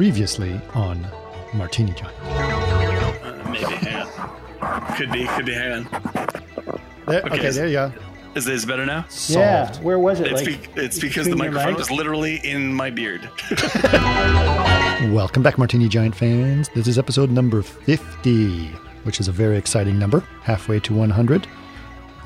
Previously on Martini Giant. Uh, maybe. Hang on. Could be. Could be. Hang on. There, Okay, okay, is- there you go. Is this better now? Yeah, Solved. where was it? It's, like, be- it's because the microphone legs? was literally in my beard. Welcome back, Martini Giant fans. This is episode number 50, which is a very exciting number, halfway to 100.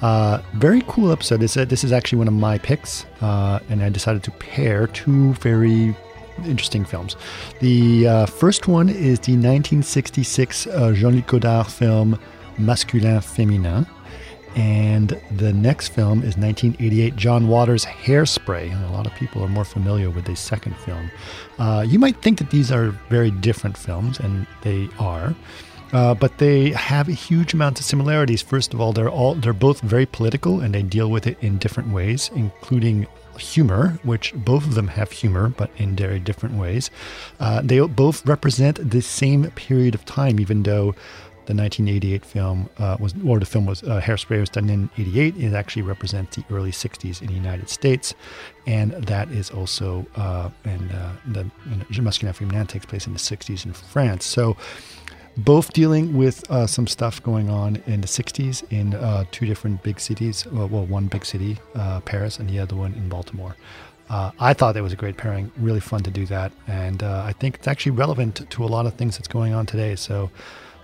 Uh, very cool episode. This, uh, this is actually one of my picks, uh, and I decided to pair two very interesting films. The uh, first one is the 1966 uh, Jean Luc Godard film Masculin Féminin. And the next film is 1988 John Waters' Hairspray. And a lot of people are more familiar with the second film. Uh, you might think that these are very different films, and they are. Uh, but they have a huge amount of similarities. First of all, they're all they're both very political, and they deal with it in different ways, including humor, which both of them have humor, but in very different ways. Uh, they both represent the same period of time, even though the 1988 film uh, was, or the film was uh, Hairspray was done in 88. It actually represents the early 60s in the United States, and that is also uh, and uh, the you know, takes place in the 60s in France. So both dealing with uh, some stuff going on in the 60s in uh, two different big cities. Well, well one big city, uh, Paris, and the other one in Baltimore. Uh, I thought that was a great pairing, really fun to do that. And uh, I think it's actually relevant to a lot of things that's going on today. So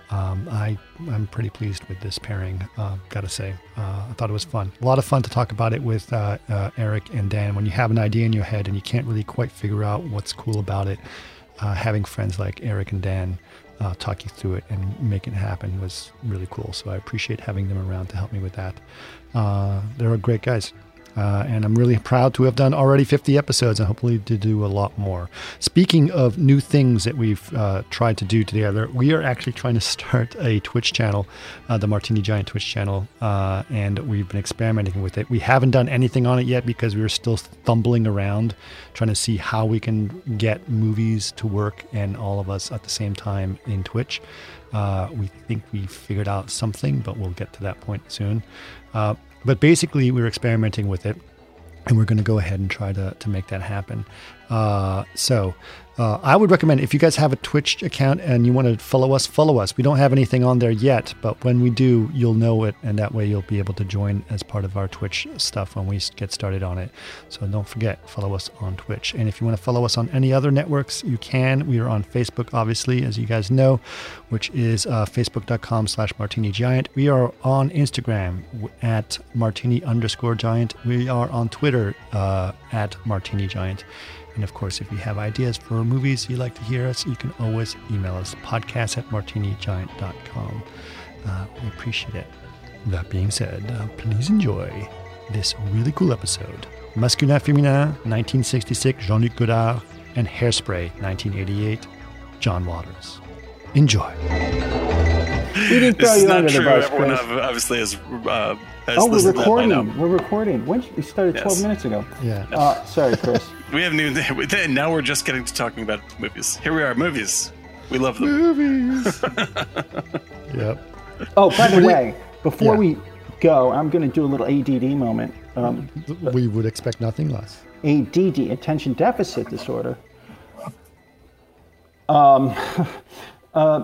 um, I, I'm pretty pleased with this pairing, uh, gotta say. Uh, I thought it was fun. A lot of fun to talk about it with uh, uh, Eric and Dan. When you have an idea in your head and you can't really quite figure out what's cool about it, uh, having friends like Eric and Dan uh, talk you through it and make it happen was really cool. So I appreciate having them around to help me with that. Uh, they're great guys. Uh, and I'm really proud to have done already 50 episodes and hopefully to do a lot more. Speaking of new things that we've uh, tried to do together, we are actually trying to start a Twitch channel, uh, the Martini Giant Twitch channel, uh, and we've been experimenting with it. We haven't done anything on it yet because we were still stumbling around trying to see how we can get movies to work and all of us at the same time in Twitch. Uh, we think we figured out something, but we'll get to that point soon. But basically, we were experimenting with it, and we're going to go ahead and try to, to make that happen. Uh, so, uh, I would recommend if you guys have a Twitch account and you want to follow us, follow us. We don't have anything on there yet, but when we do, you'll know it, and that way you'll be able to join as part of our Twitch stuff when we get started on it. So don't forget, follow us on Twitch. And if you want to follow us on any other networks, you can. We are on Facebook, obviously, as you guys know, which is uh, facebook.com slash martini giant. We are on Instagram at martini underscore giant. We are on Twitter uh, at martini giant. And of course, if you have ideas for movies you'd like to hear us, you can always email us podcast at martinigiant.com. Uh, we appreciate it. That being said, uh, please enjoy this really cool episode Masculin Féminin, 1966, Jean Luc Godard, and Hairspray, 1988, John Waters. Enjoy. We didn't this throw is you not under the true. bus, Everyone Chris. obviously has, uh, has Oh, we're listened to that by now. recording. We're recording. When we started 12 Yes. minutes ago. Yeah. Uh, sorry, Chris. We have new. Now we're just getting to talking about movies. Here we are, movies. We love them. Movies. yep. Oh, by the way, before Yeah. we go, I'm going to do a little ADD moment. Um, We would expect nothing less. ADD, attention deficit disorder. Um, uh,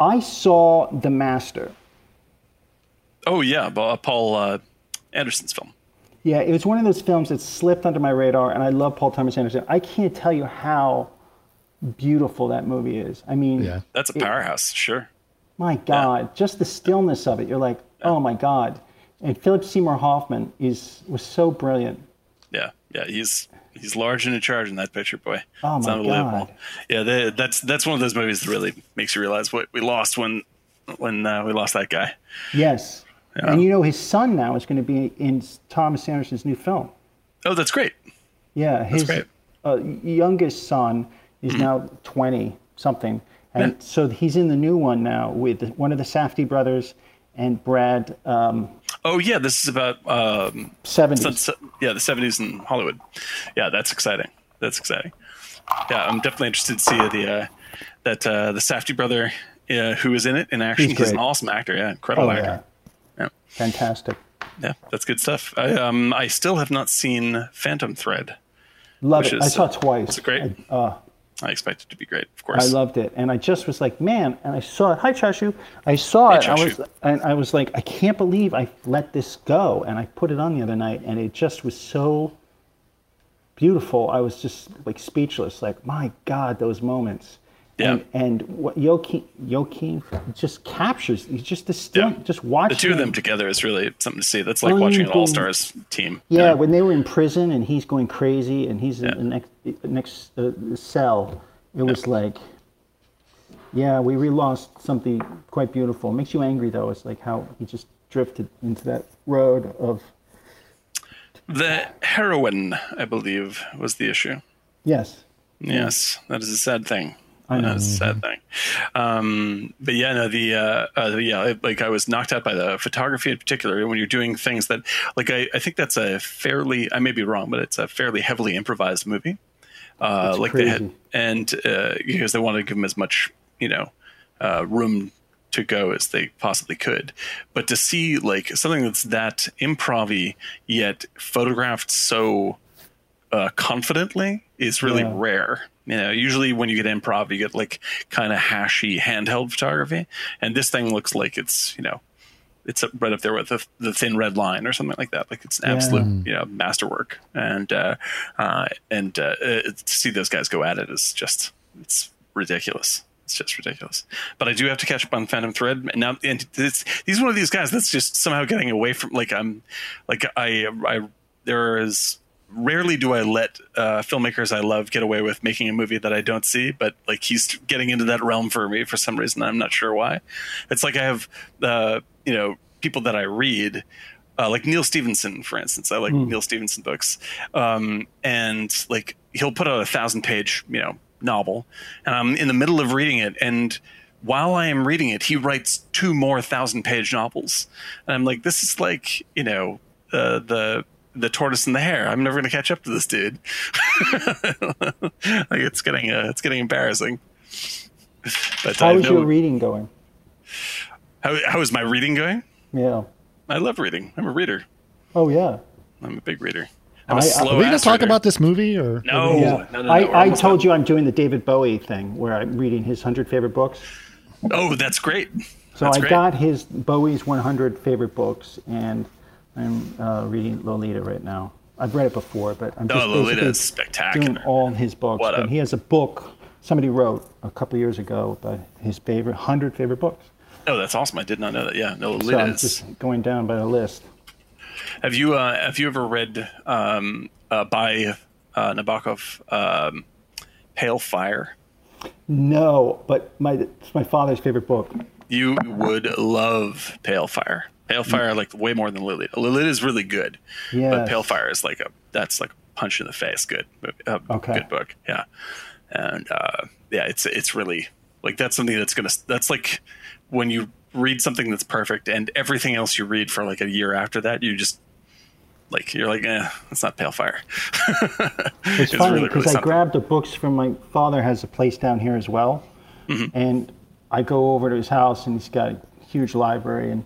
I saw The Master. Oh yeah, Ba- uh, Paul uh, Anderson's film. Yeah, it was one of those films that slipped under my radar, and I love Paul Thomas Anderson. I can't tell you how beautiful that movie is. I mean, Yeah. That's a powerhouse, sure. my God, just the stillness of it. You're like, oh my God. And Philip Seymour Hoffman is was so brilliant. Yeah, yeah. He's he's large and in charge in that picture, boy. Oh, it's my unbelievable. God. Yeah, they, that's that's one of those movies that really makes you realize what we lost when when uh, we lost that guy. Yes. And you know, his son now is going to be in Thomas Anderson's new film. Oh, that's great. Yeah, his great. uh, youngest son is now 20 something. And so he's in the new one now with one of the Safdie brothers and Brad um, Oh yeah, this is about um, 70s. sunset, yeah the seventies in Hollywood. Yeah, that's exciting. That's exciting. Yeah, I'm definitely interested to see the uh, that uh, the Safdie brother uh, who is in it in action. He's He's, an awesome actor. Yeah, incredible Oh, actor. Yeah. Fantastic. Yeah, that's good stuff. I um I still have not seen Phantom Thread. Love it. I saw it twice. it's great. I- uh, I expect it to be great, of course. I loved it, and I just was like, man. And I saw it. Hi, Chashu. I saw Hey, it. I was, Chashu. and I was like, I can't believe I let this go. And I put it on the other night, and it just was so beautiful. I was just like speechless. Like, my God, those moments. Yeah. And, and what Joaquin just captures. He's just Yeah. just watching. the two of them together is really something to see. That's like watching an All Stars team. you Yeah, when they were in prison and he's going crazy and he's Yeah. in the next, next uh, cell, it was like, yeah, we we lost something quite beautiful. It makes you angry though. It's like how he just drifted into that road of The heroin, I believe, was the issue. yes, Yes, that is a sad thing. I know. That's a sad thing. Um, but yeah, no, the, uh, uh, the yeah, like I was knocked out by the photography in particular. When you're doing things that, like, I, I think that's a fairly, I may be wrong, but it's a fairly heavily improvised movie. Uh, like they had, and uh, because they wanted to give them as much, you know, uh, room to go as they possibly could. But to see like something that's that improv yet photographed so uh, confidently is really Yeah. rare. You know, usually when you get improv, you get like kind of hashy handheld photography, and this thing looks like it's you know, it's up- right up there with the, the thin red line or something like that. Like it's an Yeah. absolute you know masterwork, and uh, uh, and uh, uh, to see those guys go at it is just it's ridiculous. It's just ridiculous. But I do have to catch up on Phantom Thread and now. And it's, he's one of these guys that's just somehow getting away from like I'm like I I there is rarely do I let uh, filmmakers I love get away with making a movie that I don't see, but like he's getting into that realm for me for some reason. I'm not sure why. It's like I have, uh, you know, people that I read, uh, like Neal Stephenson, for instance. I like Neal Stephenson books, um, and like he'll put out a thousand page, you know, novel, and I'm in the middle of reading it, and while I am reading it, he writes two more thousand page novels, and I'm like, this is like, you know, uh, the the tortoise and the hare. I'm never going to catch up to this dude. like it's getting uh, it's getting embarrassing. But I how is know- your reading going? how, how is my reading going? Yeah. I love reading. I'm a reader. Oh yeah. I'm a big reader. I'm a I- I- slow Are we going to talk reader. about this movie or? No, yeah. no, no, no. I, I told done. you I'm doing the David Bowie thing where I'm reading his hundred favorite books. Oh, that's great. So that's I great. got his Bowie's 100 favorite books, and I'm uh, reading Lolita right now. I've read it before, but I'm just Lolita basically spectacular. doing all his books. What a- and he has a book somebody wrote a couple years ago about his favorite 100 favorite books. Oh, that's awesome. I did not know that. Yeah, no, Lolita. So I'm is. just going down by the list. Have you uh, have you ever read um, uh, by uh, Nabokov um, Pale Fire? No, but my it's my father's favorite book. You would love Pale Fire. Pale Fire, like way more than Lolita. Lolita is really good, but Yes. Pale Fire is like a that's like a punch in the face. Good, uh, Okay. good book. Yeah, and uh, yeah, it's it's really like that's something that's gonna that's like when you read something that's perfect and everything else you read for like a year after that, you just like you're like, eh, it's not Pale Fire. It's funny because I grabbed the books from my father has a place down here as well, Mm-hmm. and I go over to his house and he's got a huge library and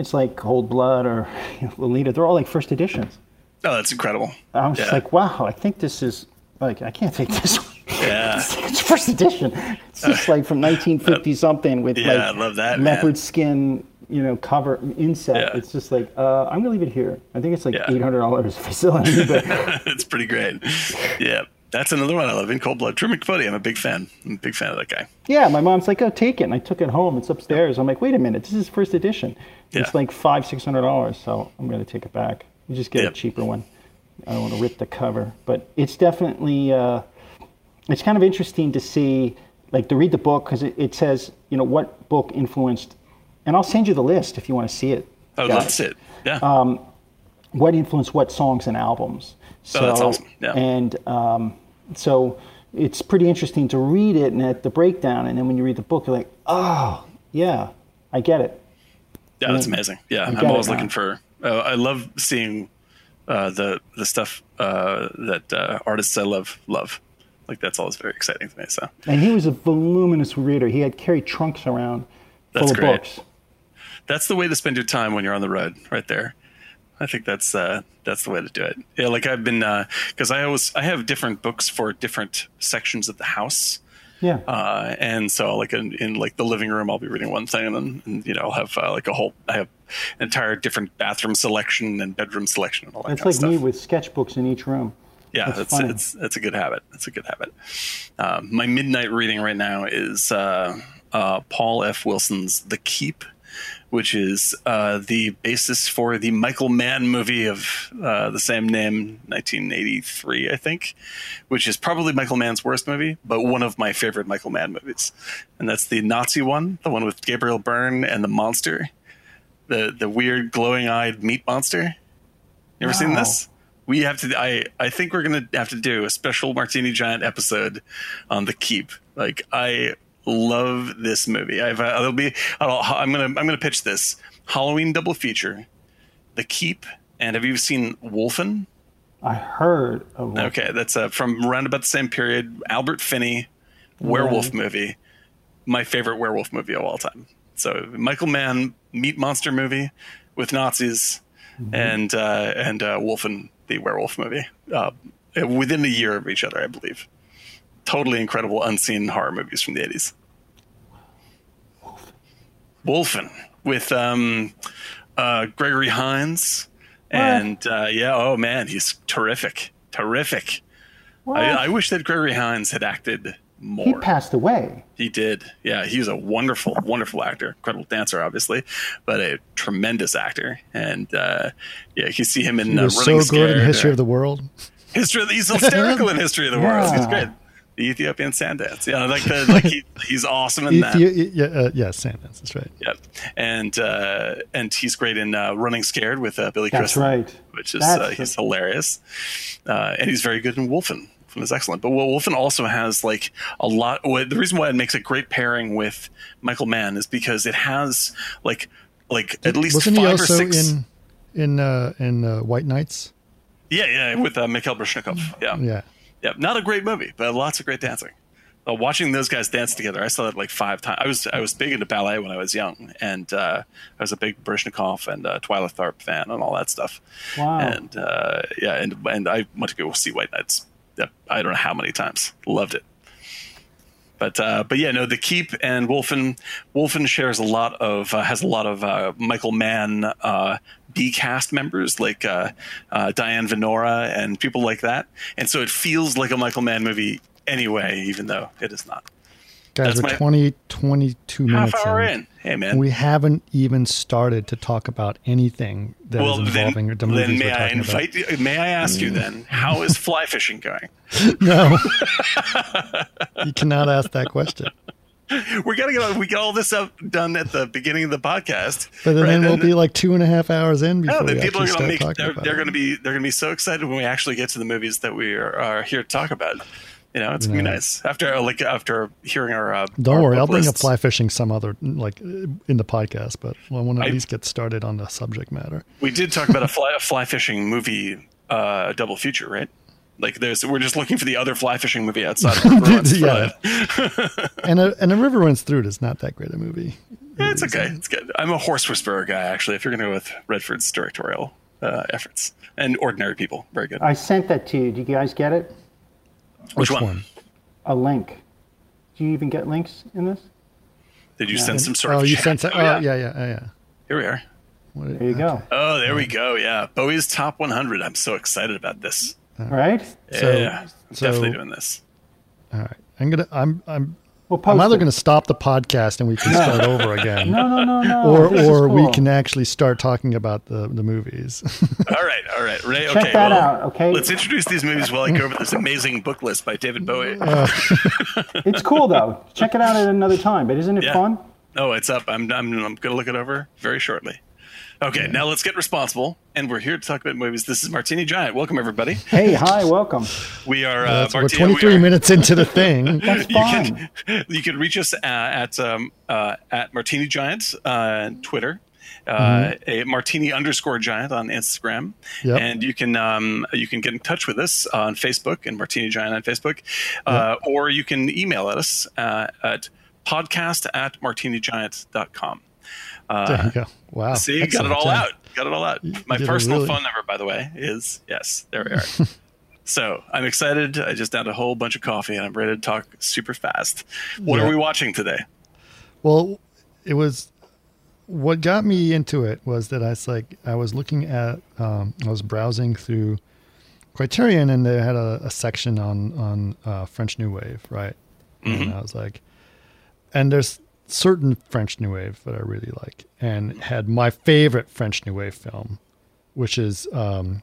it's like Cold Blood or you know, Lolita. They're all like first editions. Oh, that's incredible. I was just Yeah. like, wow, I think this is like I can't take this one. Yeah. it's first edition. It's just like from 1950 something with Yeah, like I love that, man. leopard skin, you know, cover inset. Yeah. It's just like uh, I'm gonna leave it here. I think it's like Yeah. eight hundred dollars if I still on eBay. it's pretty great. Yeah, that's another one I love in Cold Blood. Truman Capote. I'm a big fan. I'm a big fan of that guy. Yeah, my mom's like, "Oh, take it." And I took it home. It's upstairs. I'm like, "Wait a minute, this is first edition. It's Yeah. like five, six hundred dollars." So I'm gonna take it back. You just get Yep. a cheaper one. I don't want to rip the cover, but it's definitely uh, it's kind of interesting to see, like, to read the book because it, it says, you know, what book influenced, and I'll send you the list if you want to see it. Oh, guys. that's it. Yeah. Um, what influenced what songs and albums. So, Oh, that's awesome. Yeah. And um, so it's pretty interesting to read it and at the breakdown, and then when you read the book, you're like, oh, yeah, I get it. yeah, that's amazing. Yeah, I'm always looking for. Uh, I love seeing uh, the the stuff uh, that uh, artists I love love. Like that's always very exciting to me. So And he was a voluminous reader. He had carry trunks around full That's of great. books. that's the way to spend your time when you're on the road, right there. I think that's uh, that's the way to do it. Yeah, like I've been because I always I have different books for different sections of the house. Yeah. Uh, and so like in, in, like the living room, I'll be reading one thing, and then and, you know I'll have uh, like a whole I have an entire different bathroom selection and bedroom selection and all that. It's like me with sketchbooks in each room. Yeah, That's it's it's it's a good habit. It's a good habit. Um, my midnight reading right now is uh, uh, Paul F. Wilson's The Keep, which is uh, the basis for the Michael Mann movie of uh, the same name, 1983, I think, which is probably Michael Mann's worst movie, but one of my favorite Michael Mann movies, and that's the Nazi one, the one with Gabriel Byrne and the monster, the the weird glowing eyed meat monster. You ever seen this? We have to. I I think we're gonna have to do a special Martini Giant episode on the Keep. Like I love this movie. I've uh, it'll be. I'll, I'm gonna I'm gonna pitch this Halloween double feature, the Keep, and have you seen Wolfen? I heard of one. Okay, that's uh, from around about the same period. Albert Finney, werewolf Right. movie, my favorite werewolf movie of all time. So Michael Mann meat monster movie with Nazis, and uh, and uh, Wolfen the werewolf movie uh, within a year of each other, I believe. Totally incredible unseen horror movies from the eighties. Wolfen with um, uh, Gregory Hines. And uh, yeah, oh man, he's terrific, terrific. I, I wish that Gregory Hines had acted more. he passed away. He did. Yeah, he was a wonderful, wonderful actor. Incredible dancer, obviously, but a tremendous actor. And uh, yeah, you see him in He uh, was so Running good in History uh, of the World. history. He's hysterical in History of the World. He's Yeah. great. The Ethiopian Sandance. Yeah, like the like he, he's awesome in that. Ethi- yeah, uh, yeah, Sandance. That's right. Yep. And uh, and he's great in uh, Running Scared with uh, Billy That's Crystal, right. which is That's uh, the- he's hilarious. Uh, and he's very good in Wolfen. Wolfen is excellent. But Wolfen also has like a lot. well, The reason why it makes a great pairing with Michael Mann is because it has like like at least Wasn't five he or six. in in uh, in uh, White Nights? yeah, yeah, with uh, Mikhail Baryshnikov. Yeah. Yeah. Yeah, not a great movie, but lots of great dancing. Uh, watching those guys dance together, I saw that like five times. I was I was big into ballet when I was young, and uh, I was a big Baryshnikov and uh, Twyla Tharp fan and all that stuff. Wow. And uh, yeah, and and I went to go see White Nights. Yeah, I don't know how many times. Loved it. But uh, but yeah, no, the Keep and Wolfen Wolfen shares a lot of uh, has a lot of uh, Michael Mann uh, B cast members like uh, uh, Diane Venora and people like that, and so it feels like a Michael Mann movie anyway, even though it is not. Guys, That's we're my- 20, 22 Half minutes hour in. in, hey man. We haven't even started to talk about anything that is well, involving then, the movies then may I invite you, may I ask you then how is fly fishing going? No, you cannot ask that question. We gotta get we get all this up done at the beginning of the podcast. But then, right? then we'll And- be like two and a half hours in before No, then people are start make. They're, they're going to be. They're to be so excited when we actually get to the movies that we are, are here to talk about. You know, it's to be nice after like after hearing our. Uh, Don't our worry, I'll bring up fly fishing some other like uh, in the podcast, but I want to at least get started on the subject matter. We did talk about a fly, a fly fishing movie uh, double feature, right? Like there's, we're just looking for the other fly fishing movie outside of River Yeah. And a, and a river runs through it is not that great a movie. Yeah, it's okay. It's good. I'm a horse whisperer guy, actually. If you're going to go with Redford's directorial uh, efforts and ordinary people, very good. I sent that to you. Do you guys get it? Which, Which one? one? A link. Do you even get links in this? Did you send some sort Oh, of? you chat? sent that? Oh, Oh, yeah. yeah, yeah, yeah, yeah. Here we are. What- There you go. Oh, there we go. Yeah, Bowie's top 100. I'm so excited about this. Right? So- yeah, so- definitely doing this. All right, I'm gonna. I'm. I'm. We'll I'm either it. going to stop the podcast and we can start over again, No, no, no, no. or this is or we can actually start talking about the the movies. All right, all right, Ray. Check okay, that well, out, okay? Let's introduce these movies while I go over this amazing book list by David Bowie. Uh, it's cool though. Check it out at another time. But isn't it Yeah. fun? Oh, it's up. I'm I'm, I'm going to look it over very shortly. Okay, now let's get responsible, and we're here to talk about movies. This is Martini Giant. Welcome everybody. Hey, hi, welcome. We are uh, That's- we're Martini- we 23 are- minutes into the thing. That's you can you can reach us uh, at um, uh, at Martini Giant uh, Twitter. Uh, a martini underscore giant on Instagram, Yep. and you can um, you can get in touch with us on Facebook and Martini Giant on Facebook, uh, or you can email at us uh, at podcast at martinigiant.com. there you go. Wow. See, got it all out. Got it all out. My personal really- phone number, by the way, is yes. There we are. so I'm excited. I just downed a whole bunch of coffee and I'm ready to talk super fast. What Yeah. are we watching today? Well, it was what got me into it was that I was like I was looking at um, I was browsing through Criterion and they had a, a section on on uh, French New Wave, right? And I was like, and there's certain French New Wave that I really like, and had my favorite French New Wave film, which is um,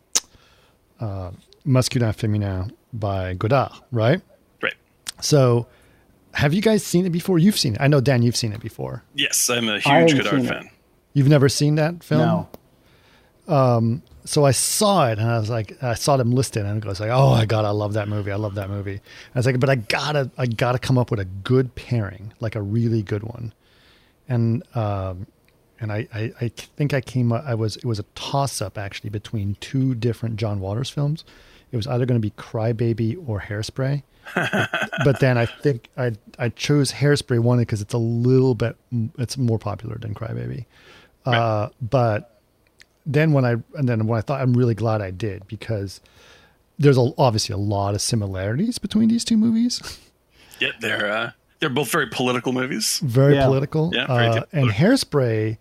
uh, Masculin Féminin by Godard, right? Right. So, have you guys seen it before? You've seen it. I know Dan, you've seen it before. Yes, I'm a huge Godard seen it. fan. You've never seen that film? No. So I saw it and I was like, I saw them listed and I was like, oh my god, I love that movie. I love that movie. I was like, but I gotta, I gotta come up with a good pairing, like a really good one. And um, and I, I, I think I came, up- I was, it was a toss up actually between two different John Waters films. It was either going to be Crybaby or Hairspray. but then I think I I chose Hairspray one because it's a little bit it's more popular than Crybaby. Uh, but then when I and then when I thought I'm really glad I did because there's a, obviously a lot of similarities between these two movies. Yeah, they're uh, they're both very political movies. Very Yeah. political. Yeah, very uh, deep and political. Hairspray,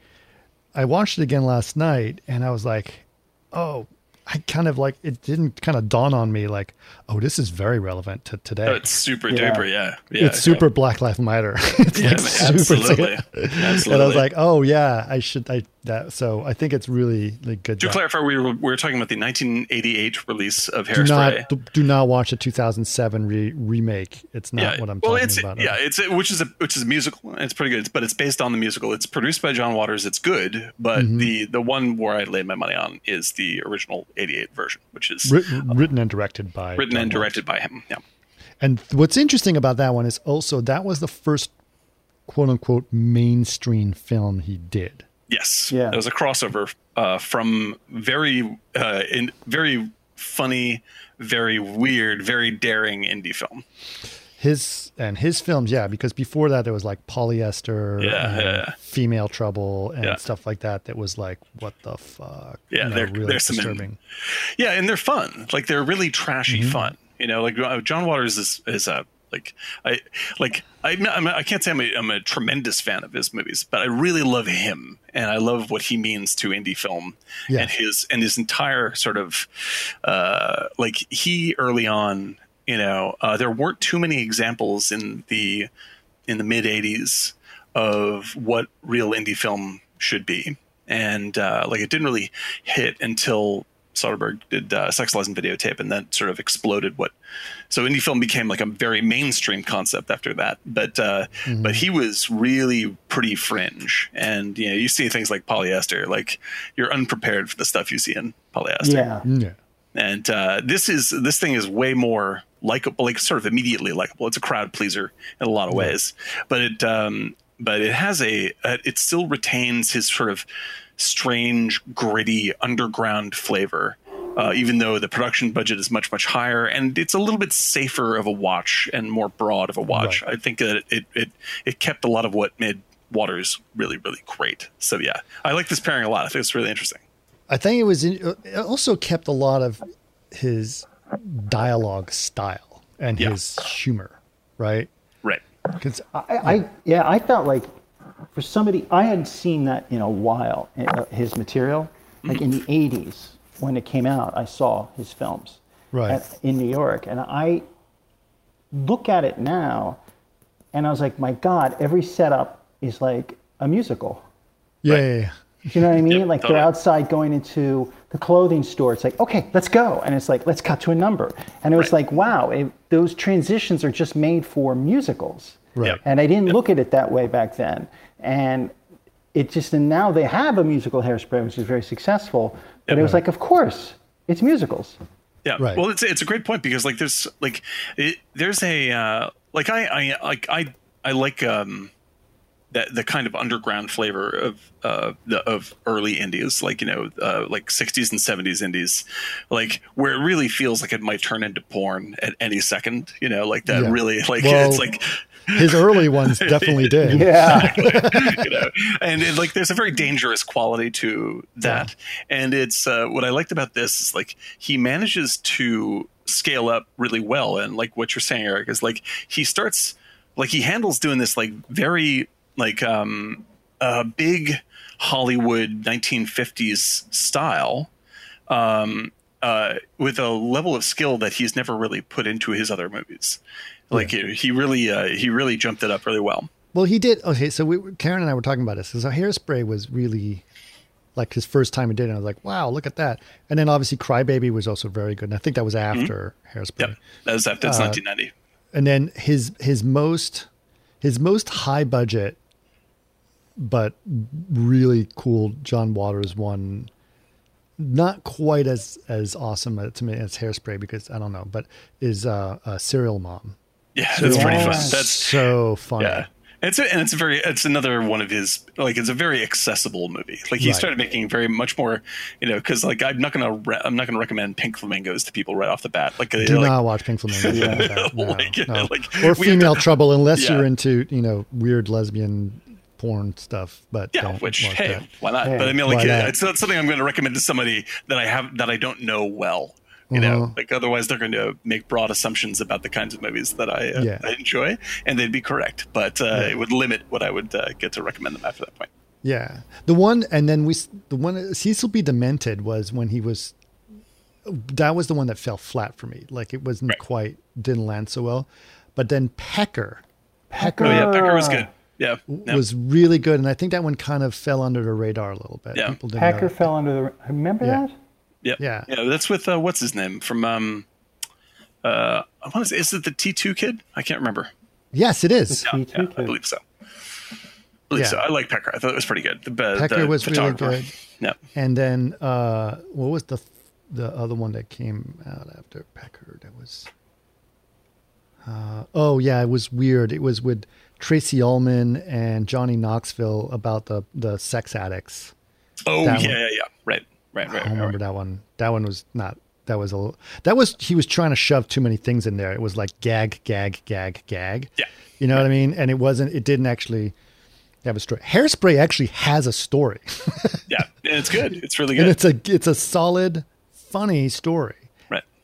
I watched it again last night and I was like, oh, I kind of like it didn't kind of dawn on me like, oh, this is very relevant to today. Oh, it's super Yeah. duper. Yeah, yeah it's super Black Lives Matter. it's Yeah, like man, super absolutely. Absolutely. And I was like, oh yeah, I should. I that. So I think it's really like good. to clarify, we were, we were talking about the 1988 release of do Hairspray. not do not watch the 2007 re- remake. It's not what I'm well, talking it's about. yeah, it's which is a which is a musical. It's pretty good, but it's based on the musical. It's produced by John Waters. It's good, but Mm-hmm. the the one where I laid my money on is the original '88 version, which is Writ- written and directed by written John and Waters. directed by him. Yeah, And what's interesting about that one is also that was the first quote unquote mainstream film he did. Yes, Yeah. It was a crossover uh, from very uh, in very funny, very weird, very daring indie film. His and his films, yeah, because before that there was like polyester, Yeah, and yeah. female trouble, and Yeah. stuff like that. That was like, what the fuck? Yeah, You know, there- really there's some in- disturbing. Yeah, and they're fun. Like they're really trashy Mm-hmm. fun. You know, like uh, John Waters is is a like I like I'm not, I'm, I can't say I'm a, I'm a tremendous fan of his movies, but I really love him and I love what he means to indie film Yeah. and his and his entire sort of uh, like he early on. You know, uh, there weren't too many examples in the in the mid '80s of what real indie film should be, and uh, like it didn't really hit until Soderbergh did uh, Sex, Lies, and Videotape, and that sort of exploded what. So indie film became like a very mainstream concept after that, but uh, but he was really pretty fringe, and you know you see things like polyester, like you're unprepared for the stuff you see in polyester Yeah. Yeah. and uh, this is this thing is way more likable, like sort of immediately likable. It's a crowd pleaser in a lot of ways, but it um, but it has a uh, it still retains his sort of strange, gritty underground flavor. Uh, even though the production budget is much much higher and it's a little bit safer of a watch and more broad of a watch, Right. I think that it, it it kept a lot of what made Waters really really great. So yeah, I like this pairing a lot. I think it's really interesting. I think it was in, it also kept a lot of his dialogue style and Yeah. his humor, right? Right. Because I, I yeah, I felt like for somebody I hadn't seen that in a while. uh, His material, like in the '80s when it came out, I saw his films Right. at- in New York, and I look at it now, and I was like, my God, every setup is like a musical. yeah, Right. yeah, yeah. Do you know what I mean? Yeah, like totally. they're outside going into the clothing store. It's like, okay, let's go. And it's like, let's cut to a number. And it was Right. like, wow, it, those transitions are just made for musicals. Right. Yep. And I didn't look at it that way back then. And it just, and now they have a musical hairspray, which is very successful. But it was like, of course, it's musicals. Yeah. Right. Well, it's it's a great point because like there's like it, there's a uh, like I I like I I like um that the kind of underground flavor of uh the of early indies like you know uh, like 60s and 70s indies like where it really feels like it might turn into porn at any second you know like that Yeah. really like Well, it's like his early ones definitely did. Yeah. you know and it, like there's a very dangerous quality to that. And it's uh, what i liked about this is like he manages to scale up really well. And like what you're saying eric is like he starts like he handles doing this like very like um uh big hollywood 1950s style um uh with a level of skill that he's never really put into his other movies like he, he really uh he really jumped it up really well Well, he did. Okay, so we, Karen and I were talking about this. So Hairspray was really like his first time he did it. I was like, wow, look at that. And then obviously Crybaby was also very good. And I think that was after Hairspray. Yep, that was after it's Uh, 1990. And then his his most his most high budget, but really cool John Waters one. Not quite as as awesome to me as Hairspray because I don't know, but is uh, uh Serial Mom. Yeah, that's pretty fun. That's so fun. yeah. It's a, and it's a very it's another one of his like it's a very accessible movie. Like he Right. started making very much more, you know, because like I'm not gonna re- I'm not gonna recommend Pink Flamingos to people right off the bat. Like, Do like not watch Pink Flamingos. Yeah. no, Like, no. like, or female to- trouble, unless Yeah. you're into you know weird lesbian porn stuff. But yeah, which hey, that. why not? Hey, but I mean, like it's not something I'm going to recommend to somebody that I have that I don't know well. You know, Uh-huh. like otherwise they're going to make broad assumptions about the kinds of movies that I, uh, Yeah. I enjoy, and they'd be correct. But uh, it would limit what I would uh, get to recommend them after that point. Yeah, the one, and then we the one Cecil B. Demented was when he was. That was the one that fell flat for me. Like it wasn't Right. quite didn't land so well, but then Pecker, Pecker Oh yeah, Pecker was good. Yeah, yeah. was really good, and I think that one kind of fell under the radar a little bit. Yeah. People didn't Packer it. fell under the. Remember Yeah. that? Yep. Yeah. Yeah, that's with uh, what's his name from um uh I want to say is it the T2 kid? I can't remember. Yes, it is. Yeah, T2 yeah, I believe so. I believe Yeah. so. I like Pecker. I thought it was pretty good. The, uh, Pecker the was really good. Yeah. And then uh what was the the other one that came out after Pecker? That was uh oh yeah, it was weird. It was with Tracey Ullman and Johnny Knoxville about the the sex addicts. Oh That yeah, one. yeah, yeah. Right. Right, right. I remember right. that one. That one was not that was a little, that was he was trying to shove too many things in there. It was like gag, gag, gag, gag. Yeah. You know what I mean? And it wasn't it didn't actually have a story. Hairspray actually has a story. Yeah, and it's good. It's really and good. it's a it's a solid, funny story.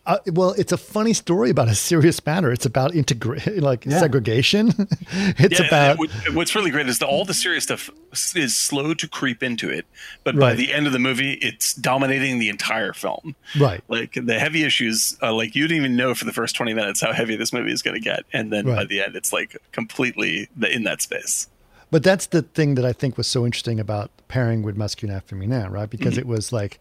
Right. Uh, well, it's a funny story about a serious matter. It's about integra- like Yeah. segregation. it's Yeah, about and what's really great is that all the serious stuff is slow to creep into it, but by the end of the movie, it's dominating the entire film. right. Like the heavy issues, uh, like you didn't even know for the first twenty minutes how heavy this movie is going to get, and then by the end, it's like completely the, in that space. But that's the thing that I think was so interesting about pairing with Masculin Féminin, right? Because Mm-hmm. it was like,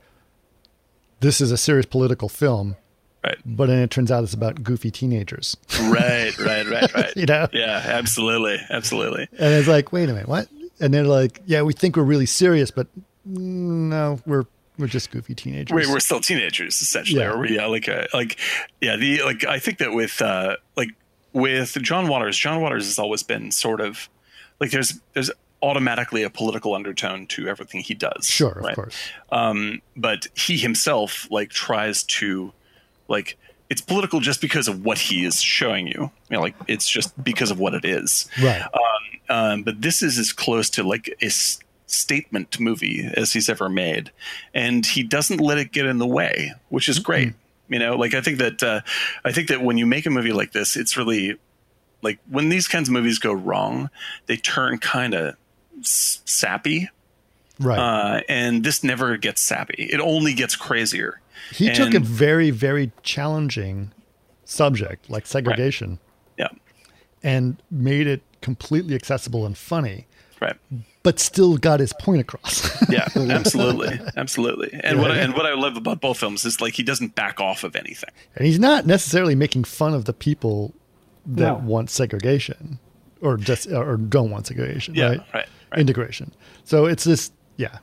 this is a serious political film, Right, but then it turns out it's about goofy teenagers. right, right, right, right. You know? Yeah, absolutely, absolutely. And it's like, wait a minute, what? And they're like, yeah, we think we're really serious, but no, we're we're just goofy teenagers. We're, we're still teenagers essentially, Yeah. or we yeah, like uh, like yeah, the like I think that with uh, like with John Waters, John Waters has always been sort of like there's there's automatically a political undertone to everything he does. sure, of right? course. um, but he himself like tries to like it's political just because of what he is showing you. You know, like it's just because of what it is. Right. Um, but this is as close to like a s- statement movie as he's ever made, and he doesn't let it get in the way, which is great. You know, like I think that uh, I think that when you make a movie like this, it's really like when these kinds of movies go wrong, they turn kind of s- sappy right. uh, and this never gets sappy. It only gets crazier. He took a very, very challenging subject like segregation Yeah, and made it completely accessible and funny, right. but still got his point across. Yeah, absolutely, absolutely. And what I, and what I love about both films is like he doesn't back off of anything. and he's not necessarily making fun of the people that No. want segregation or just or don't want segregation, Yeah, right? right, right. Integration. So it's this, yeah.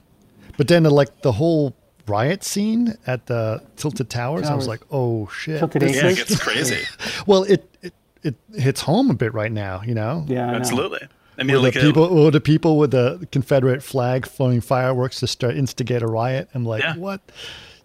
But then like the whole riot scene at the Tilted Towers, I was like, oh shit. Tilted this Yeah, it is- Acres? gets crazy. well, it, it it hits home a bit right now, you know. Yeah, I know. Absolutely. I mean, Where like the a- people, or the people with the Confederate flag throwing fireworks to start instigate a riot. I'm like, Yeah. what?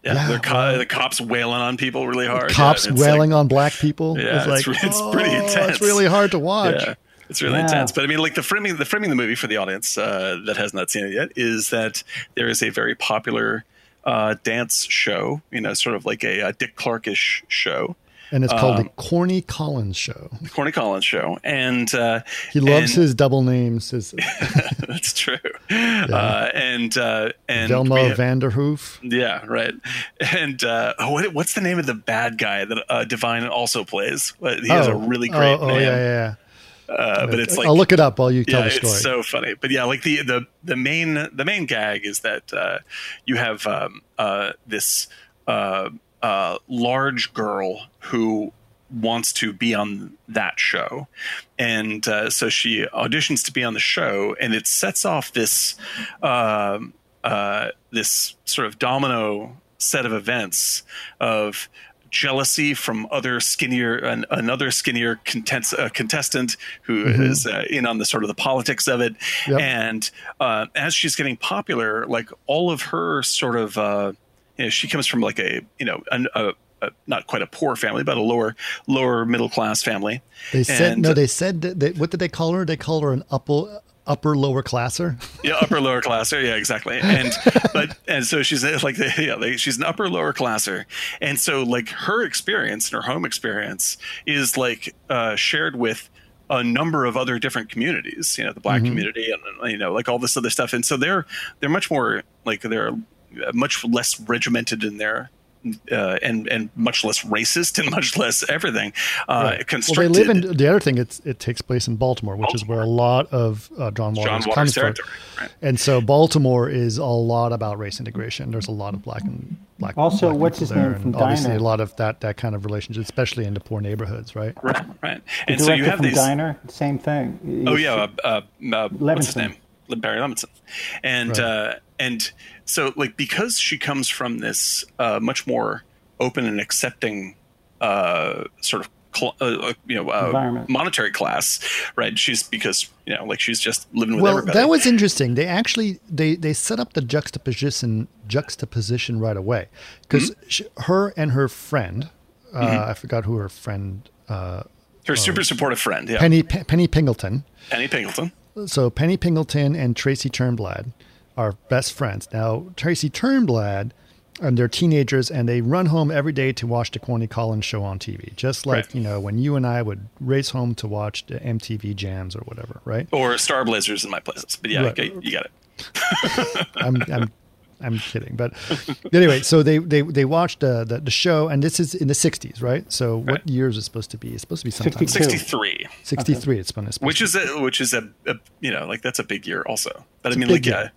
yeah, yeah, the, co- the cops wailing on people really hard. Cops yeah, wailing like- on black people. Yeah, it's like, it's it's oh, pretty intense. It's really hard to watch. Yeah, It's really Yeah. intense. But I mean, like the framing, the framing of the movie for the audience uh, that has not seen it yet is that there is a very popular uh, dance show. You know, sort of like a, uh Dick Clarkish show, And it's called Um, the Corny Collins Show. the Corny Collins show, and uh, He loves and- his double names, his That's true. Uh, and uh, and Velma have- Vanderhoof. Yeah, right. And uh, what, what's the name of the bad guy that uh, Divine also plays? He has a really great oh, name. oh, yeah, yeah, yeah. Uh, but it's like I'll look it up while you tell yeah, the story. it's so funny. But yeah, like the the the main the main gag is that uh, you have um, uh, this uh, uh, large girl who wants to be on that show, and uh, so she auditions to be on the show, and it sets off this um, uh, this sort of domino set of events of jealousy from other skinnier an, another skinnier contest, uh, contestant who is uh, in on the sort of the politics of it Yep. and uh, as she's getting popular like all of her sort of uh, you know, she comes from like a you know an, a, a, not quite a poor family but a lower lower middle class family They said And- no. They said that they, what did they call her? They call her an upper upper lower classer. yeah, upper lower classer. Yeah, exactly. And but and so she's like yeah, like, she's an upper lower classer, and so like her experience and her home experience is like uh, shared with a number of other different communities. You know, the black community and you know like all this other stuff, and so they're they're much more like they're much less regimented in their. Uh, and and much less racist and much less everything. Uh, Well, they live in the other thing. It's it takes place in Baltimore, which is where a lot of uh, John Waters John comes Waters from. Right. And so Baltimore is a lot about race integration. There's a lot of black and black. Also, black what's his there, name from obviously Diner? a lot of that that kind of relationship, especially in the poor neighborhoods, right? Right, right. The And so you have from these. Diner, same thing. Oh yeah, uh, uh, uh, what's his Levinson. name? Barry Levinson, and Right. And so like because she comes from this uh, much more open and accepting uh, sort of cl- uh, uh, you know uh, monetary class, right? She's because you know like she's just living with Well, everybody. that was interesting. They actually they they set up the juxtaposition juxtaposition right away because Mm-hmm. her and her friend, uh, I forgot who her friend, uh, her super supportive friend, yeah, Penny Pe- Penny Pingleton. Penny Pingleton. So Penny Pingleton and Tracy Turnblad are best friends. Now Tracy Turnblad and they're teenagers and they run home every day to watch the Corny Collins show on TV. Just like, Right. you know, when you and I would race home to watch the MTV jams or whatever, right? Or Star Blazers in my places, but yeah, Right. okay, you got it. I'm I'm I'm kidding. But anyway, so they they they watched the, the the show and this is in the 60s, right? So what Right. year is it supposed to be? It's supposed to be sometime 62. Sixty three. 63 it's when it's supposed which to is a which is a, a you know like that's a big year also but i mean like year. yeah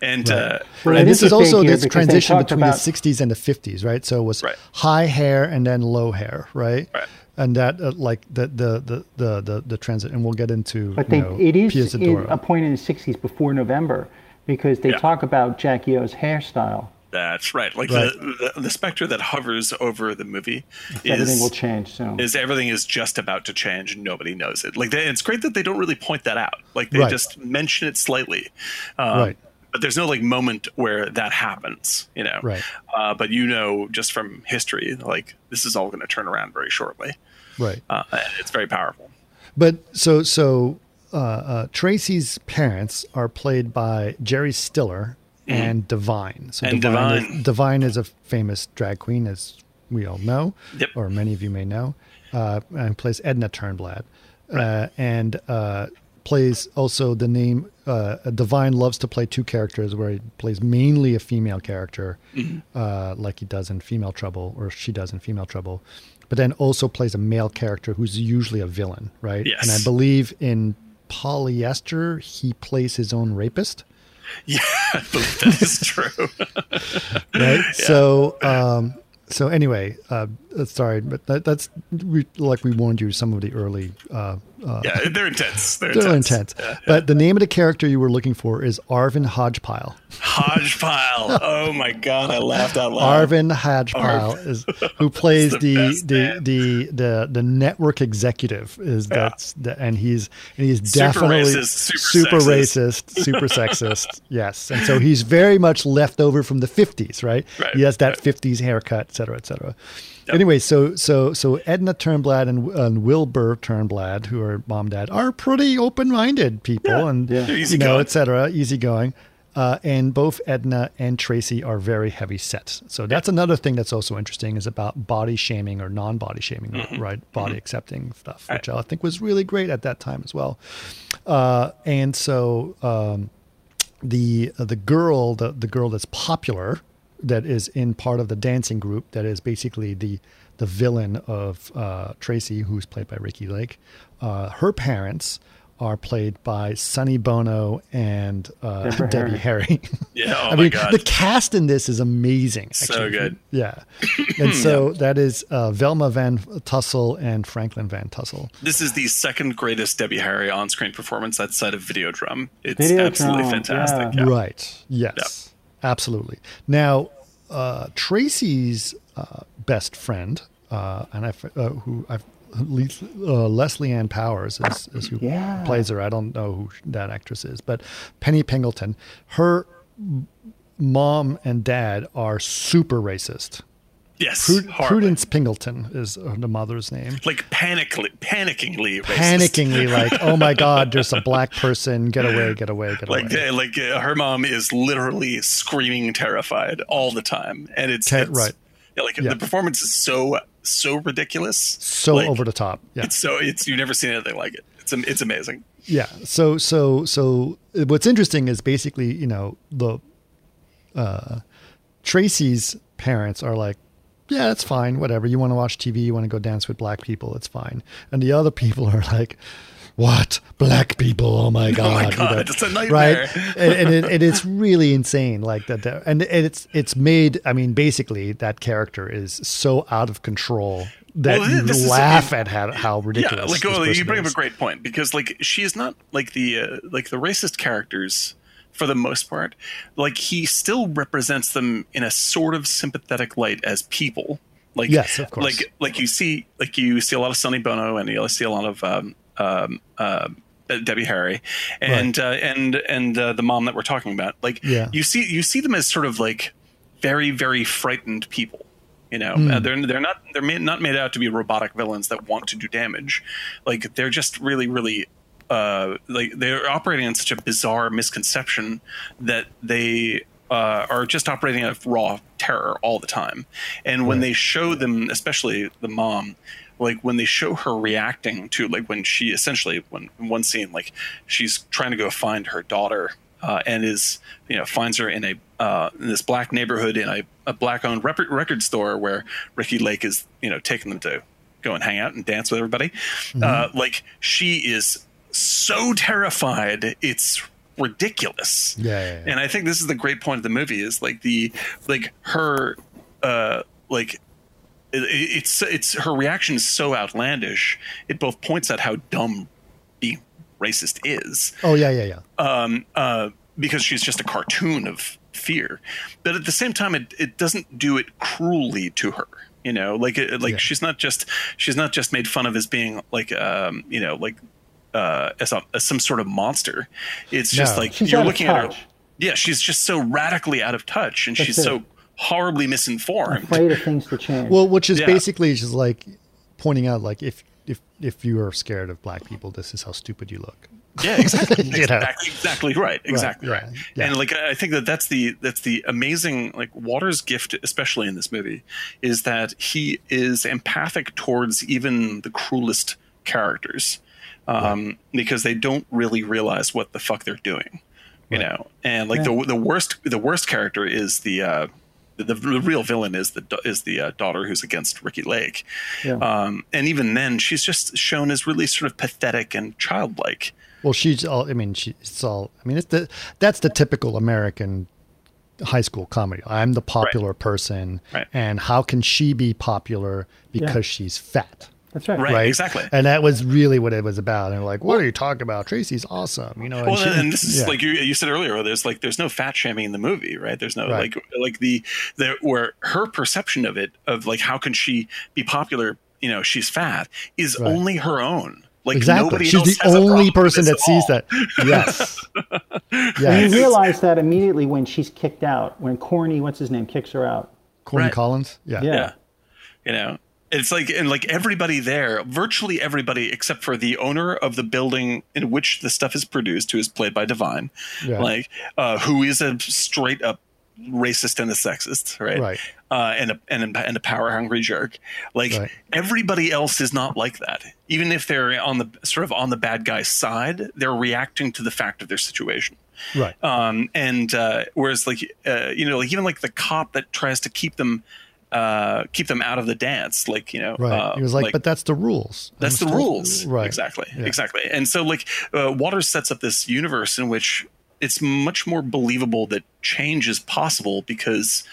and Right. uh Well, and this is is a big also this transition between about- the 60s and the 50s, right? So it was Right. high hair and then low hair, right? Right. And that uh, like the the the the the, the transit, and we'll get into But you they, know, it is in a point in the 60s before November because they Yeah. talk about Jackie O's hairstyle. That's right like Right. The, the the specter that hovers over the movie is Everything will is change soon. is everything is just about to change and nobody knows it like they, it's great that they don't really point that out like they Right. just mention it slightly um, Right. but there's no like moment where that happens you know Right. uh, but you know just from history like this is all going to turn around very shortly right. uh, and it's very powerful But so so uh, uh, Tracy's parents are played by Jerry Stiller and Divine. So. And Divine, Divine. Is, Divine is a famous drag queen, as we all know, Yep. or many of you may know, uh, and plays Edna Turnblad, uh, and uh, plays also the name. Uh, Divine loves to play two characters, where he plays mainly a female character, Mm-hmm. uh, like he does in Female Trouble, or she does in Female Trouble. But then also plays a male character who's usually a villain, right? Yes. And I believe in Polyester, he plays his own rapist, yeah I believe that is true right? So, um, so anyway, uh, sorry, but that, that's we, like we warned you. Some of the early, uh, uh, yeah they're intense they're, they're intense, intense. But the name of the character you were looking for is Arvin Hodgepile. Hodgepile. Oh my god, I laughed out loud. Arvin Hodgepile is who plays the the the, the the the network executive is Yeah. that's the, and he's and he's Super definitely racist, super racist, super sexist. Yes, and so he's very much left over from the fifties, right? Right, He has that right. fifties haircut, et cetera, et cetera. Anyway, so so so Edna Turnblad and, and Wilbur Turnblad, who are mom dad, are pretty open minded people, Yeah. and Yeah. You easy know, going. etc. Easygoing. Uh, and both Edna and Tracy are very heavy set. So that's another thing that's also interesting is about body shaming or non-body shaming, Mm-hmm. right? Body accepting stuff, which I think was really great at that time as well. Uh, and so um, the uh, the girl, the the girl that's popular, that is in part of the dancing group, that is basically the the villain of uh, Tracy, who's played by Ricki Lake. Uh, her parents are played by Sonny Bono and uh, Debbie Harry. Yeah, oh I my mean, God. the cast in this is amazing. So good. Yeah, and so that is uh, Velma Von Tussle and Franklin Von Tussle. This is the second greatest Debbie Harry on-screen performance outside of Videodrome. It's Videodrome, absolutely fantastic. yeah. Yeah. Right. Yes. Absolutely. Now, uh, Tracy's uh, best friend, uh, and I, uh, who I've uh, Leslie Ann Powers is, is who Yeah. plays her. I don't know who that actress is, but Penny Pingleton. Her mom and dad are super racist. Yes, Prud- Prudence Pingleton is uh, the mother's name. like panically, panickingly racist. Panickingly, like, oh my God, there's a black person. Get away, get away, get Like, away. uh, like uh, her mom is literally screaming, terrified all the time, and it's, it's- right. Yeah, like Yeah. the performance is so so ridiculous, so like, over the top. Yeah. It's so it's you've never seen anything like it. It's it's amazing. Yeah. So so so what's interesting is basically you know the uh, Tracy's parents are like, yeah, it's fine, whatever. You want to watch TV, you want to go dance with black people, it's fine. And the other people are like. What black people? Oh my god! you God, know, it's a nightmare. right? and, and, it, and it's really insane, like that. And it's it's made. I mean, basically, that character is so out of control that Well, you is- laugh at how, how ridiculous. Yeah, like oh, you bring up a great point because like she is not like the uh, like the racist characters for the most part. Like he still represents them in a sort of sympathetic light as people. Like Yes, of course. Like like you see like you see a lot of Sonny Bono and you see a lot of um, um, uh, Debbie Harry and uh, and and uh, the mom that we're talking about. Like Yeah. you see you see them as sort of like very very frightened people. You know, Hmm. uh, they're they're not they're made, not made out to be robotic villains that want to do damage. Like they're just really really uh, like they're operating on such a bizarre misconception that they uh, are just operating out of raw terror all the time. And when they show them, especially the mom, like when they show her reacting to like when she essentially when in one scene like she's trying to go find her daughter uh, and is you know finds her in a uh, in this black neighborhood in a, a black owned rep- record store where Ricki Lake is you know taking them to go and hang out and dance with everybody. Uh, like she is so terrified, it's ridiculous. Yeah, yeah, yeah. And I think this is the great point of the movie is like the like her uh like it, it's it's her reaction is so outlandish. It both points out how dumb being racist is, Oh yeah, yeah, yeah. um, uh, because she's just a cartoon of fear. But at the same time, it, it doesn't do it cruelly to her. You know, like it, like Yeah. she's not just she's not just made fun of as being like um, you know like uh, as, a, as some sort of monster. It's just No. like She's you're looking at her. Yeah, she's just so radically out of touch, and she's it. so horribly misinformed. Afraid of things to change. Well, which is Yeah. basically just like pointing out, like if if if you are scared of black people, this is how stupid you look. Yeah, exactly. You know. exactly, exactly right. Exactly yeah, right. yeah. And like I think that that's the that's the amazing like Waters' gift, especially in this movie, is that he is empathic towards even the cruelest characters, um, because they don't really realize what the fuck they're doing, you know. And like the the worst the worst character is the. Uh, the, the real villain is the is the uh, daughter who's against Ricki Lake, Yeah. um, and even then she's just shown as really sort of pathetic and childlike. Well, she's all. I mean, she, it's all. I mean, it's the that's the typical American high school comedy. I'm the popular person, Right. and how can she be popular because Yeah. she's fat? That's right. Right. Right, exactly. And that was really what it was about. And like, what are you talking about? Tracy's awesome, you know. well, she- and this is yeah. like you, you said earlier. There's like there's no fat shaming in the movie, right? There's no Right. like like the there where her perception of it of like how can she be popular? You know, she's fat is Right. only her own. Like exactly. nobody She's else the has only problem person that sees that. Yes. And yeah. you realize that immediately when she's kicked out, when Corny, what's his name, kicks her out. Corny Right. Collins. Yeah. Yeah. Yeah. You know, it's like and like everybody there, virtually everybody except for the owner of the building in which the stuff is produced, who is played by Divine, Yeah. like uh, who is a straight up racist and a sexist, right? Right. Uh, and a and a, and a power hungry jerk. Like Right. everybody else is not like that. Even if they're on the sort of on the bad guy's side, they're reacting to the fact of their situation. Right. Um, and uh, whereas like uh, you know like even like the cop that tries to keep them uh, keep them out of the dance, like you know, right. uh, he was like, but that's the rules. that's I'm the supposed- rules. Right. Exactly. Yeah. Exactly. And so, like, uh, Waters sets up this universe in which it's much more believable that change is possible because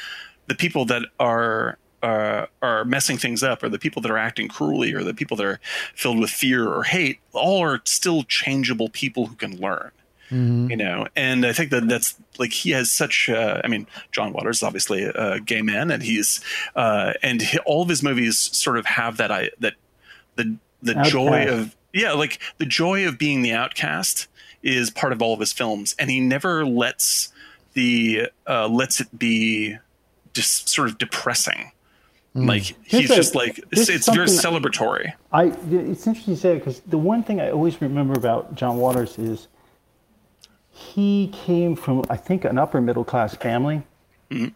the people that are uh, are messing things up, or the people that are acting cruelly, or the people that are filled with fear or hate, all are still changeable people who can learn. Mhm. You know, and I think that that's like he has such. Uh, I mean, John Waters is obviously a gay man, and he's uh, and he, all of his movies sort of have that I that the the joy of yeah, like the joy of being the outcast is part of all of his films, and he never lets the uh, lets it be just sort of depressing. Like he's Here's a- just like it's very celebratory. I it's interesting you say because the one thing I always remember about John Waters is he came from I think an upper middle class family, mm-hmm.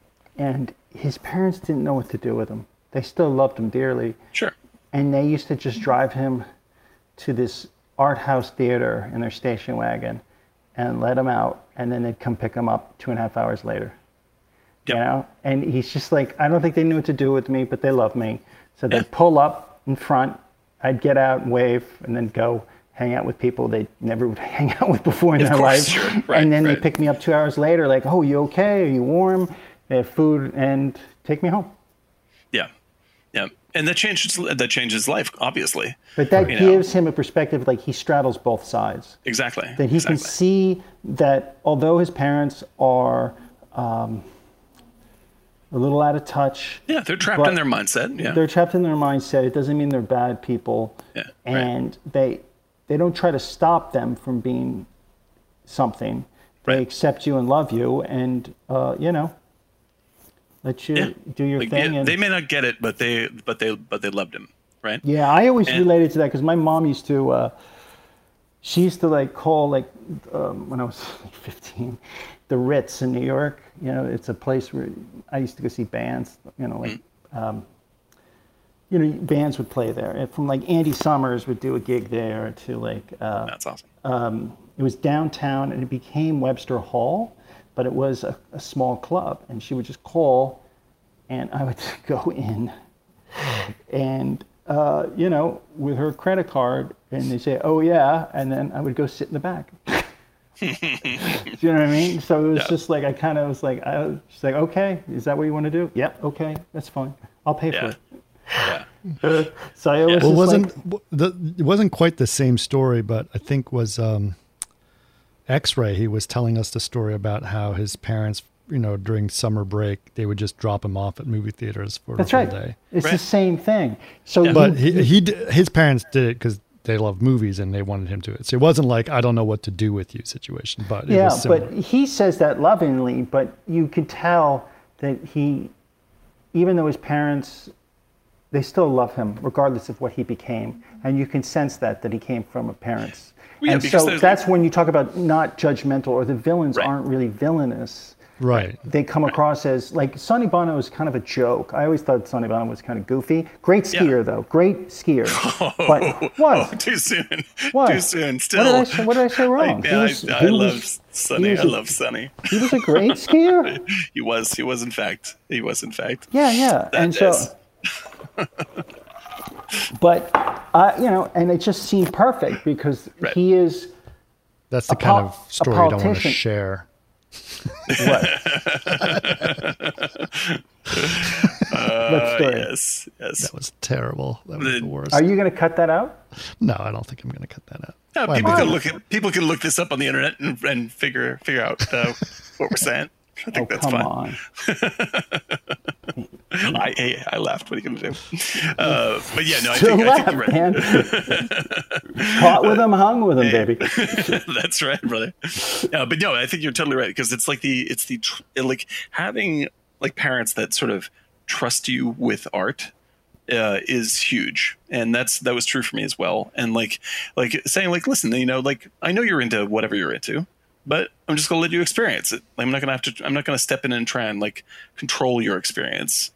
and his parents didn't know what to do with him. They still loved him dearly, Sure. and they used to just drive him to this art house theater in their station wagon, and let him out, and then they'd come pick him up two and a half hours later. You know, and he's just like, I don't think they knew what to do with me, but they love me. So they'd Yeah. pull up in front, I'd get out and wave, and then go hang out with people they never would hang out with before in Of their course, life. sure. Right, and then right. they pick me up two hours later, like, oh, you okay? Are you warm? They have food and take me home. Yeah. Yeah. And that changes that changes life, obviously. But that You know. gives him a perspective, like he straddles both sides. Exactly. That he exactly. can see that although his parents are um, a little out of touch, Yeah, they're trapped in their mindset. Yeah. they're trapped in their mindset. It doesn't mean they're bad people, Yeah, right. and they they don't try to stop them from being something. They Right. accept you and love you, and uh, you know, let you Yeah. do your Like, thing. yeah, and, they may not get it, but they but they but they loved him, right? yeah, I always And- related to that because my mom used to. Uh, she used to like call like um, when I was like 15, the Ritz in New York. You know, it's a place where I used to go see bands. You know, like um, you know, bands would play there. And From like Andy Summers would do a gig there to like uh, That's awesome. um, it was downtown and it became Webster Hall, but it was a, a small club. And she would just call, and I would go in, and uh, you know, with her credit card, and they say, "Oh yeah," and then I would go sit in the back. Do you know what I mean? So it was Yeah. just like I kind of was like, I was like, okay, is that what you want to do? Yep, okay, that's fine. I'll pay for it. Yeah. So I was Well, it wasn't like, the, it wasn't quite the same story, but I think was um, X-ray. He was telling us the story about how his parents, you know, during summer break, they would just drop him off at movie theaters for that's the whole right. day. It's the same thing. So But he, he d- his parents did it because they love movies and they wanted him to it. So it wasn't like I don't know what to do with you situation, but it Yeah, was but he says that lovingly, but you could tell that he, even though his parents, they still love him regardless of what he became, and you can sense that that he came from a parents. Well, yeah, and because so there's- that's when you talk about not judgmental or the villains Right. aren't really villainous. right. They come across as like Sonny Bono is kind of a joke. I always thought Sonny Bono was kind of goofy. Great Yeah. skier though, great skier. but what? Oh, too soon. What? Too soon. Still. What did I say, what did I say wrong? I, yeah, was- I, he I was- love Sonny. was I a- love Sonny. He was a great skier. He was. He was in fact. He was in fact. Yeah, yeah. That and so, is- but uh, you know, and it just seemed perfect because Right. he is That's the kind pol- of story I don't want to share. what? Uh, story? yes. Yes. That was terrible. That was The- the worst. Are you going to cut that out? no, I don't think I'm going to cut that out. Yeah, Why people not? can look at people can look this up on the internet and, and figure figure out uh, what we're saying. I think Oh, that's come fine. on. I, I I laughed. What are you gonna do? Uh, but yeah, no, I think, I think you're laugh, right. Caught with him, hung with him, baby. That's right, brother. Uh, but no, I think you're totally right because it's like the it's the tr- like having like parents that sort of trust you with art uh, is huge, and that's that was true for me as well. And like like saying like, listen, you know, like I know you're into whatever you're into, but I'm just gonna let you experience it. I'm not gonna have to. I'm not gonna step in and try and like control your experience.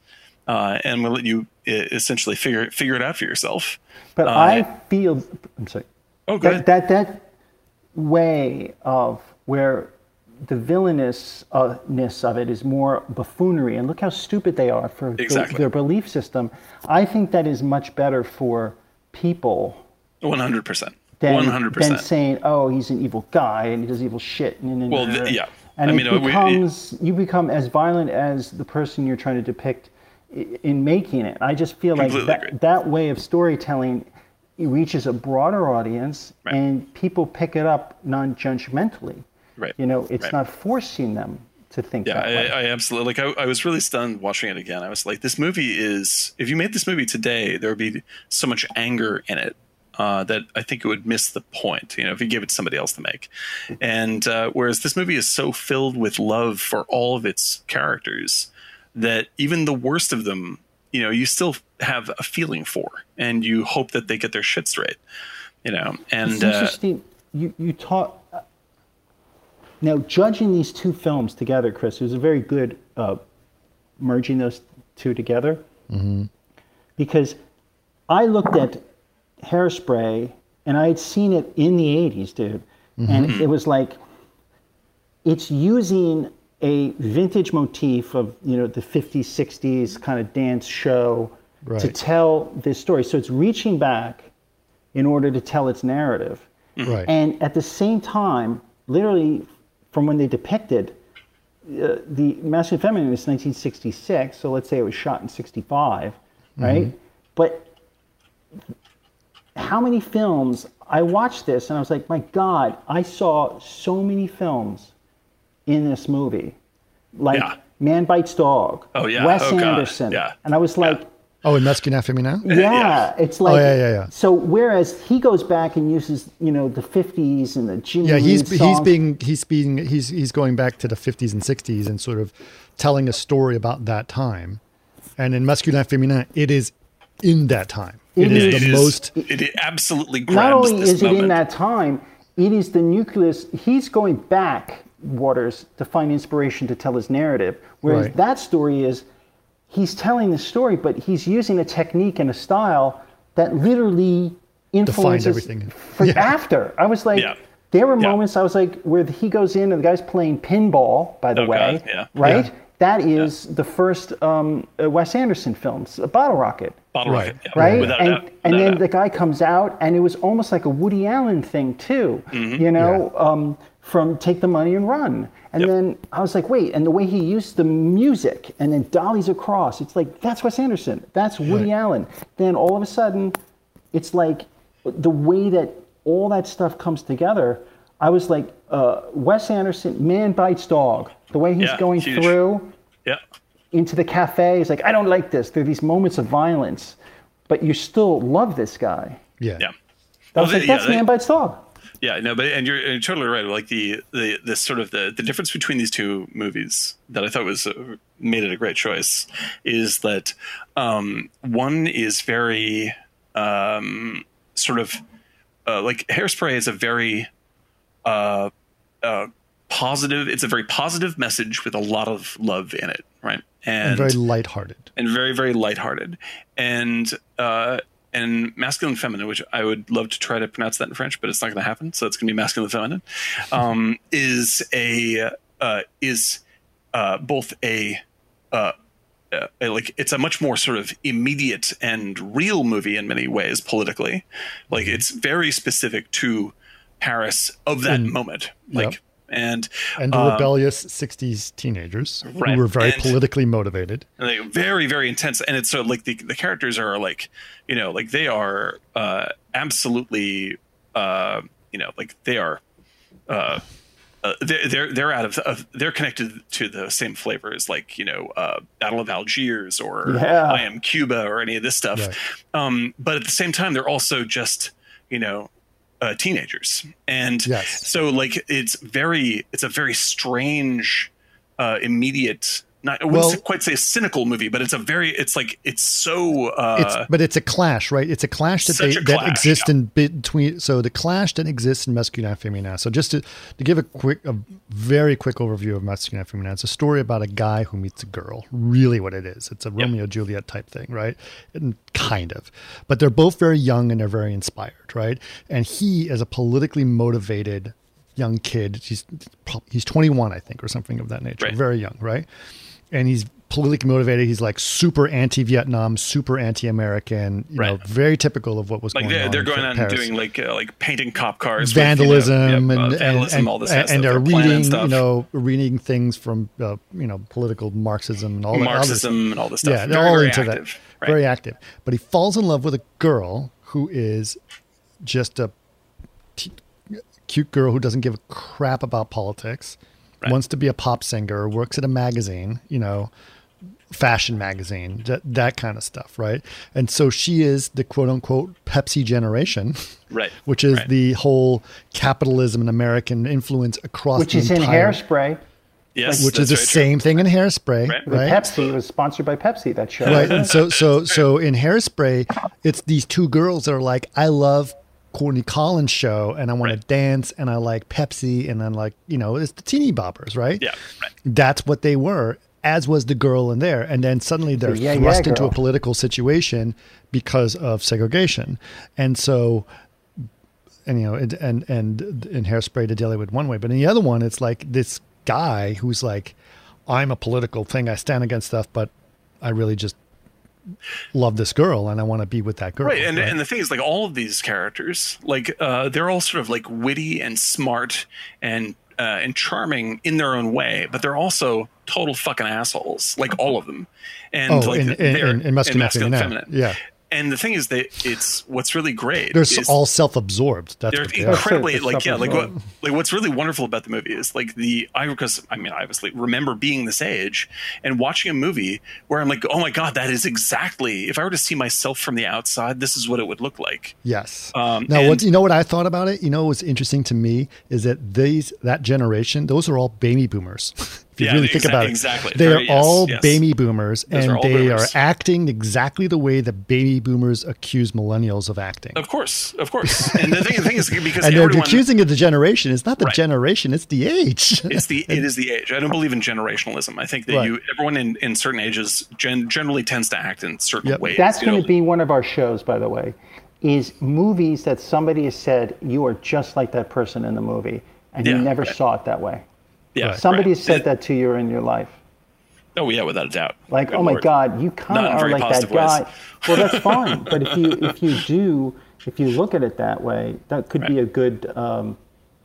Uh, and I'm gonna let you uh, essentially figure figure it out for yourself. But Uh, I feel, I'm sorry, Oh, go that, that that way of where the villainousness of it is more buffoonery, and look how stupid they are for the- their belief system. I think that is much better for people One hundred percent. Than, One hundred than saying, "Oh, he's an evil guy and he does evil shit." And, and, Well, yeah. and I it mean, uh, we- becomes you become as violent as the person you're trying to depict in making it. I just feel like agree. that, that way of storytelling it reaches a broader audience, Right. and people pick it up non-judgmentally. Right. You know, it's Right. not forcing them to think Yeah, that way. I, I absolutely like. I, I was really stunned watching it again. I was like, this movie is. If you made this movie today, there would be so much anger in it uh, that I think it would miss the point. You know, if you gave it to somebody else to make. And uh, whereas this movie is so filled with love for all of its characters that even the worst of them, you know, you still have a feeling for, and you hope that they get their shit straight. You know, and It's uh, interesting. You you taught. Now, judging these two films together, Chris, it was a very good uh, merging those two together. Because I looked at Hairspray, and I had seen it in the '80s, dude, and mm-hmm. it was like it's using a vintage motif of you know the 50s 60s kind of dance show to tell this story. So it's reaching back in order to tell its narrative. Mm-hmm. Right. and at the same time literally from when they depicted uh, the masculine feminine is 1966 so let's say it was shot in 65 right? Mm-hmm. But how many films I watched this and I was like, my God, I saw so many films in this movie. Like Yeah. Man Bites Dog. Oh, yeah. Wes Oh, God. Anderson. Yeah. And I was like, oh, and Masculin Féminin? yeah, Yeah. it's like Oh, yeah, yeah, yeah. So whereas he goes back and uses, you know, the 50s and the Jimmy Yeah, he's Reed he's being he's being he's he's going back to the 50s and 60s and sort of telling a story about that time. And in Masculin Féminin, it is in that time. It it is, is- the it most It, it absolutely grabs not only this is it in that time, it is the nucleus. He's going back, Waters, to find inspiration to tell his narrative. Whereas Right. that story is, he's telling the story, but he's using a technique and a style that literally influences everything. for Yeah. after. I was like, Yeah. there were Yeah. moments I was like, where he goes in and the guy's playing pinball, by the Oh, way, God, yeah. right? Yeah. That is the first um, uh, Wes Anderson films, Bottle Rocket Bottle Right. rocket, yeah, right? Without and doubt. and Without then doubt. the guy comes out, and it was almost like a Woody Allen thing too, Mm-hmm. you know, um, from Take the Money and Run. And Yep. then I was like, wait, and the way he used the music, and then Dolly's across, it's like that's Wes Anderson, that's Woody Allen. Then all of a sudden, it's like the way that all that stuff comes together. I was like, uh, Wes Anderson, Man Bites Dog. The way he's Yeah, going huge. through yeah, into the cafe. He's like, I don't like this. There are these moments of violence, but you still love this guy. yeah. yeah. I was Well, like, they- yeah, that's they- Man Bites Dog. Yeah, no, but and you're, you're totally right. Like the the this sort of the the difference between these two movies that I thought was uh, made it a great choice is that um, one is very um, sort of uh, like Hairspray is a very uh, uh, positive. It's a very positive message with a lot of love in it, right? And very lighthearted. and very very lighthearted and uh and masculine feminine which i would love to try to pronounce that in french but it's not going to happen so it's going to be masculine feminine um is a uh is uh both a uh uh, like it's a much more sort of immediate and real movie in many ways politically like it's very specific to paris of that moment like Yep. And And um, rebellious 60s teenagers right, who were very and- politically motivated. and they very very intense and it's so like the, the characters are like you know like they are uh absolutely uh you know like they are uh uh, they're they're they're out of, of they're connected to the same flavors like you know uh, Battle of Algiers or Yeah. I Am Cuba or any of this stuff, Right. um, but at the same time they're also just you know uh, teenagers and Yes. so like it's very it's a very strange uh, immediate not I wouldn't Well- quite say a cynical movie, but it's a very it's like it's so uh, it's but it's a clash, right? It's a clash that they a that exists yeah. in between. So the clash that exists in masculine and feminine. So just to, to give a quick, a very quick overview of masculine and feminine, it's a story about a guy who meets a girl. Really, what it is, it's a Romeo Juliet type thing, right? And kind of, but they're both very young and they're very inspired, right? And he is a politically motivated young kid. He's he's 21, I think, or something of that nature. Right. Very young, right? And he's politically motivated. He's like super anti-Vietnam, super anti-American. You know, Right. very typical of what was like going they're, on. they're in going on Paris. doing like uh, like painting cop cars, with, you know, vandalism yeah, uh, and, vandalism, and, all this and, and they're reading, you know, reading things from uh, you know political Marxism and all that. all Marxism and all this stuff. yeah, they're very, all very into active, that. right? Very active. But he falls in love with a girl who is just a t- cute girl who doesn't give a crap about politics, Right. wants to be a pop singer, works at a magazine, you know, fashion magazine, that, that kind of stuff, right? And so she is the quote unquote Pepsi generation, Right, which is right. the whole capitalism and American influence across Which the is in hairspray. Yes, which is the very true. same thing in hairspray, Right. The right? Pepsi was sponsored by Pepsi. That show. right and so so so in hairspray it's these two girls that are like i love corny collins show and i want Right. to dance and i like pepsi and i'm like you know it's the teeny boppers right? Yeah, right. that's what they were as was the girl in there. And then suddenly they're yeah, yeah, thrust into a political situation because of segregation. And so and you know and and, and in hairspray to deal with one way. But in the other one it's like this guy who's like i'm a political thing. I stand against stuff but i really just love this girl and i want to be with that girl right and, and the thing is like all of these characters like uh, they're all sort of like witty and smart and uh, and charming in their own way but they're also total fucking assholes like all of them and Oh, like in- in- in- in masculine and feminine. Yeah. And the thing is that it's what's really great they're is all self-absorbed that's they're what they are. incredibly It's like yeah like what like what's really wonderful about the movie is like the I because I mean I obviously remember being this age and watching a movie where I'm like oh my god that is exactly if I were to see myself from the outside this is what it would look like Yes. Um, now, and- what you know what I thought about it? You know what's interesting to me is that these that generation, those are all baby boomers. if you Yeah, really think exa- about it, exactly. they Very- are yes, all yes. baby boomers, Those and are they boomers. are acting exactly the way that baby boomers accuse millennials of acting. Of course, of course. And the thing, the thing is because and they're everyone, accusing of the generation. It's not the Right. generation; it's the age. it's the it is the age. I don't believe in generationalism. I think that Right. you everyone in, in certain ages gen, generally tends to act in certain Yep. ways. That's going know? to be one of our shows, by the way. Is movies that somebody has said you are just like that person in the movie, and you never right. saw it that way. Yeah, Somebody right. said that to you in your life. Oh yeah, without a doubt. Like, Good oh my. God, you kind of are like that ways. guy. Well, that's fine. but if you if you do if you look at it that way, that could be a good. Um,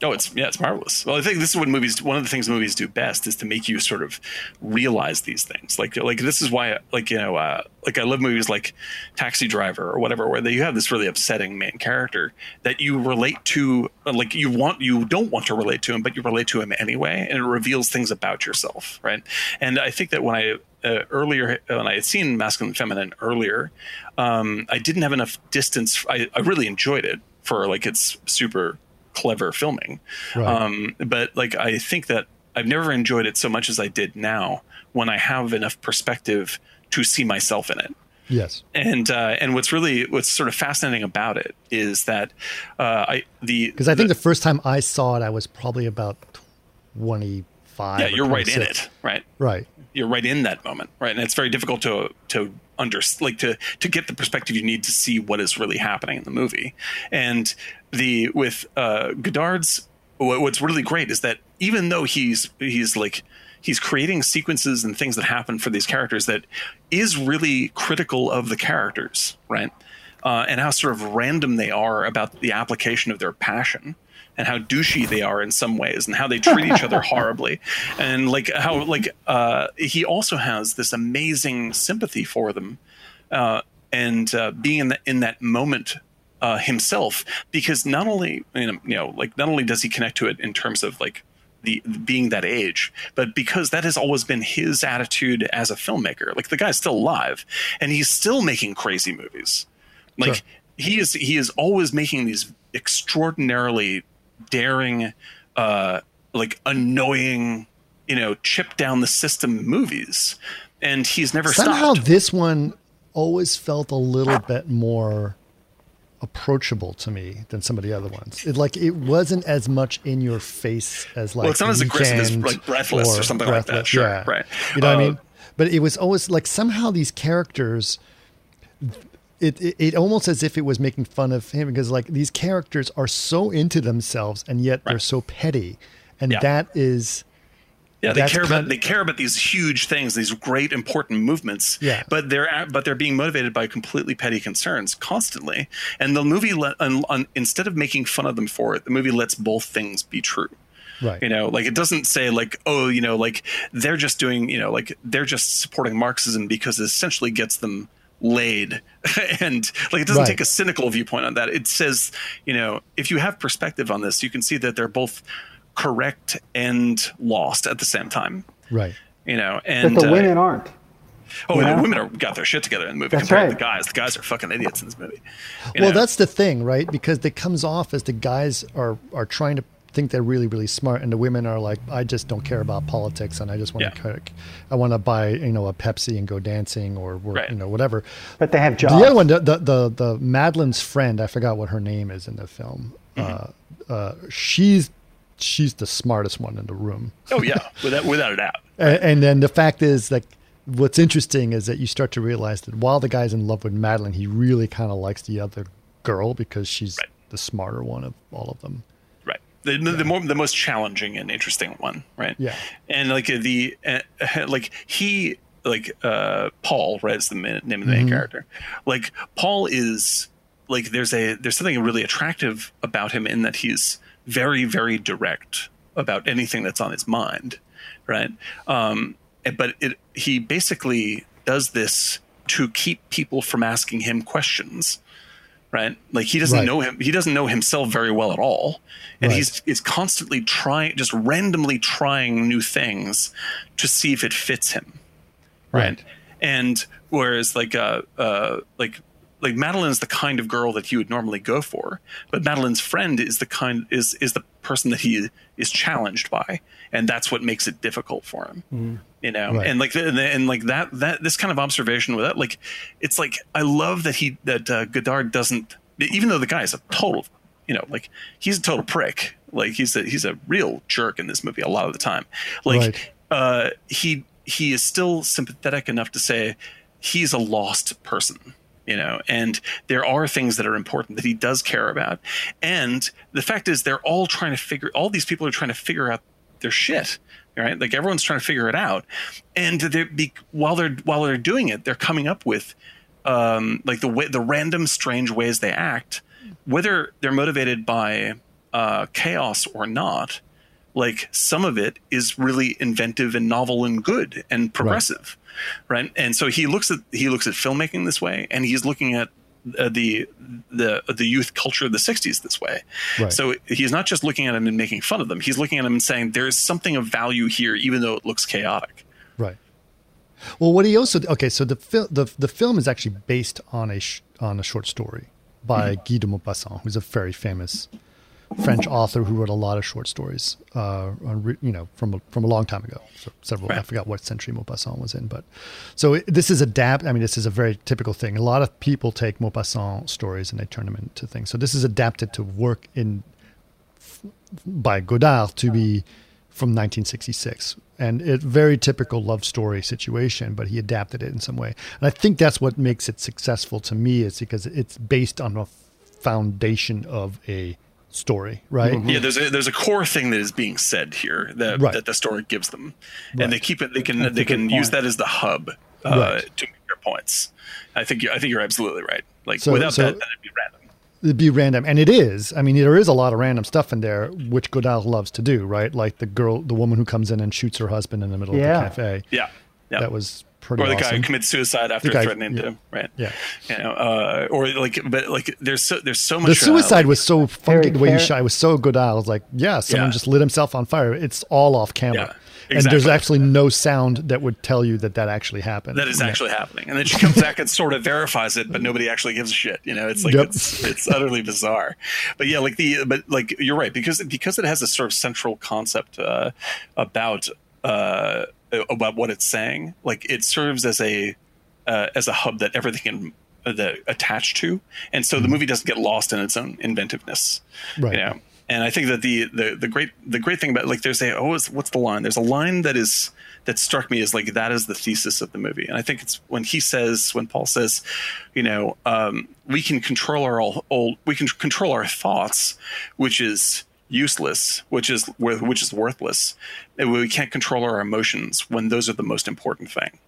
No, it's yeah, it's marvelous. Well, I think this is what movies. One of the things movies do best is to make you sort of realize these things. Like, like this is why, like you know, uh, like I love movies like Taxi Driver or whatever, where you have this really upsetting main character that you relate to. uh, Like you want, you don't want to relate to him, but you relate to him anyway, and it reveals things about yourself, right? And I think that when I uh, earlier when I had seen Masculine and Feminine earlier, um, I didn't have enough distance. I, I really enjoyed it for like its super clever filming. Right. Um, but like I think that I've never enjoyed it so much as I did now when I have enough perspective to see myself in it. yes. And uh, and what's really what's sort of fascinating about it is that uh, I the Because I think the first time I saw it, I was probably about twenty-five. yeah you're right in it right Right. you're right in that moment right and it's very difficult to to under like to to get the perspective you need to see what is really happening in the movie and the with uh godard's what- what's really great is that even though he's he's like he's creating sequences and things that happen for these characters that is really critical of the characters right? Uh, and how sort of random they are about the application of their passion and how douchey they are in some ways and how they treat each other horribly. And like how like uh, he also has this amazing sympathy for them uh, and uh, being in, the, in that moment uh, himself because not only you know, like not only does he connect to it in terms of like the being that age, but because that has always been his attitude as a filmmaker. Like the guy's still alive and he's still making crazy movies. Like Sure. he is he is always making these extraordinarily daring uh like annoying you know chip down the system movies, and he's never Somehow stopped. this one always felt a little bit more approachable to me than some of the other ones. It like it wasn't as much in your face as like Well, it's not as aggressive as, like, Breathless or something like that. Sure, yeah. right. You know what I Uh, mean? But it was always like somehow these characters. It, it, it almost as if it was making fun of him because like these characters are so into themselves and yet they're so petty and Yeah. that is Yeah, they care about kind- they care about these huge things, these great important movements. Yeah. but they're but they're being motivated by completely petty concerns constantly. And the movie, let, un, un, instead of making fun of them for it, the movie lets both things be true. right You know, like it doesn't say like, oh, you know, like they're just doing, you know, like they're just supporting Marxism because it essentially gets them laid and like it doesn't Right. take a cynical viewpoint on that it says you know if you have perspective on this you can see that they're both correct and lost at the same time right you know But and the uh, women aren't. oh you the women are got their shit together in the movie That's compared to the guys the guys are fucking idiots in this movie you well know? that's the thing right because it comes off as the guys are are trying to think they're really really smart and the women are like i just don't care about politics and i just want Yeah. to cook i want to buy you know a pepsi and go dancing or work Right. you know whatever But they have jobs. the other one the, the the the madeleine's friend i forgot what her name is in the film Mm-hmm. uh uh she's she's the smartest one in the room. Oh yeah. Without without a doubt. And, and then the fact is like what's interesting is that you start to realize that while the guy's in love with Madeleine, he really kind of likes the other girl because she's Right. the smarter one of all of them. right. The, the, the more the most challenging and interesting one right? Yeah. and like uh, the uh, like he like uh paul right is the name of the main character. Like paul is like there's a there's something really attractive about him in that he's very very direct about anything that's on his mind right um but it he basically does this to keep people from asking him questions right like he doesn't Right. know him he doesn't know himself very well at all and Right. he's is constantly trying just randomly trying new things to see if it fits him right, Right. and whereas like uh uh like like Madeleine's the kind of girl that he would normally go for, but Madeleine's friend is the kind is is the person that he is challenged by, and that's what makes it difficult for him. You know, Right. and like the- and like that that this kind of observation with that, like it's like I love that he that uh, Godard doesn't, even though the guy is a total, you know, like he's a total prick. Like he's a he's a real jerk in this movie a lot of the time. Like Right. uh, he he is still sympathetic enough to say he's a lost person you know and there are things that are important that he does care about. And the fact is they're all trying to figure all these people are trying to figure out their shit right? Like everyone's trying to figure it out. And they're be, while they're while they're doing it they're coming up with um like the way the random strange ways they act whether they're motivated by uh chaos or not like some of it is really inventive and novel and good and progressive right, and so he looks at he looks at filmmaking this way and he's looking at uh, the the the youth culture of the 60s this way. Right. so he's not just looking at them and making fun of them. He's looking at them and saying there is something of value here even though it looks chaotic. Right. Well, what he also okay, so the film the the film is actually based on a sh- on a short story by Guy de Maupassant, who's a very famous French author who wrote a lot of short stories, uh, on, you know, from a, from a long time ago. So several, I forgot what century Maupassant was in, but so it, this is adapt. I mean, this is a very typical thing. A lot of people take Maupassant stories and they turn them into things. So this is adapted to work in by Godard to be from 1966 and it very typical love story situation but he adapted it in some way and i think that's what makes it successful to me is because it's based on a foundation of a story right? Yeah there's a there's a core thing that is being said here that Right. that the story gives them. Right. and they keep it they can That's they can use that as the hub uh, Right. to make their points. I think you i think you're absolutely right. Like So- without so- that then it'd be random. It'd be random. And it is. I mean there is a lot of random stuff in there which godard loves to do right? Like the girl the woman who comes in and shoots her husband in the middle Yeah. of the cafe. Yeah. Yeah. That was pretty or the awesome guy who commits suicide after guy- threatening yeah. to right Yeah. you know uh, or like but like there's so there's so much the uh, suicide like- was so funky the way you shot was so good I was like yeah someone Yeah. just lit himself on fire it's all off camera Yeah, and there's actually no sound that would tell you that that actually happened that is Yeah. actually happening and then she comes back and sort of verifies it but nobody actually gives a shit you know it's like Yep. it's it's utterly bizarre but yeah like the but like you're right because because it has a sort of central concept uh, about uh, about what it's saying. Like it serves as a uh, as a hub that everything can uh, that attached to, and so the movie doesn't get lost in its own inventiveness. Right. You know, and I think that the the the great the great thing about like there's a oh what's, what's the line? There's a line that is that struck me as like that is the thesis of the movie, and I think it's when he says when Paul says, you know, um, we can control our all, all we can control our thoughts, which is useless, which is which is worthless. And we can't control our emotions when those are the most important thing.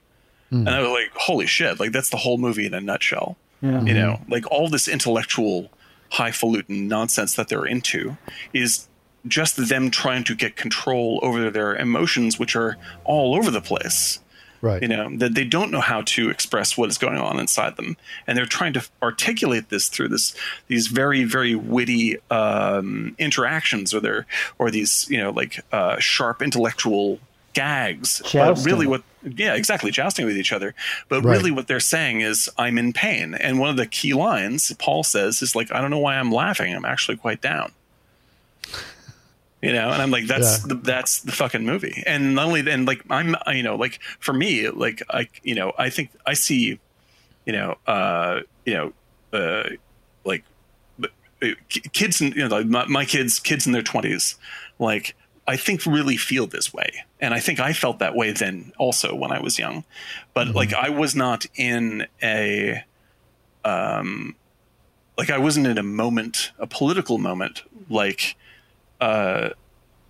Hmm. And I was like, holy shit! Like that's the whole movie in a nutshell. Yeah. You know, hmm. like all this intellectual highfalutin nonsense that they're into is just them trying to get control over their emotions, which are all over the place. Right. You know that they don't know how to express what is going on inside them, and they're trying to articulate this through this these very very witty um, interactions, or their or these you know like uh, sharp intellectual gags. But really, what yeah exactly jousting with each other. But Right. really, what they're saying is, I'm in pain, and one of the key lines Paul says is like, I don't know why I'm laughing. I'm actually quite down. You know, and I'm like, that's Yeah. the, that's the fucking movie. And not only then, like I'm, you know, like for me, like I, you know, I think I see, you know, uh, you know, uh, like uh, ki- kids, in, you know, like my, my kids, kids in their twenties, like I think really feel this way, and I think I felt that way then also when I was young, but like I was not in a, um, like I wasn't in a moment, a political moment, like uh,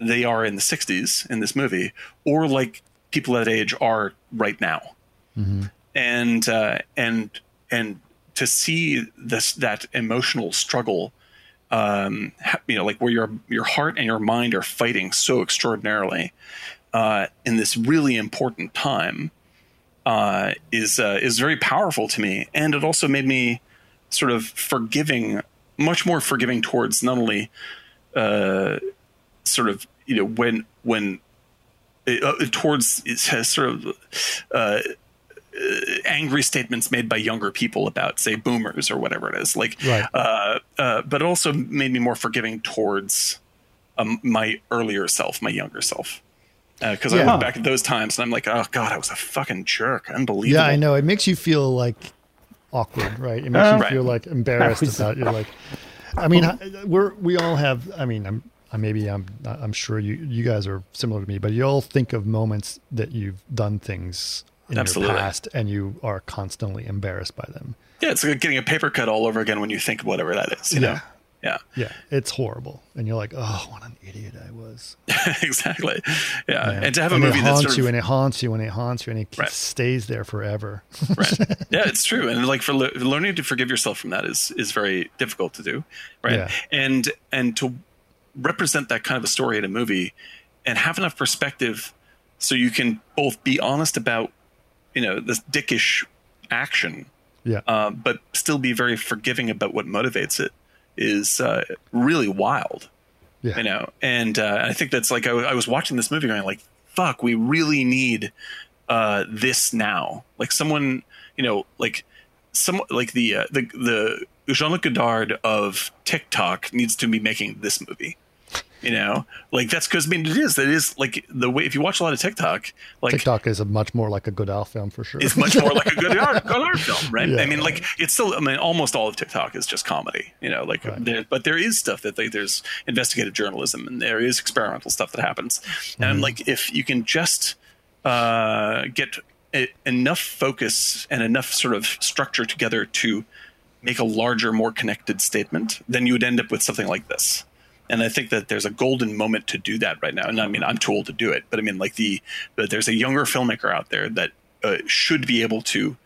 they are in the 60s in this movie, or like people that age are right now. And uh, and and to see this that emotional struggle, um, you know, like where your your heart and your mind are fighting so extraordinarily uh, in this really important time, uh, is uh, is very powerful to me, and it also made me sort of forgiving, much more forgiving towards not only uh, sort of you know when when uh, towards it has sort of uh, uh, angry statements made by younger people about say boomers or whatever it is like Right. uh, uh, but it also made me more forgiving towards um, my earlier self my younger self because I Yeah. look back at those times and I'm like, oh god, I was a fucking jerk, unbelievable. Yeah, I know. It makes you feel like awkward, right? It makes Uh, you Right. feel like embarrassed about. You're like, I mean, we're we all have. I mean, I'm. I maybe I'm. I'm sure you you guys are similar to me, but you all think of moments that you've done things in Absolutely. your past, and you are constantly embarrassed by them. Yeah, it's like getting a paper cut all over again when you think whatever that is. You know? Yeah. Yeah. It's horrible, and you're like, oh, what an idiot I was. exactly. Yeah. Yeah. And to have a And movie it that haunts sort of you, and it haunts you, and it haunts you, and it Right. stays there forever. right. Yeah, it's true. And like for le- learning to forgive yourself from that is is very difficult to do, right? Yeah. And and to represent that kind of a story in a movie and have enough perspective so you can both be honest about you know this dickish action yeah, uh, but still be very forgiving about what motivates it is uh, really wild. Yeah, you know and uh, i think that's like I, w- I was watching this movie going like fuck we really need uh, this now. Like someone you know like some like the uh, the the jean-luc godard of tiktok needs to be making this movie you know like that's because i mean it is it is like the way if you watch a lot of tiktok like TikTok is a much more like a good Al film for sure. it's much more like a good art, film, right? Yeah. I mean, like it's still. I mean, almost all of TikTok is just comedy, you know. Like, Right. there, but there is stuff that like, there's investigative journalism and there is experimental stuff that happens. And Mm-hmm. I'm like, if you can just uh, get enough focus and enough sort of structure together to make a larger, more connected statement, then you would end up with something like this. And I think that there's a golden moment to do that right now. And I mean, I'm too old to do it, but I mean, like the, there's a younger filmmaker out there that uh, should be able to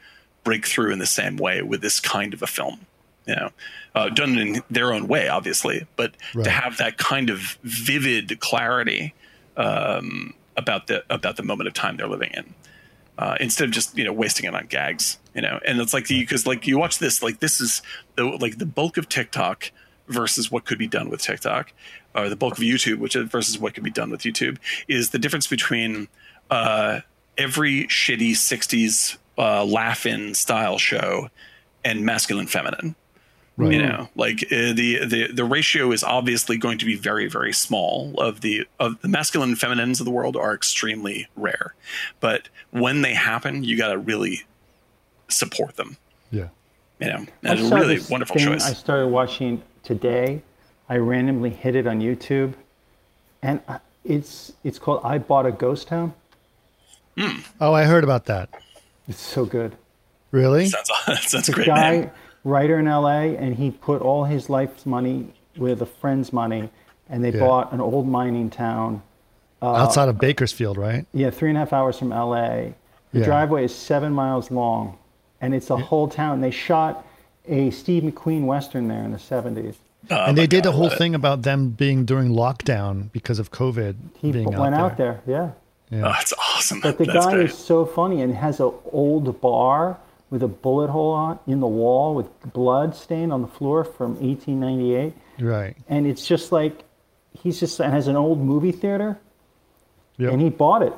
break through in the same way with this kind of a film. You know, uh, done in their own way, obviously, but Right. to have that kind of vivid clarity um, about the about the moment of time they're living in uh, instead of just you know wasting it on gags you know and it's like because like you watch this like this is the like the bulk of tiktok versus what could be done with tiktok or the bulk of youtube which is versus what could be done with youtube is the difference between uh, every shitty 60s uh, laugh in style show and masculine feminine Right. You know, like uh, the the the ratio is obviously going to be very very small. Of the of the masculine and feminines of the world are extremely rare, but when they happen, you got to really support them. Yeah. You know, I and a really wonderful thing choice. I started watching today. I randomly hit it on YouTube, and it's it's called "I Bought a Ghost Town." Hmm. Oh, I heard about that. It's so good. Really? sounds sounds The great, guy, man. writer in LA, and he put all his life's money with a friend's money, and they Yeah. bought an old mining town. Uh, Outside of Bakersfield, right? Yeah, three and a half hours from LA. The Yeah. driveway is seven miles long, and it's a whole town. They shot a Steve McQueen western there in the seventies. Oh and they did God, a I whole love it. thing about them being during lockdown because of COVID. He being went out there. yeah. Yeah. Oh, it's awesome. But the That's guy great. is so funny and has an old bar with a bullet hole on, in the wall with blood stain on the floor from 1898. Right. And it's just like he's just and has an old movie theater Yep. and he bought it.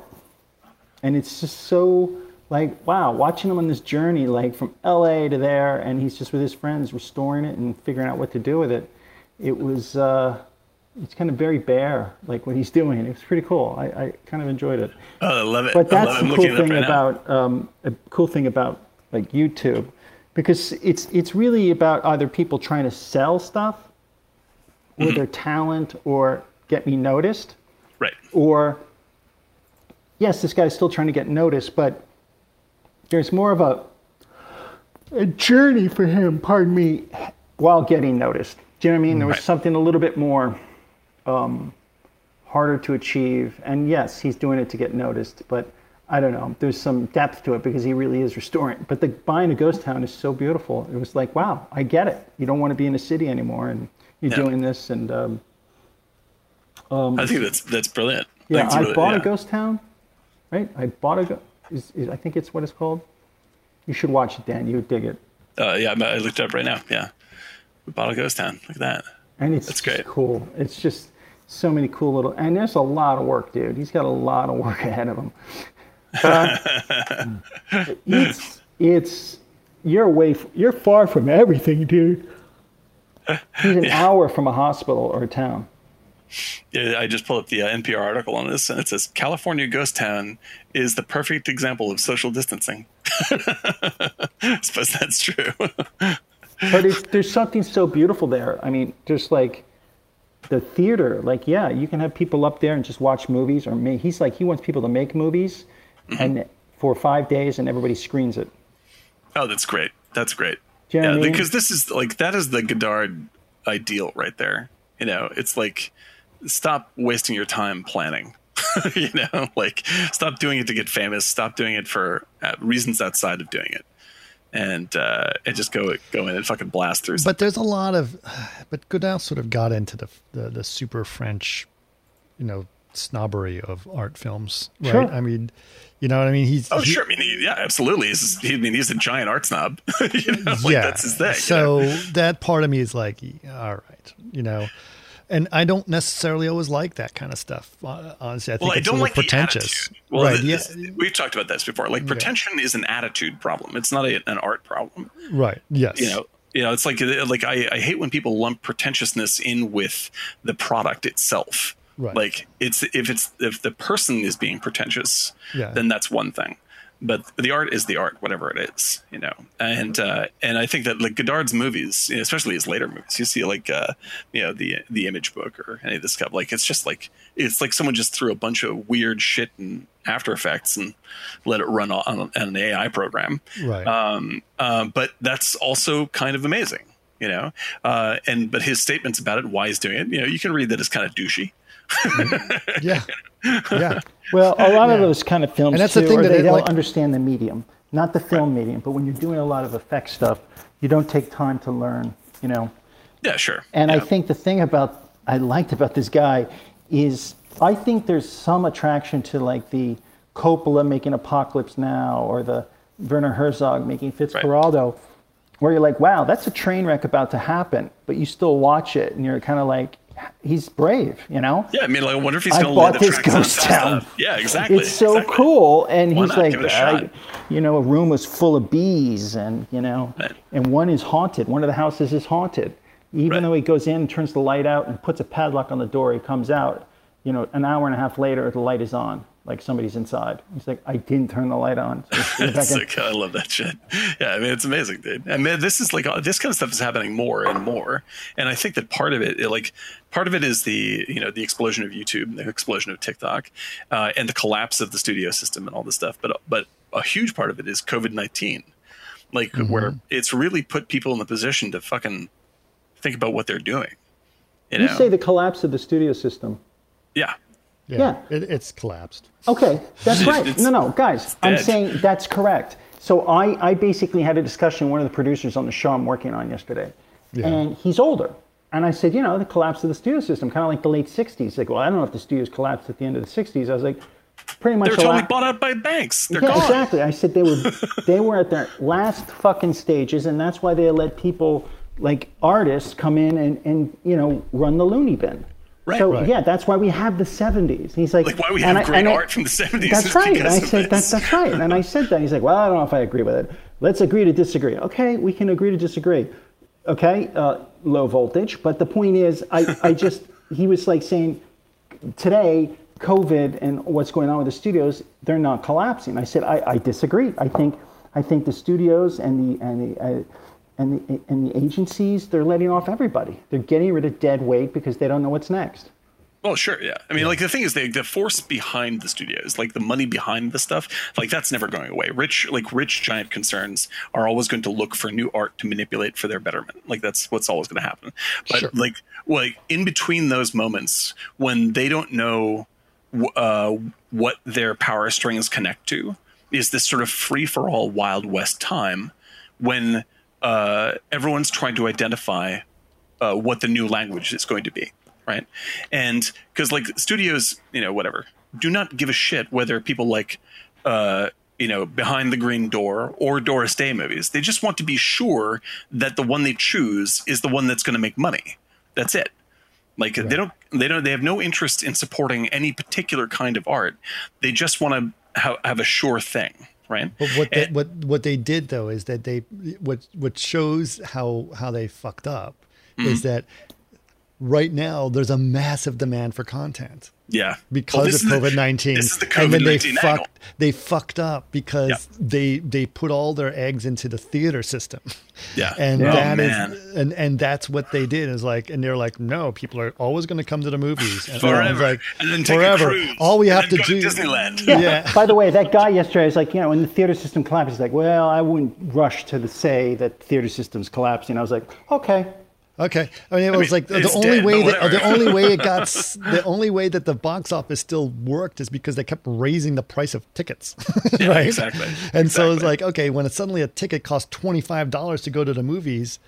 And it's just so like wow, watching him on this journey like from LA to there and he's just with his friends restoring it and figuring out what to do with it. It was uh it's kind of very bare, like what he's doing. It was pretty cool. I, I kind of enjoyed it. Oh, I love it. But that's love it. I'm the cool thing right about um, a cool thing about like YouTube, because it's it's really about either people trying to sell stuff, or Mm-hmm. their talent, or get me noticed, Right. or yes, this guy's still trying to get noticed, but there's more of a a journey for him. Pardon me, while getting noticed. Do you know what I mean? There was Right. something a little bit more um, harder to achieve. And yes, he's doing it to get noticed, but I don't know. There's some depth to it because he really is restoring. But the buying a ghost town is so beautiful. It was like, wow, I get it. You don't want to be in a city anymore, and you're Yeah. doing this. And um, I think that's that's brilliant. yeah, That's I really- bought yeah. a ghost town. Right, I bought a. Is, is, I think it's what it's called. You should watch it, Dan. You would dig it. Uh, yeah, I looked it up right now. Yeah, a ghost town. Look at that. And it's That's great. cool. It's just so many cool little, and there's a lot of work, dude. He's got a lot of work ahead of him. Uh, it's it's you're away. You're far from everything, dude. He's an hour from a hospital or a town. I just pulled up the uh, NPR article on this, and it says California ghost town is the perfect example of social distancing. I suppose that's true. But it's, there's something so beautiful there. I mean, just like the theater, like yeah, you can have people up there and just watch movies, or may, he's like he wants people to make movies, Mm-hmm. and for five days, and everybody screens it. oh, that's great. That's great. You know yeah, I mean? because this is like that is the Godard ideal right there. You know, it's like stop wasting your time planning. you know, like stop doing it to get famous. Stop doing it for uh, reasons outside of doing it, and uh, and just go go in and fucking blast through. But there's a lot of, but Godard sort of got into the the, the super French, you know, snobbery of art films, right? Sure. I mean, you know what I mean? He's Oh, he- sure. I mean, he, yeah, absolutely. He's, he, I mean, he's a giant art snob. you know, like yeah. that's his thing. you so know? that part of me is like, all right, you know. And I don't necessarily always like that kind of stuff. uh, Honestly, I think well, I it's a don't like pretentious. the. Well, right? this- yeah. we've talked about this before. Like pretension is an attitude problem. It's not a, an art problem. Right. Yes. You know, you know, it's like like I, I hate when people lump pretentiousness in with the product itself. Right. Like it's if it's if the person is being pretentious, Yeah. then that's one thing. But the art is the art, whatever it is, you know. And uh, and I think that like Godard's movies, especially his later movies, you see like uh, you know the the Image Book or any of this stuff. Like it's just like it's like someone just threw a bunch of weird shit in After Effects and let it run on, on an AI program Right. um, uh, but that's also kind of amazing, you know. Uh, and but his statements about it, why he's doing it, you know, you can read that as kind of douchey. yeah. Yeah. Well, a lot of those kind of films And that's too, the thing that they it, don't like- understand the medium, not the film medium. But when you're doing a lot of effect stuff, you don't take time to learn, you know. Yeah, sure. And I think the thing about I liked about this guy is I think there's some attraction to like the Coppola making Apocalypse Now or the Werner Herzog making Fitzcarraldo, where you're like, wow, that's a train wreck about to happen, but you still watch it and you're kind of like, he's brave, you know. Yeah, I mean, like, I wonder if he's going to let the this ghost town. Yeah, exactly. It's so exactly. cool, and Why he's like, Give it a I- shot. you know, a room was full of bees, and you know, Right. and one is haunted. One of the houses is haunted. Even Right. though he goes in, and turns the light out, and puts a padlock on the door, he comes out. You know, an hour and a half later, the light is on, like somebody's inside. He's like, I didn't turn the light on. So let's get back It's in. like, I love that shit. Yeah, I mean, it's amazing, dude. I mean, this is like uh, this kind of stuff is happening more and more, and I think that part of it, it, like, part of it is the you know the explosion of YouTube, the explosion of TikTok, uh, and the collapse of the studio system and all this stuff. But but a huge part of it is COVID nineteen, like where it's really put people in the position to fucking think about what they're doing. You You know? say the collapse of the studio system. yeah. Yeah, Yeah. It, it's collapsed. Okay, that's right. No, no, guys, I'm saying that's correct. So I, I basically had a discussion with one of the producers on the show I'm working on yesterday, Yeah. and he's older. And I said, you know, the collapse of the studio system, kind of like the late '60s. He's like, well, I don't know if the studios collapsed at the end of the '60s. I was like, pretty much. They're totally lot- bought out by banks. They're yeah, gone. exactly. I said they were they were at their last fucking stages, and that's why they let people like artists come in and, and you know run the loony bin. Right. so Right. yeah, that's why we have the '70s. He's like, Like, why we have I- great I- art from the 70s That's right. And I said that, that's right. And I said that. He's like, well, I don't know if I agree with it. Let's agree to disagree. Okay, we can agree to disagree. Okay, uh, low voltage. But the point is, I, I just he was like saying today, COVID and what's going on with the studios, they're not collapsing. I said, I, I disagree. I think, I think the studios and the, and the, uh, and the, and the agencies, they're letting off everybody. They're getting rid of dead weight because they don't know what's next. Well, sure, yeah. I mean, like the thing is, the the force behind the studios, like the money behind the stuff, like that's never going away. Rich, like rich giant concerns are always going to look for new art to manipulate for their betterment. Like that's what's always going to happen. But Sure. like, like in between those moments when they don't know uh, what their power strings connect to, is this sort of free for all Wild West time when uh, everyone's trying to identify uh, what the new language is going to be, right? And because like studios, you know, whatever, do not give a shit whether people like, uh, you know, Behind the Green Door or Doris Day movies. They just want to be sure that the one they choose is the one that's going to make money. That's it. Like they don't, they don't, they have no interest in supporting any particular kind of art. They just want to ha- have a sure thing, right? But what they, And- what what they did though is that they what what shows how how they fucked up Mm-hmm. is that right now there's a massive demand for content yeah, because Well, of COVID nineteen, This is the and then they COVID-19 angle. fucked they fucked up because Yeah. they they put all their eggs into the theater system. Yeah. and Oh, that is man. and and that's what they did is like and they're like no people are always going to come to the movies and Forever. like And then take a forever cruise. all we have to go to do Disneyland. Yeah. Yeah. By the way, that guy yesterday was like, you know, when the theater system collapses, he's like, well, I wouldn't rush to the say that theater system's collapsing. I was like, okay. Okay, I mean it was mean, like the only dead, way that the only way it got the only way that the box office still worked is because they kept raising the price of tickets, right? exactly, And so it's exactly. like okay, when it, suddenly a ticket costs twenty five dollars to go to the movies,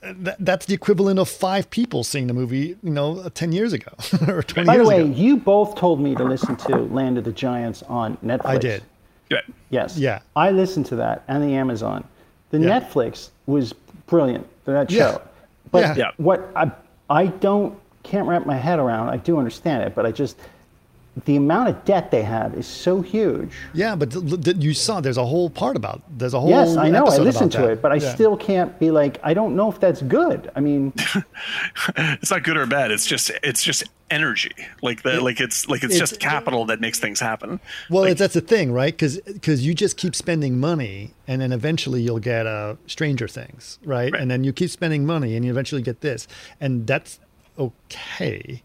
that, that's the equivalent of five people seeing the movie, you know, ten years ago or twenty By the way, ago. you both told me to listen to Land of the Giants on Netflix. I did. Yeah. Yes. Yeah. I listened to that and the Amazon. The Yeah. Netflix was brilliant for that Yeah. Show. But Yeah. Yeah. what I I don't can't wrap my head around. I do understand it, but I just the amount of debt they have is so huge. Yeah, but th- th- you saw there's a whole part about there's a whole Yes, I know. I listened to that. it, but I Yeah. still can't be like I don't know if that's good. I mean, It's not good or bad. It's just it's just energy. Like the like it's like it's, it's- just capital that makes things happen. Well, Like, that's the thing, right? Because because you just keep spending money, and then eventually you'll get uh, Stranger Things, right? Right. And then you keep spending money, and you eventually get this, and that's okay.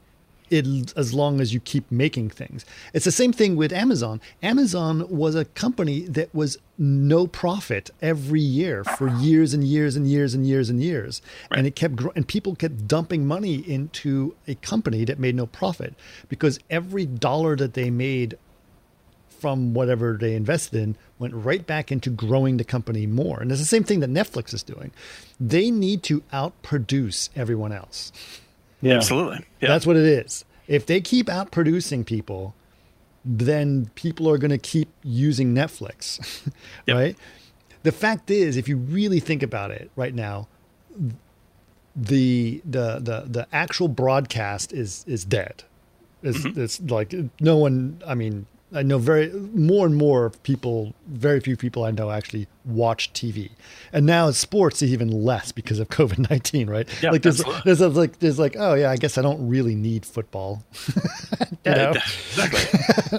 It, as long as you keep making things. It's the same thing with Amazon. Amazon was a company that was no profit every year for years and years and years and years and years, and it kept gro- and people kept dumping money into a company that made no profit because every dollar that they made from whatever they invested in went right back into growing the company more. And it's the same thing that Netflix is doing. They need to outproduce everyone else. Yeah. absolutely. Yeah. That's what it is. If they keep outproducing people, then people are going to keep using Netflix, Yep. right? The fact is, if you really think about it right now, the the the the actual broadcast is is dead. It's, mm-hmm. it's like no one. I mean, I know very more and more people. Very few people I know actually watch TV, and now sports is even less because of COVID nineteen. Right? Yeah, like there's, absolutely. there's like there's like oh yeah, I guess I don't really need football. you know? exactly.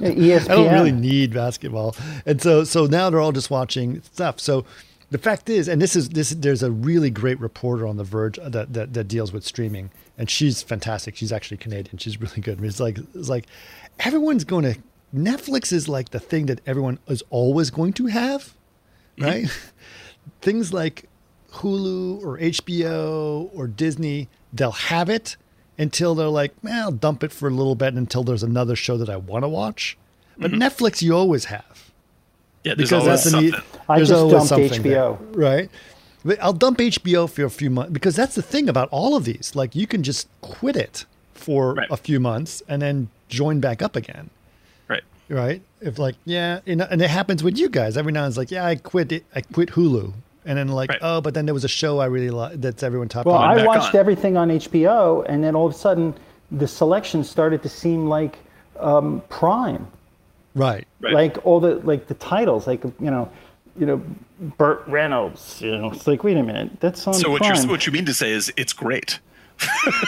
ESPN. I don't really need basketball. And so so now they're all just watching stuff. So the fact is, and this is this there's a really great reporter on the Verge that that, that deals with streaming, and she's fantastic. She's actually Canadian. She's really good. It's like it's like everyone's going to Netflix is like the thing that everyone is always going to have, right? Things like Hulu or HBO or Disney, they'll have it until they're like, well, I'll dump it for a little bit until there's another show that I want to watch. But mm-hmm. Netflix, you always have Yeah, there's because always that's a neat. something. I there's just dumped something there, HBO. right? But I'll dump HBO for a few months because that's the thing about all of these. Like you can just quit it for Right. a few months and then join back up again, Right. right? If like yeah, you know, and it happens with you guys every now and it's like yeah, I quit it. I quit Hulu, and then like Right. oh, but then there was a show I really like that's everyone talked Well, about. I watched on. everything on HBO, and then all of a sudden, the selection started to seem like um, Prime. right. Right. Like all the like the titles, like you know, you know, Burt Reynolds. You know, it's like wait a minute, that's on So what Prime. you what you mean to say is it's great.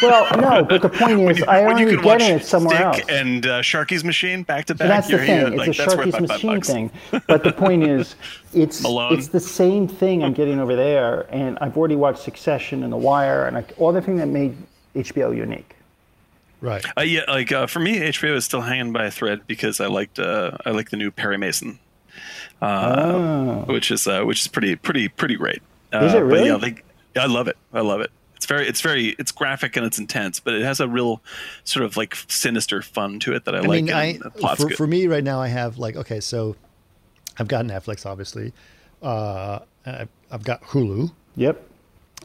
Well, no, but the point is, you- I when you only can get it somewhere Stick else. and uh, Sharky's Machine back to back. But that's the thing. you're It's like, a that's worth Sharky's five machine bucks. thing. But the point is, it's Malone. it's the same thing I'm getting over there, and I've already watched Succession and The Wire, and I, all the thing that made HBO unique. Right. Uh, yeah, like uh, for me, HBO is still hanging by a thread because I liked uh, I like the new Perry Mason, uh, which is uh, which is pretty pretty pretty great. Uh, Oh. Is it But really? yeah, like I love it. I love it. It's very it's very it's graphic and it's intense, but it has a real sort of like sinister fun to it that I, I like. mean, I plot's for, good. for me right now, I have like okay, so I've got Netflix, obviously. Uh, I've, I've got Hulu, Yep.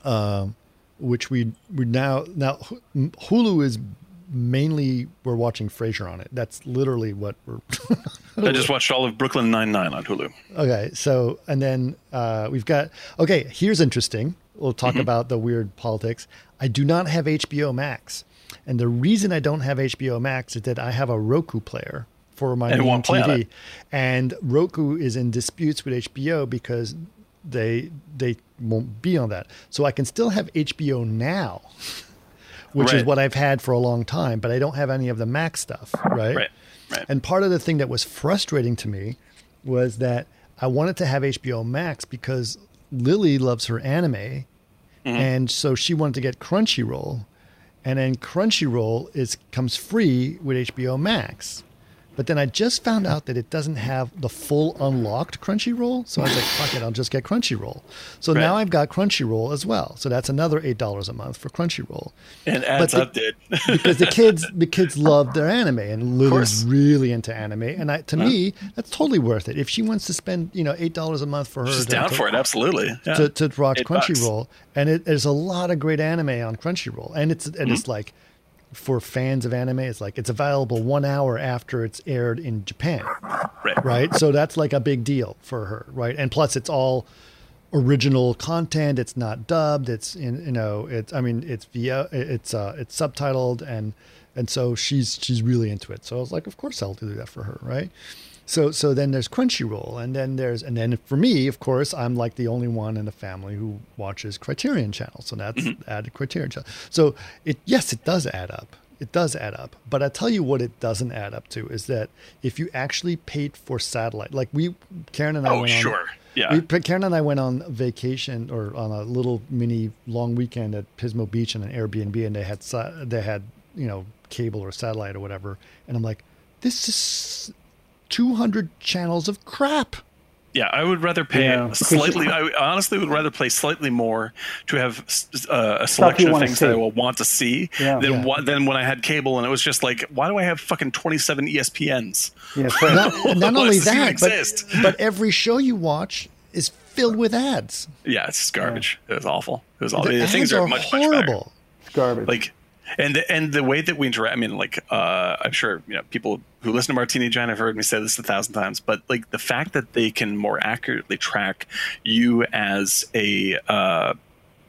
Um, which we we now now Hulu is mainly we're watching Frasier on it. That's literally what we're. I just watched all of Brooklyn Nine Nine on Hulu. okay, so and then uh, we've got okay. Here's interesting. We'll talk Mm-hmm. about the weird politics. I do not have HBO Max, and the reason I don't have HBO Max is that I have a Roku player for my And it main won't play on TV, and Roku is in disputes with HBO because they they won't be on that. So I can still have HBO now, which is what I've had for a long time, but I don't have any of the Mac stuff, right? Right, right. And part of the thing that was frustrating to me was that I wanted to have HBO Max because Lily loves her anime, Mm-hmm. and so she wanted to get Crunchyroll, and then Crunchyroll is comes free with HBO Max. But then I just found out that it doesn't have the full unlocked Crunchyroll. So I was like, fuck it, I'll just get Crunchyroll. So Right. now I've got Crunchyroll as well. So that's another $8 a month for Crunchyroll. And adds the- up, dude. Because the kids the kids love their anime and Lily's really into anime. And I, to me, that's totally worth it. If she wants to spend, you know, $8 a month for her She's to, down to- for it, absolutely. Yeah. to, to watch Eight bucks. Crunchyroll, and it, there's a lot of great anime on Crunchyroll, and it's and Mm-hmm. it's like for fans of anime, it's like it's available one hour after it's aired in Japan, Right. right? So that's like a big deal for her, right? And plus, it's all original content. It's not dubbed. It's in you know it's I mean it's via it's uh it's subtitled and and so she's she's really into it. So I was like, of course I'll do that for her, right? So so then there's Crunchyroll, and then there's and then for me, of course, I'm like the only one in the family who watches Criterion Channel. So that's mm-hmm. added Criterion Channel. So it yes, it does add up. It does add up. But I tell you what, it doesn't add up to is that if you actually paid for satellite, like we, Karen and I Oh, went on, sure. Yeah. we, Karen and I went on vacation or on a little mini long weekend at Pismo Beach in an Airbnb, and they had they had you know cable or satellite or whatever, and I'm like, this is 200 channels of crap. Yeah, I would rather pay Yeah. slightly. I honestly would rather play slightly more to have uh, a selection of things that I will want to see Yeah. than Yeah. what than when I had cable and it was just like, why do I have fucking twenty seven ESPNs? Yeah, Not, not only that, but, but every show you watch is filled with ads. Yeah, it's just garbage. It was awful. It was The awful. The, ads things are, are, much much horrible. it's garbage. Like, and the, and the way that we interact. I mean, like, uh, I'm sure you know people who listen to Martini John have heard me say this a thousand times, but like the fact that they can more accurately track you as a uh,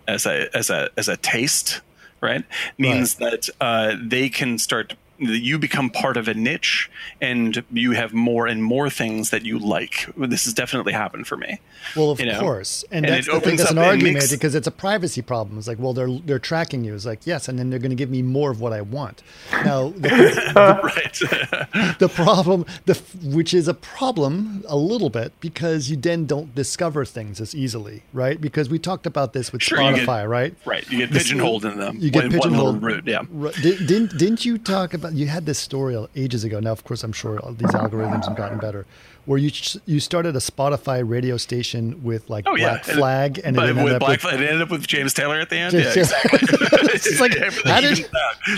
as a as a as a taste, right? Means that uh, they can start you become part of a niche and you have more and more things that you like. This has definitely happened for me. Well, of you know? course, and, And that's the thing. That's an argument makes- because it's a privacy problem. It's like, well, they're they're tracking you. It's like, yes, and then they're going to give me more of what I want. Now, the, right. the problem, the which is a problem a little bit because you then don't discover things as easily, right? Because we talked about this with Sure, you get- Spotify, right? right. You get pigeonholed in them. You get One- one little pigeonholed. route, yeah. Right. Did, didn't didn't you talk about? You had this story ages ago. Now, of course, I'm sure all these algorithms have gotten better. Where you you started a Spotify radio station with like Oh yeah, Black Flag, and it ended Black with- it ended up with James Taylor at the end. James yeah, exactly. It's like, how did-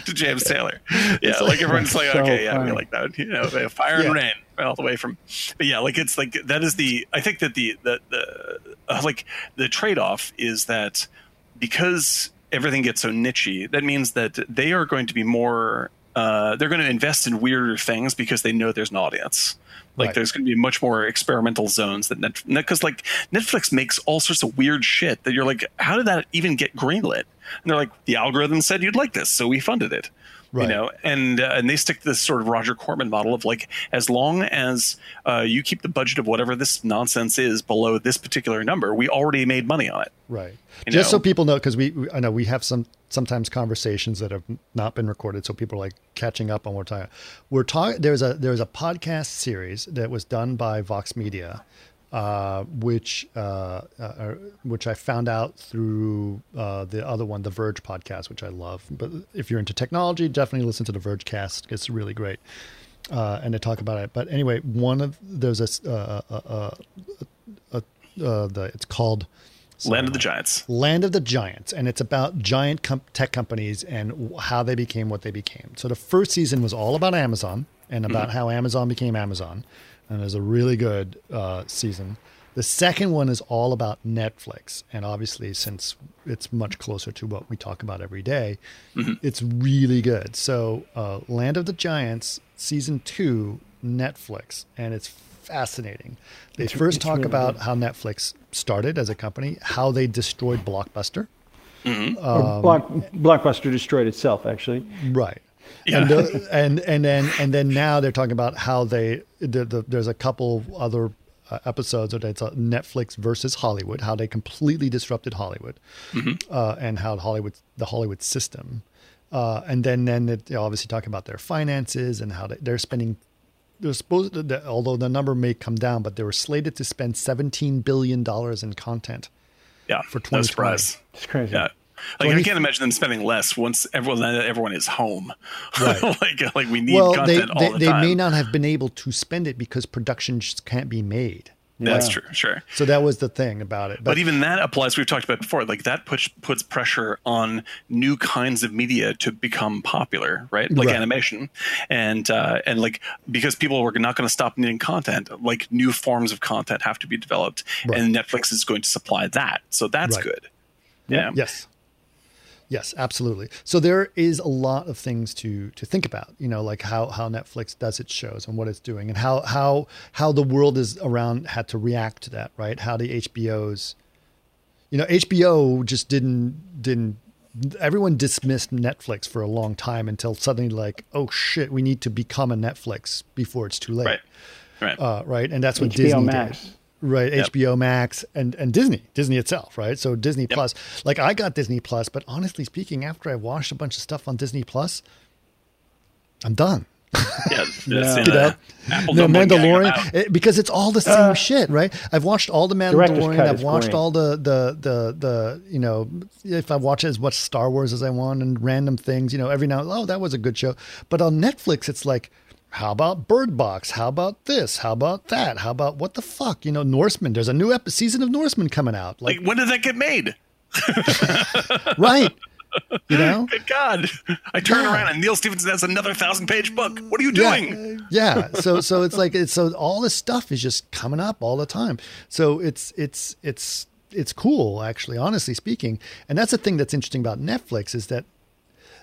to James Taylor? Yeah, like everyone's like, so okay, yeah, we like that. You know, fire Yeah. and rain all the way from. But yeah, like it's like that is the. I think that the the the uh, like the trade off is that because everything gets so nichey, that means that they are going to be more. Uh, they're going to invest in weirder things because they know there's an audience. Like Right. there's going to be much more experimental zones that Net because like Netflix makes all sorts of weird shit that you're like, how did that even get greenlit? And they're like, the algorithm said you'd like this, so we funded it. Right. You know, and uh, and they stick to this sort of Roger Corman model of like, as long as uh, you keep the budget of whatever this nonsense is below this particular number, we already made money on it. Right. You Just so people know, because we, we- I know we have some sometimes conversations that have not been recorded, so people are like catching up on what we're talking. We're talking. There's a there's a podcast series that was done by Vox Media, uh, which uh, uh, which I found out through uh, the other one, the Verge podcast, which I love. But if you're into technology, definitely listen to the Verge cast. It's really great. Uh, and they talk about it. But anyway, one of there's a, uh, uh, uh, uh, uh, the it's called Land of the Giants. Land of the Giants, and it's about giant tech companies and how they became what they became. So the first season was all about Amazon and about how Amazon became Amazon, and it was a really good uh, season. The second one is all about Netflix, and obviously, since it's much closer to what we talk about every day, it's really good. So, uh, Land of the Giants season two, Netflix, and it's fascinating. They first it's talk really about how Netflix started as a company, how they destroyed Blockbuster. Or Block, Blockbuster destroyed itself, actually. Right. Yeah. And, uh, and and then and then now they're talking about how they the, the, there's a couple other uh, episodes that it's uh, Netflix versus Hollywood, how they completely disrupted Hollywood, uh, and how Hollywood the Hollywood system, uh, and then then it, they obviously talk about their finances and how they, they're spending. They're supposed to, that- although the number may come down, but they were slated to spend 17 billion dollars in content. Yeah, For no 2020. surprise. It's crazy. Yeah. Like 20 I can't imagine them spending less once everyone everyone is home. Right. like like we need well, they content all they, the they time. They may not have been able to spend it because production just can't be made. That's Yeah. true, sure. So that was the thing about it. But even that applies. We've talked about before. Like that puts puts pressure on new kinds of media to become popular, right? Like Right. animation, and uh, and like because people are not going to stop needing content. Like new forms of content have to be developed, Right. and Netflix is going to supply that. So that's Right. good. Yeah. yes, yes, absolutely. So there is a lot of things to to think about. You know, like how how Netflix does its shows and what it's doing, and how how how the world is around had to react to that. Right? How the HBOs, you know, HBO just didn't didn't. Everyone dismissed Netflix for a long time until suddenly, like, oh shit, we need to become a Netflix before it's too late. Right. Right. uh, right? And that's what HBO Disney Max. did, right? Yep. HBO Max and and Disney, Disney itself, right? So Disney Plus, like I got Disney Plus, but honestly speaking, after I watched a bunch of stuff on Disney Plus, I'm done. yeah. Yeah. that's in You know, the Apple the don't like getting them Mandalorian it- because it's all the same shit, right? I've watched all the Director's Mandalorian. I've watched great. all the the the the you know if I watch as much Star Wars as I want and random things, you know, every now and oh that was a good show. But on Netflix, it's like. How about Bird Box? How about this? How about that? How about what the fuck? You know, Norsemen. There's a new ep- season of Norsemen coming out. Like, Like when did that get made? right? You know, Good God! I turn Yeah. around and Neal Stephenson has another thousand-page book. What are you yeah, doing? yeah. So so it's like it's so all this stuff is just coming up all the time. So it's it's it's it's cool actually, honestly speaking. And that's the thing that's interesting about Netflix is that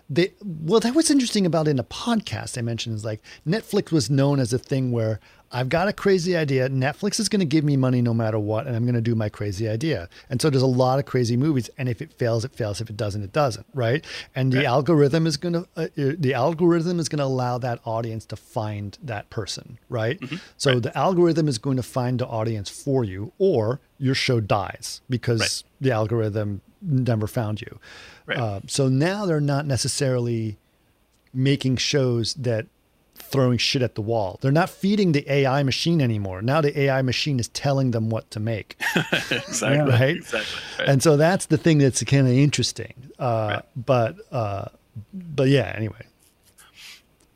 they well that was interesting about in a podcast I mentioned is like Netflix was known as a thing where I've got a crazy idea. Netflix is going to give me money no matter what, and I'm going to do my crazy idea. And so there's a lot of crazy movies, and if it fails, it fails. If it doesn't, it doesn't, right? And the Right. algorithm is going to uh, uh, the algorithm is going to allow that audience to find that person, right? Mm-hmm. So the algorithm is going to find the audience for you, or your show dies because Right. the algorithm never found you. Right. Uh, so now they're not necessarily making shows that throwing shit at the wall. They're not feeding the AI machine anymore. Now the AI machine is telling them what to make. exactly. Right. Exactly. Right. And so that's the thing that's kind of interesting. Uh, Right. But uh, but yeah. Anyway,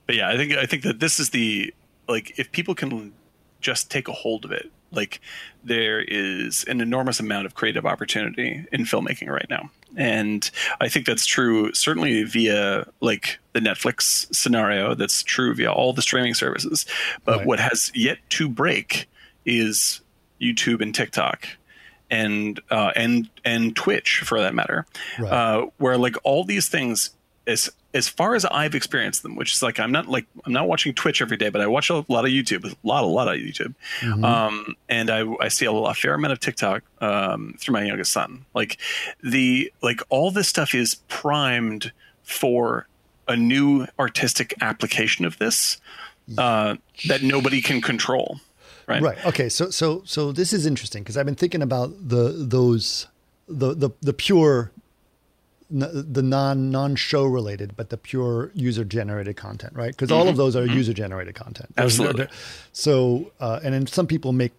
but yeah, I think I think that this is the like if people can just take a hold of it, like there is an enormous amount of creative opportunity in filmmaking right now. And I think that's true certainly via like the Netflix scenario, that's true via all the streaming services. But Right. what has yet to break is YouTube and TikTok and uh, and and Twitch for that matter, Right. uh, where like all these things as as far as I've experienced them, which is like I'm not like I'm not watching Twitch every day, but I watch a lot of YouTube, a lot, a lot of YouTube, um, and I I see a, a fair amount of TikTok um, through my youngest son. Like the like all this stuff is primed for a new artistic application of this uh, that nobody can control. Right. right. Okay. So so so this is interesting because I've been thinking about the those the the the pure the non non show related, but the pure user generated content, right? Because all of those are user generated content. Those are- Absolutely. So, uh, and then some people make,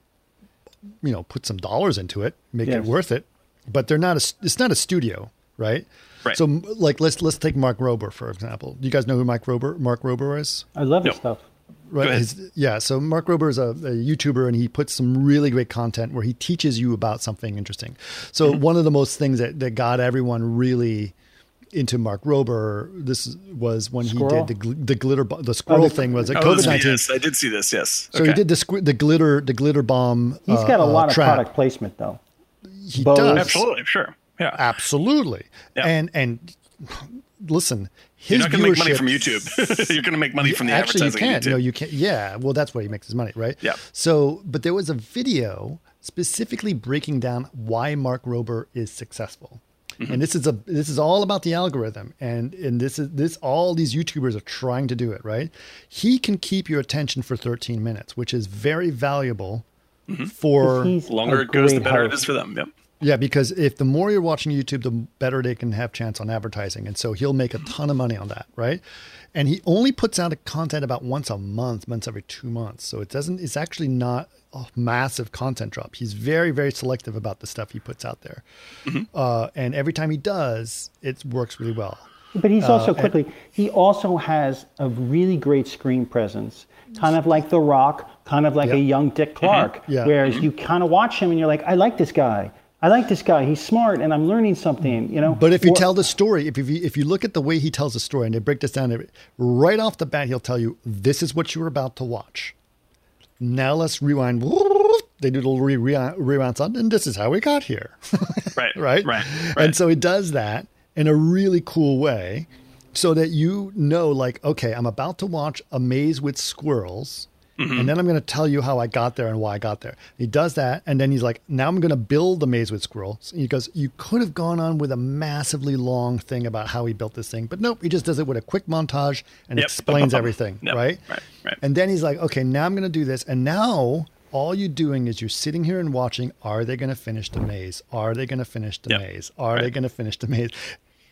you know, put some dollars into it, make it worth it, but they're not a. It's not a studio, right? Right. So, like, let's let's take Mark Rober for example. Do you guys know who Mark Rober Mark Rober is? I love his stuff. Right. His- yeah. So Mark Rober is a, a YouTuber and he puts some really great content where he teaches you about something interesting. So Mm-hmm. one of the most things that, that got everyone really into Mark Rober, this was when Squirrel? he did the, gl- the glitter, bo- the squirrel Oh, thing was like Oh, COVID 19. yes, I did see this. Yes. So he did the, squ- the glitter, the glitter bomb. He's uh, got a uh, lot of trap. product placement, though. He Bose. does. Absolutely. Sure. Yeah. Absolutely. Yeah. And, and listen, his You're not going to make money from YouTube. You're going to make money from the Actually, you advertising. on can't. No, you can't. Yeah. Well, that's where he makes his money, right? Yeah. So, but there was a video specifically breaking down why Mark Rober is successful. Mm-hmm. And this is a this is all about the algorithm, and and this is this all these YouTubers are trying to do it right. He can keep your attention for 13 minutes, which is very valuable Mm-hmm. for The longer it goes, the better it host. is for them. Yep. Yeah, because if the more you're watching YouTube, the better they can have chance on advertising, and so he'll make a ton of money on that, right? And he only puts out a content about once a month, once every two months, so it doesn't. It's actually not a massive content drop. He's very, very selective about the stuff he puts out there, uh, and every time he does, it works really well. But he's Uh, also quickly. He also has a really great screen presence, kind of like The Rock, kind of like a young Dick Clark. Yeah. Whereas you kind of watch him and you're like, I like this guy. I like this guy. He's smart, and I'm learning something. You know. But if you Or- tell the story, if you if you look at the way he tells the story, and they break this down, right off the bat, he'll tell you this is what you were about to watch. Now let's rewind. They do a little re- re- rewind on, and this is how we got here. Right. right? Right. And so he does that in a really cool way so that you know, like, okay, I'm about to watch A Maze with Squirrels. Mm-hmm. And then I'm going to tell you how I got there and why I got there. He does that. And then he's like, now I'm going to build the maze with squirrels. And he goes, you could have gone on with a massively long thing about how he built this thing. But nope, he just does it with a quick montage and Yep. explains everything. Yep. Right? Right, right. And then he's like, okay, now I'm going to do this. And now all you're doing is you're sitting here and watching. Are they going to finish the maze? Are they going to finish the Yep. maze? Are they going to finish the maze?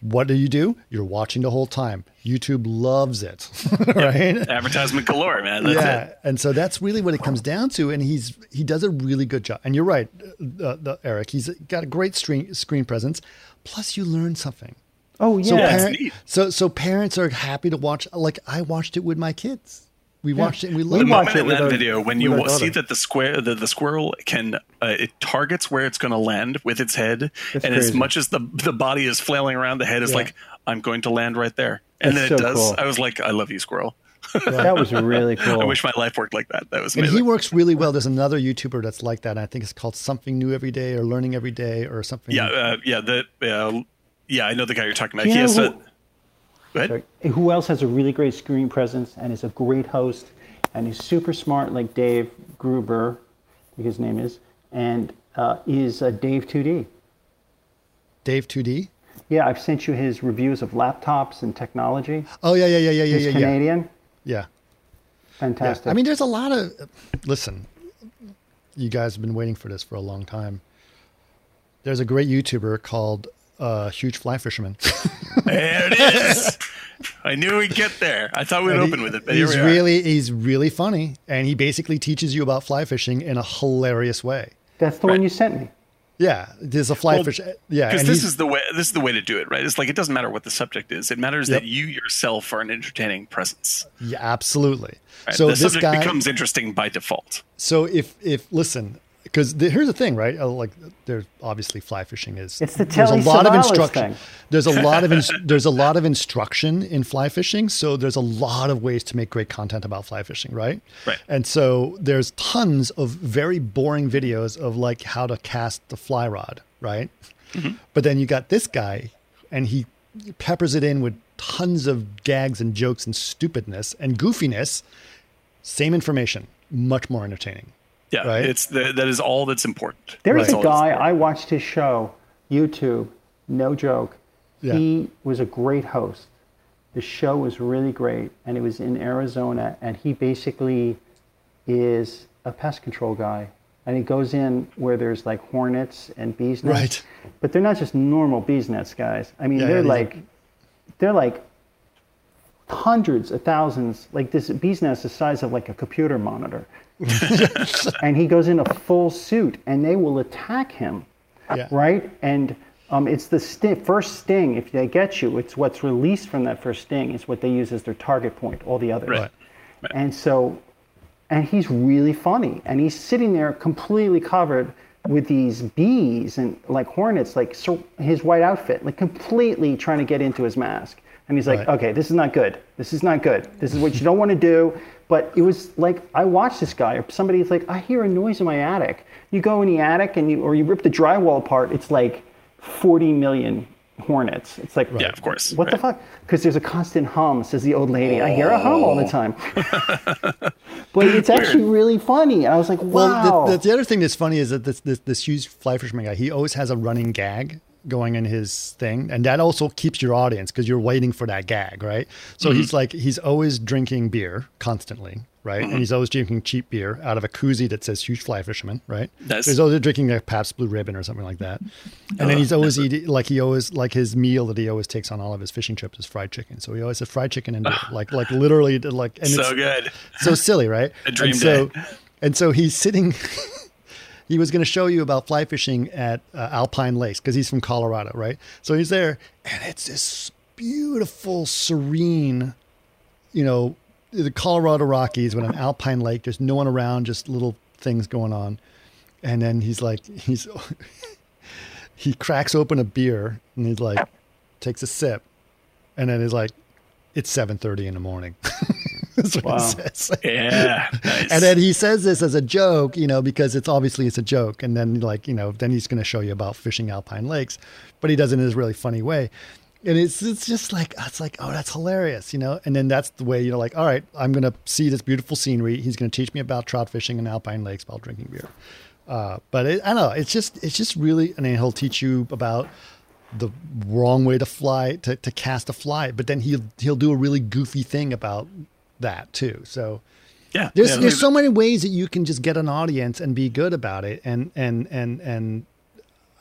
What do you do? You're watching the whole time. YouTube loves it, right? Advertisement galore, man. That's yeah, it. and so that's really what it comes down to. And he's he does a really good job. And you're right, uh, the, Eric. He's got a great screen screen presence. Plus, you learn something. Oh yeah. So, Yeah, it's neat. so so parents are happy to watch. Like I watched it with my kids. We watched it and we We The loved watch moment it in that our- video when you our see that the square, the, the squirrel can, uh, it targets where it's going to land with its head, That's and as much as the the body is flailing around, the head is Yeah. like, "I'm going to land right there," and That's then it so does. cool. I was like, "I love you, squirrel." that was really cool. I wish my life worked like that. That was And he works really well. There's another YouTuber that's like that. I think it's called something new every day or learning every day or something. yeah, uh, yeah, the, uh, yeah. I know the guy you're talking about. You he has who- a. Go ahead. Sorry. Who else has a really great screen presence and is a great host and he's super smart, like Dave Gruber, his name is, and uh, is uh, Dave 2D. Dave 2D. Yeah, I've sent you his reviews of laptops and technology. Oh yeah, yeah, yeah, yeah, yeah, He's yeah. Canadian. Yeah. Yeah. Fantastic. I mean, there's a lot of. Listen, you guys have been waiting for this for a long time. There's a great YouTuber called uh, Huge Fly Fisherman. There it is. I knew we'd get there. I thought we'd And he- open with it, but he's really he's really funny, and he basically teaches you about fly fishing in a hilarious way. That's the one you sent me. Yeah, there's a fly Well, fish. Yeah, because this is the way this is the way to do it, right? It's like it doesn't matter what the subject is; it matters Yep. that you yourself are an entertaining presence. yeah, absolutely. Right? So the this subject guy becomes interesting by default. So if if listen, because the, here's the thing, right? Uh, like there's obviously fly fishing is It's the there's a Telly lot of instruction. thing. There's a lot of ins- there's a lot of instruction in fly fishing. So there's a lot of ways to make great content about fly fishing, right? Right. And so there's tons of very boring videos of like how to cast the fly rod, right? Mm-hmm. But then you got this guy, and he peppers it in with tons of gags and jokes and stupidness and goofiness. Same information, much more entertaining. Yeah, Right. it's the, that is all that's important. There is That's a guy. I watched his show, YouTube, no joke. Yeah. He was a great host. The show was really great, and it was in Arizona, and he basically is a pest control guy. And he goes in where there's like hornets and bees nests. Right. But they're not just normal bees nests, guys. I mean, Yeah, they're yeah, these are- like, they're like hundreds of thousands. Like this bee's nest, is the size of like a computer monitor. And he goes in a full suit, and they will attack him Yeah. right? And um, it's the sti- first sting. If they get you, it's what's released from that first sting is what they use as their target point. All the others. Right. And so, and he's really funny, and he's sitting there completely covered with these bees and like hornets, like so his white outfit, like completely trying to get into his mask. And he's like, Right. okay, this is not good. This is not good. This is what you don't want to do. But it was like I watched this guy, or somebody's like, I hear a noise in my attic. You go in the attic and you, or you rip the drywall apart. It's like 40 million hornets. It's like, Yeah, of course. what the fuck? Because there's a constant hum, says the old lady. I hear a hum all the oh. time. but it's actually really funny. And I was like, wow. Well, the, the, the other thing that's funny is that this, this this huge fly fisherman guy, he always has a running gag going in his thing, and that also keeps your audience because you're waiting for that gag, right? So Mm-hmm. he's like he's always drinking beer constantly, right? Mm-hmm. And he's always drinking cheap beer out of a koozie that says "huge fly fisherman," right? Nice. So he's always drinking a Pabst Blue Ribbon or something like that, and then he's always eating like he always like his meal that he always takes on all of his fishing trips is fried chicken. So he always has fried chicken and beer, like like literally like and so good. so silly, right? A dream and so, day. And so he's sitting. he was going to show you about fly fishing at uh, Alpine Lakes because he's from Colorado, right? So he's there, and it's this beautiful, serene, you know, the Colorado Rockies with an alpine lake. There's no one around, just little things going on. And then he's like, he's he cracks open a beer and he's like, takes a sip, and then he's like, it's seven thirty in the morning. That's what Wow. he says. Yeah, nice. And then he says this as a joke, you know, because it's obviously it's a joke. And then like, you know, then he's going to show you about fishing alpine lakes, but he does it in this really funny way. And it's it's just like it's like oh that's hilarious, you know. And then that's the way you know, like all right, I'm gonna see this beautiful scenery. He's gonna teach me about trout fishing and alpine lakes while drinking beer. Uh, but it, I don't know. It's just it's just really. I mean, he'll teach you about the wrong way to fly to, to cast a fly, but then he'll he'll do a really goofy thing about that too. So yeah, there's yeah, there's so many ways that you can just get an audience and be good about it, and and and and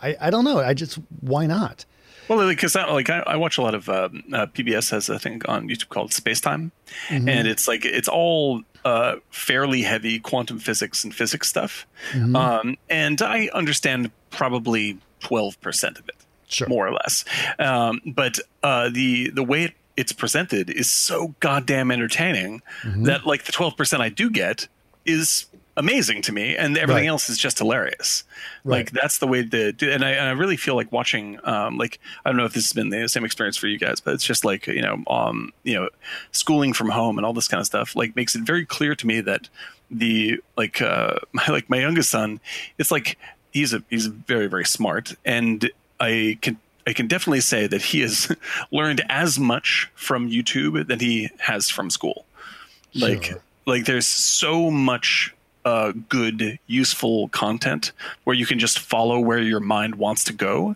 I I don't know. I just why not? Well, because like I, I watch a lot of um, uh, PBS has a thing on YouTube called Space Time, Mm-hmm. and it's like it's all uh, fairly heavy quantum physics and physics stuff, Mm-hmm. um, and I understand probably twelve percent of it, Sure. more or less. Um, but uh, the the way it, it's presented is so goddamn entertaining Mm-hmm. that like the twelve percent I do get is amazing to me, and everything Right. else is just hilarious. Right. Like that's the way to do. And I, and I really feel like watching. Um, like I don't know if this has been the same experience for you guys, but it's just like you know, um, you know, schooling from home and all this kind of stuff. Like makes it very clear to me that the like uh, my, like my youngest son, it's like he's a he's very very smart, and I can. I can definitely say that he has learned as much from YouTube than he has from school. Like, Sure. like there's so much uh, good, useful content where you can just follow where your mind wants to go.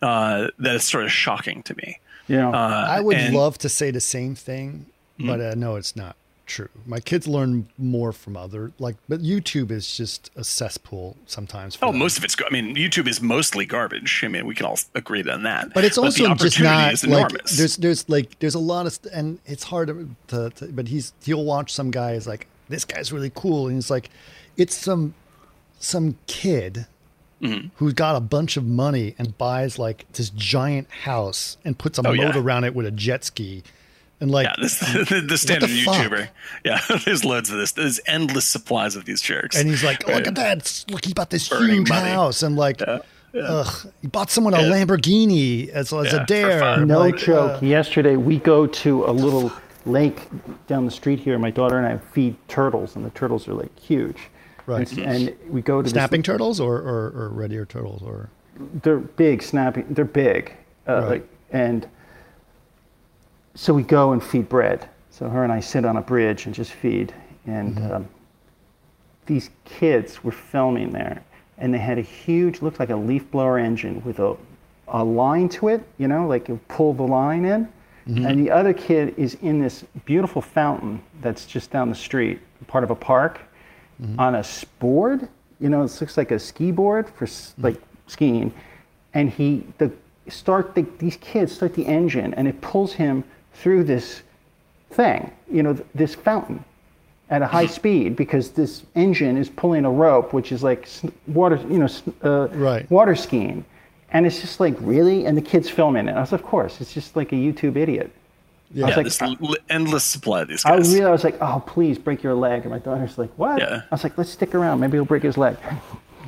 Uh, that it's sort of shocking to me. Yeah. Uh, I would and- love to say the same thing, Hmm. but uh, no, it's not true. My kids learn more from other like, but YouTube is just a cesspool sometimes. Oh, them. most of it's. I mean, YouTube is mostly garbage. I mean, we can all agree on that. but it's the also just not like there's there's like there's a lot of and it's hard to, to, to but he's he'll watch some guy is like this guy's really cool and he's like it's some some kid Mm-hmm. who's got a bunch of money and buys like this giant house and puts a Oh, moat yeah. around it with a jet ski and like yeah, this the, the standard fuck? YouTuber. Yeah, there's loads of this. There's endless supplies of these jerks. And he's like, Right. look at that. Look, he bought this Burning huge money. house. And like, ugh, he bought someone a Lamborghini as, as Yeah, a dare. No like, joke. uh, Yesterday, we go to a little lake down the street here. My daughter and I feed turtles, and the turtles are like huge. Right. And, and we go to this- snapping turtles or, or, or red ear turtles or they're big, snapping. They're big, uh, Right. like, and so we go and feed bread. So her and I sit on a bridge and just feed. And Mm-hmm. um, these kids were filming there, and they had a huge, looked like a leaf blower engine with a, a line to it. You know, like you pull the line in. Mm-hmm. And the other kid is in this beautiful fountain that's just down the street, part of a park, Mm-hmm. on a board. You know, it looks like a ski board for Mm-hmm. like skiing. And he the start the, these kids start the engine, and it pulls him through this thing. You know, this fountain at a high speed because this engine is pulling a rope, which is like water. You know, uh, Right. water skiing. And it's just like really, and the kids filming it. I was, of course, it's just like a YouTube idiot. yeah. I yeah, was this like, l- endless supply of these guys. I guys. really, I was like, oh, please break your leg. And my daughter's like, what? Yeah. I was like, let's stick around. Maybe he'll break his leg.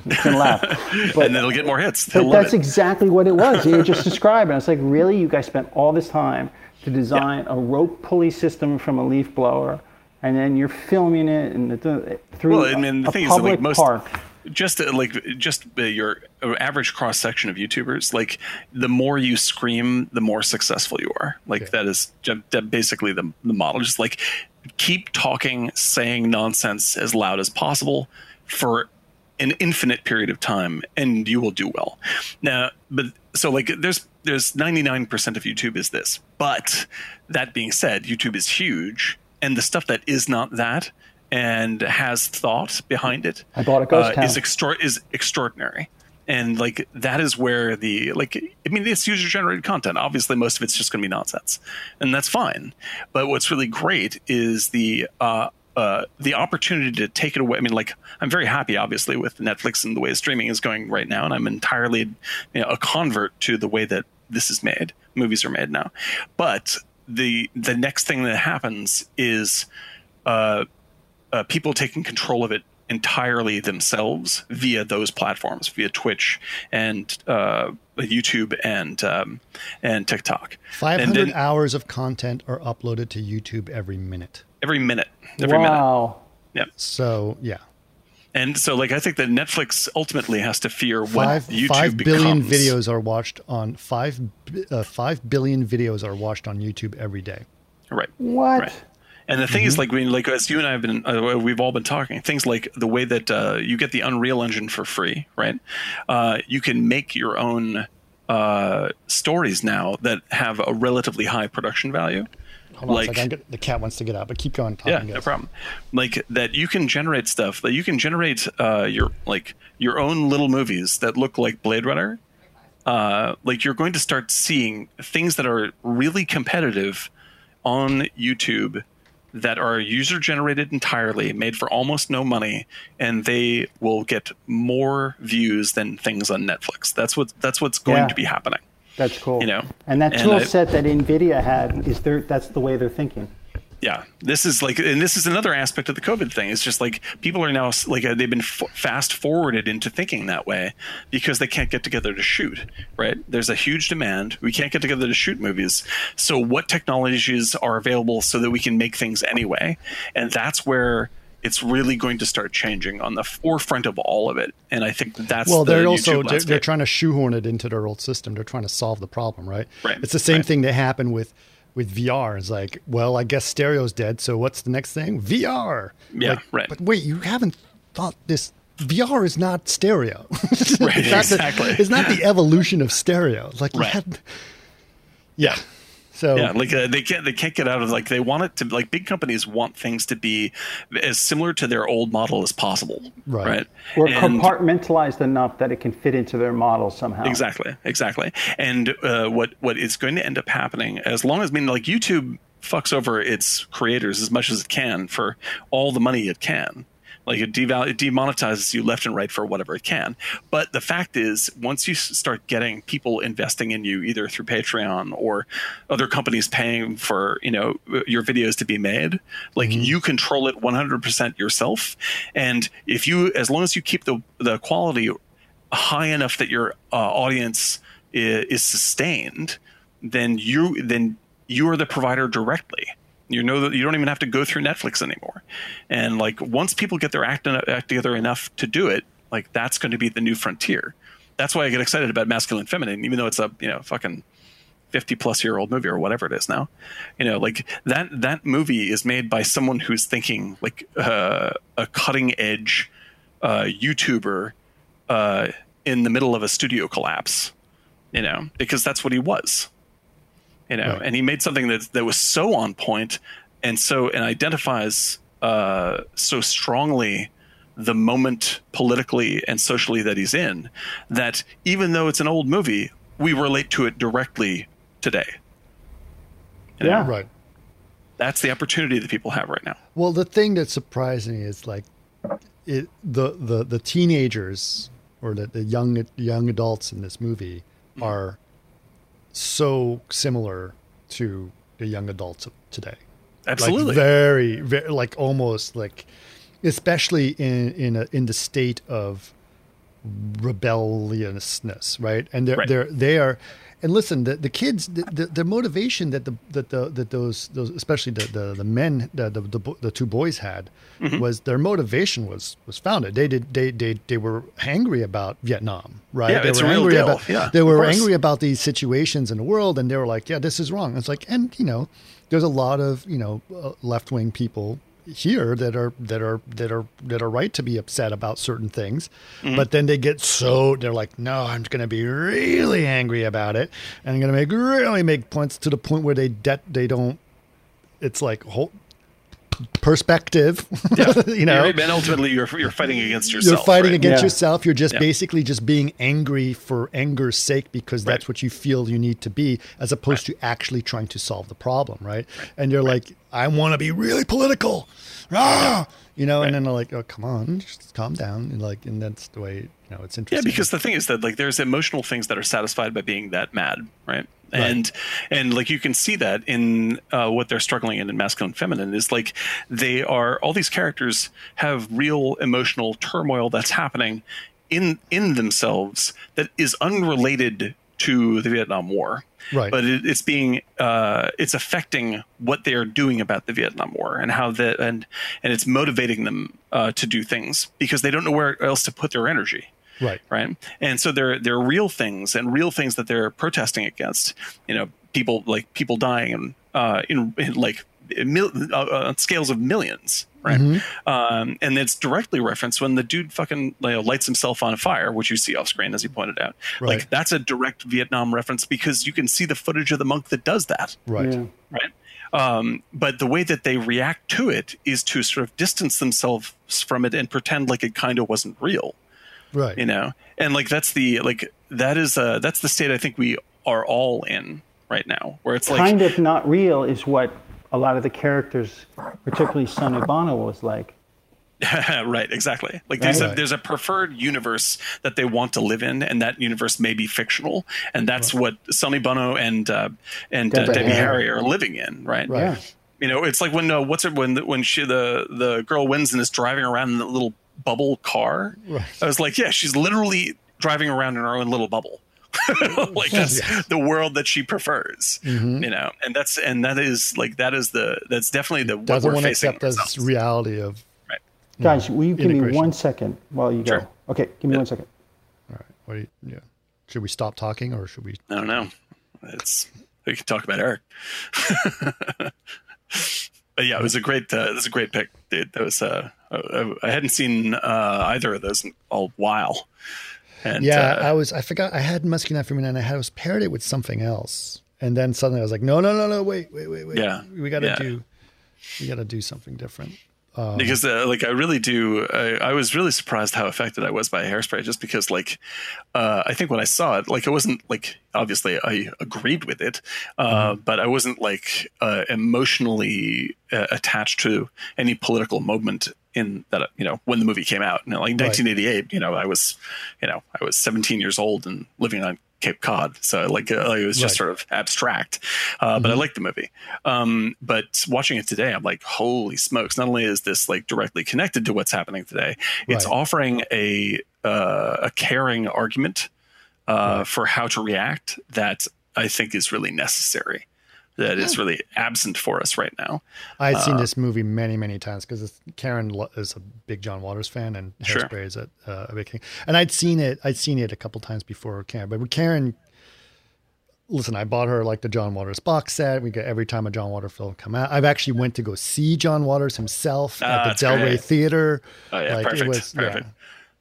You can laugh. But, and then it'll get more hits. But that's it. exactly what it was. You just described it. I was like, really? You guys spent all this time to design a rope pulley system from a leaf blower, and then you're filming it and through Well, I mean, the a thing is, public like most, park. just uh, like just uh, your average cross section of YouTubers, like the more you scream, the more successful you are. Like that is basically the the model. Just like keep talking, saying nonsense as loud as possible for an infinite period of time, and you will do well. Now, but so like there's there's 99% of YouTube is this, but that being said, YouTube is huge, and the stuff that is not that and has thought behind it I bought a ghost uh, town. is extra- is extraordinary. And like that is where the like I mean it's user generated content. Obviously, most of it's just going to be nonsense, and that's fine. But what's really great is the uh, uh, the opportunity to take it away. I mean, like I'm very happy, obviously, with Netflix and the way streaming is going right now, and I'm entirely you know, a convert to the way that this is made. Movies are made now, but the the next thing that happens is uh, uh, people taking control of it entirely themselves via those platforms, via Twitch and uh, YouTube and um, and TikTok. Five hundred hours of content are uploaded to YouTube every minute. Every minute, every minute. wow. Yeah. So yeah, And so, like, I think that Netflix ultimately has to fear what five YouTube five billion becomes. videos are watched on five uh, five billion videos are watched on YouTube every day. Right. What? Right. And the thing is, like, I mean, like as you and I have been, uh, we've all been talking. Things like the way that uh, you get the Unreal Engine for free, right? Uh, you can make your own uh, stories now that have a relatively high production value. Hold on like, a second. Get- the cat wants to get out, but keep going. Talking, yeah, no problem. Like that, you can generate stuff. That you can generate uh, your like your own little movies that look like Blade Runner. Uh, like you're going to start seeing things that are really competitive on YouTube that are user generated entirely, made for almost no money, and they will get more views than things on Netflix. That's what that's what's going Yeah. to be happening. That's cool. You know, and that and tool I- set that NVIDIA had is their that's the way they're thinking. Yeah, this is like, and this is another aspect of the COVID thing. It's just like people are now like uh, they've been f- fast forwarded into thinking that way because they can't get together to shoot. Right? There's a huge demand. We can't get together to shoot movies. So what technologies are available so that we can make things anyway? And that's where it's really going to start changing on the forefront of all of it. And I think that's Well, they're YouTube also they're, they're trying to shoehorn it into their old system. They're trying to solve the problem, right? Right, It's the same right. thing that happened with with VR. It's like, well, I guess stereo's dead. So what's the next thing? VR. Yeah, Like, right. But wait, you haven't thought this. VR is not stereo. Right, it's not exactly. The, it's not the evolution of stereo. Like, you Right. had- yeah. So Yeah, like uh, they can't they can't get out of like they want it to like big companies want things to be as similar to their old model as possible, Right. right? Or And- compartmentalized enough that it can fit into their model somehow. Exactly, exactly. And uh, what what is going to end up happening, as long as I mean, like YouTube fucks over its creators as much as it can for all the money it can. Like it, deval- it demonetizes you left and right for whatever it can. But the fact is, once you start getting people investing in you, either through Patreon or other companies paying for you know your videos to be made, like you control it 100% yourself. And if you, as long as you keep the the quality high enough that your uh, audience is, is sustained, then you then you are the provider directly. You know that you don't even have to go through Netflix anymore. And like once people get their act, act together enough to do it, like that's going to be the new frontier. That's why I get excited about Masculin Féminin, even though it's a you know fucking 50 plus year old movie or whatever it is now you know like that that movie is made by someone who's thinking like uh, a cutting edge uh, youtuber uh, in the middle of a studio collapse you know because that's what he was you know Right. and he made something that that was so on point and so and identifies uh, so strongly the moment politically and socially that he's in that even though it's an old movie we relate to it directly today You know? Yeah. right. that's the opportunity that people have right now Well, the thing that surprised me is like it the the the teenagers or the, the young young adults in this movie Mm-hmm. are so similar to the young adults of today. absolutely Like very, very like almost like especially in in a, in the state of rebelliousness, right? And they're Right. they're they are and listen, the, the kids, the, the, the motivation that the that the that those those especially the the, the men the, the the the two boys had Mm-hmm. was their motivation was was founded. They did they they they were angry about Vietnam, right? Yeah, they it's were a real angry deal. about Yeah, they were angry about these situations in the world, and they were like, yeah, this is wrong. It's like, and you know, there's a lot of you know uh, left wing people here that are that are that are that are right to be upset about certain things Mm-hmm. but then they get so they're like no i'm going to be really angry about it and i'm going to make really make points to the point where they de- they don't it's like whole perspective Yeah. you know You're- and ultimately you're, you're fighting against yourself you're fighting right? against Yeah. yourself. You're just Yeah. basically just being angry for anger's sake because that's what you feel you need to be, as opposed to actually trying to solve the problem, right? And you're like, I want to be really political, ah! you know. And then they're like, Oh, come on, just calm down, and like, and that's the way you know it's interesting. Yeah, because the thing is that like there's emotional things that are satisfied by being that mad, right? And and like you can see that in uh, what they're struggling in in masculine and feminine is like they are all these characters have real emotional turmoil that's happening in in themselves that is unrelated to the Vietnam War. Right. But it, it's being uh, it's affecting what they are doing about the Vietnam War and how that and and it's motivating them uh, to do things because they don't know where else to put their energy right, right? And so they're they're real things and real things that they're protesting against. You know, people like people dying and uh, in, in like mil, uh, on scales of millions, right? Um, and it's directly referenced when the dude fucking you know, lights himself on fire, which you see off screen as you pointed out. Right. Like that's a direct Vietnam reference because you can see the footage of the monk that does that right, Yeah. right? Um, but the way that they react to it is to sort of distance themselves from it and pretend like it kind of wasn't real right. you know and like that's the like that is uh that's the state i think we are all in right now where it's like kind of not real is what a lot of the characters, particularly Sonny Bono, was like. right exactly like there's a Right. there's a preferred universe that they want to live in and that universe may be fictional and that's what sonny bono and uh and uh, Debbie debbie Harry. harry are living in right Right. Yeah. you know it's like when uh, what's it when when she the the girl wins and is driving around in the little bubble car Right. i was like yeah she's literally driving around in her own little bubble like that's the world that she prefers Mm-hmm. you know and that's and that is like that is the that's definitely the what Doesn't we're want to facing accept as ourselves. reality of right Guys, will you give me one second while you go? Sure. Okay, give me one second. all right. What you, yeah. Should we stop talking or should we? i don't know it's we can talk about Eric. but yeah, it was a great. Uh, it was a great pick, dude. That was. Uh, I, I hadn't seen uh, either of those in a while. And, yeah, uh, I was. I forgot. I had Muskie Night for me, and I had I was paired it with something else, and then suddenly I was like, no, no, no, no, wait, wait, wait, wait. Yeah, we got to yeah. do. We got to do something different. Um, because uh, like I really do, I, I, was really surprised how affected I was by Hairspray, just because like uh, I think when I saw it, like I wasn't like obviously I agreed with it, uh, mm-hmm. but I wasn't like uh, emotionally uh, attached to any political moment in that you know when the movie came out. You know, like 1988, right. you know, I was you know I was 17 years old and living on Cape Cod. So like, uh, it was just right. sort of abstract, uh, mm-hmm. but I mm-hmm. liked the movie. Um, but watching it today, I'm like, holy smokes! Not only is this like directly connected to what's happening today, it's right. offering a uh, a caring argument uh, right. for how to react that I think is really necessary that is really absent for us right now. I've seen uh, this movie many, many times because Karen is a big John Waters fan and Hairspray sure. is a, uh, a big thing. And I'd seen it. I'd seen it a couple times before Karen, but Karen, listen, I bought her like the John Waters box set. We get every time a John Waters film come out. I've actually went to go see John Waters himself at the Del Rey Theater. Oh yeah, like, perfect. It was, perfect. Yeah.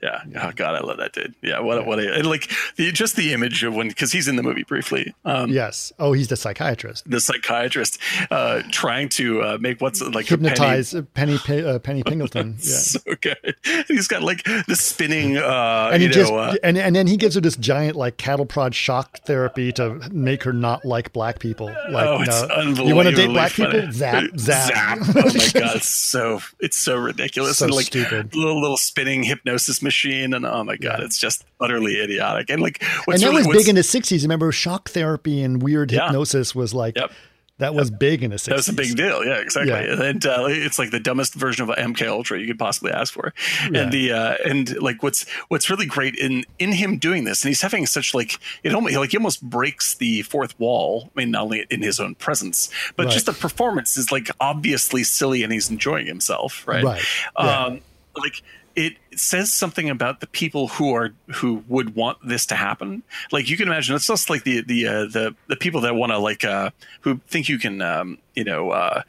Yeah. Oh God, I love that dude. Yeah. What yeah. what a, and like the, just the image of when because he's in the movie briefly. Um, yes. Oh, he's the psychiatrist. The psychiatrist uh, trying to uh, make what's like hypnotize Penny Penny, uh, Penny Pingleton. yeah. So good. He's got like the spinning. Uh, and he just know, uh, and and then he gives her this giant like cattle prod shock therapy to make her not like black people. Like, oh, it's unbelievable. You want to date black funny. people? Zap, zap. zap. Oh my god, it's so it's so ridiculous so and like stupid. Little little spinning hypnosis machine and oh my god yeah. it's just utterly idiotic. And like and that really, was big in the 60s remember shock therapy and weird yeah. hypnosis was like yep. that was big in the 60s that was a big deal. Yeah exactly. Yeah. and uh, it's like the dumbest version of mk ultra you could possibly ask for. And the uh, and like what's what's really great in in him doing this and he's having such like it almost like he almost breaks the fourth wall i mean not only in his own presence but right. just the performance is like obviously silly and he's enjoying himself right? Right. Um like it says something about the people who are who would want this to happen. Like you can imagine, it's just like the the uh, the the people that want to like uh, who think you can um, you know uh,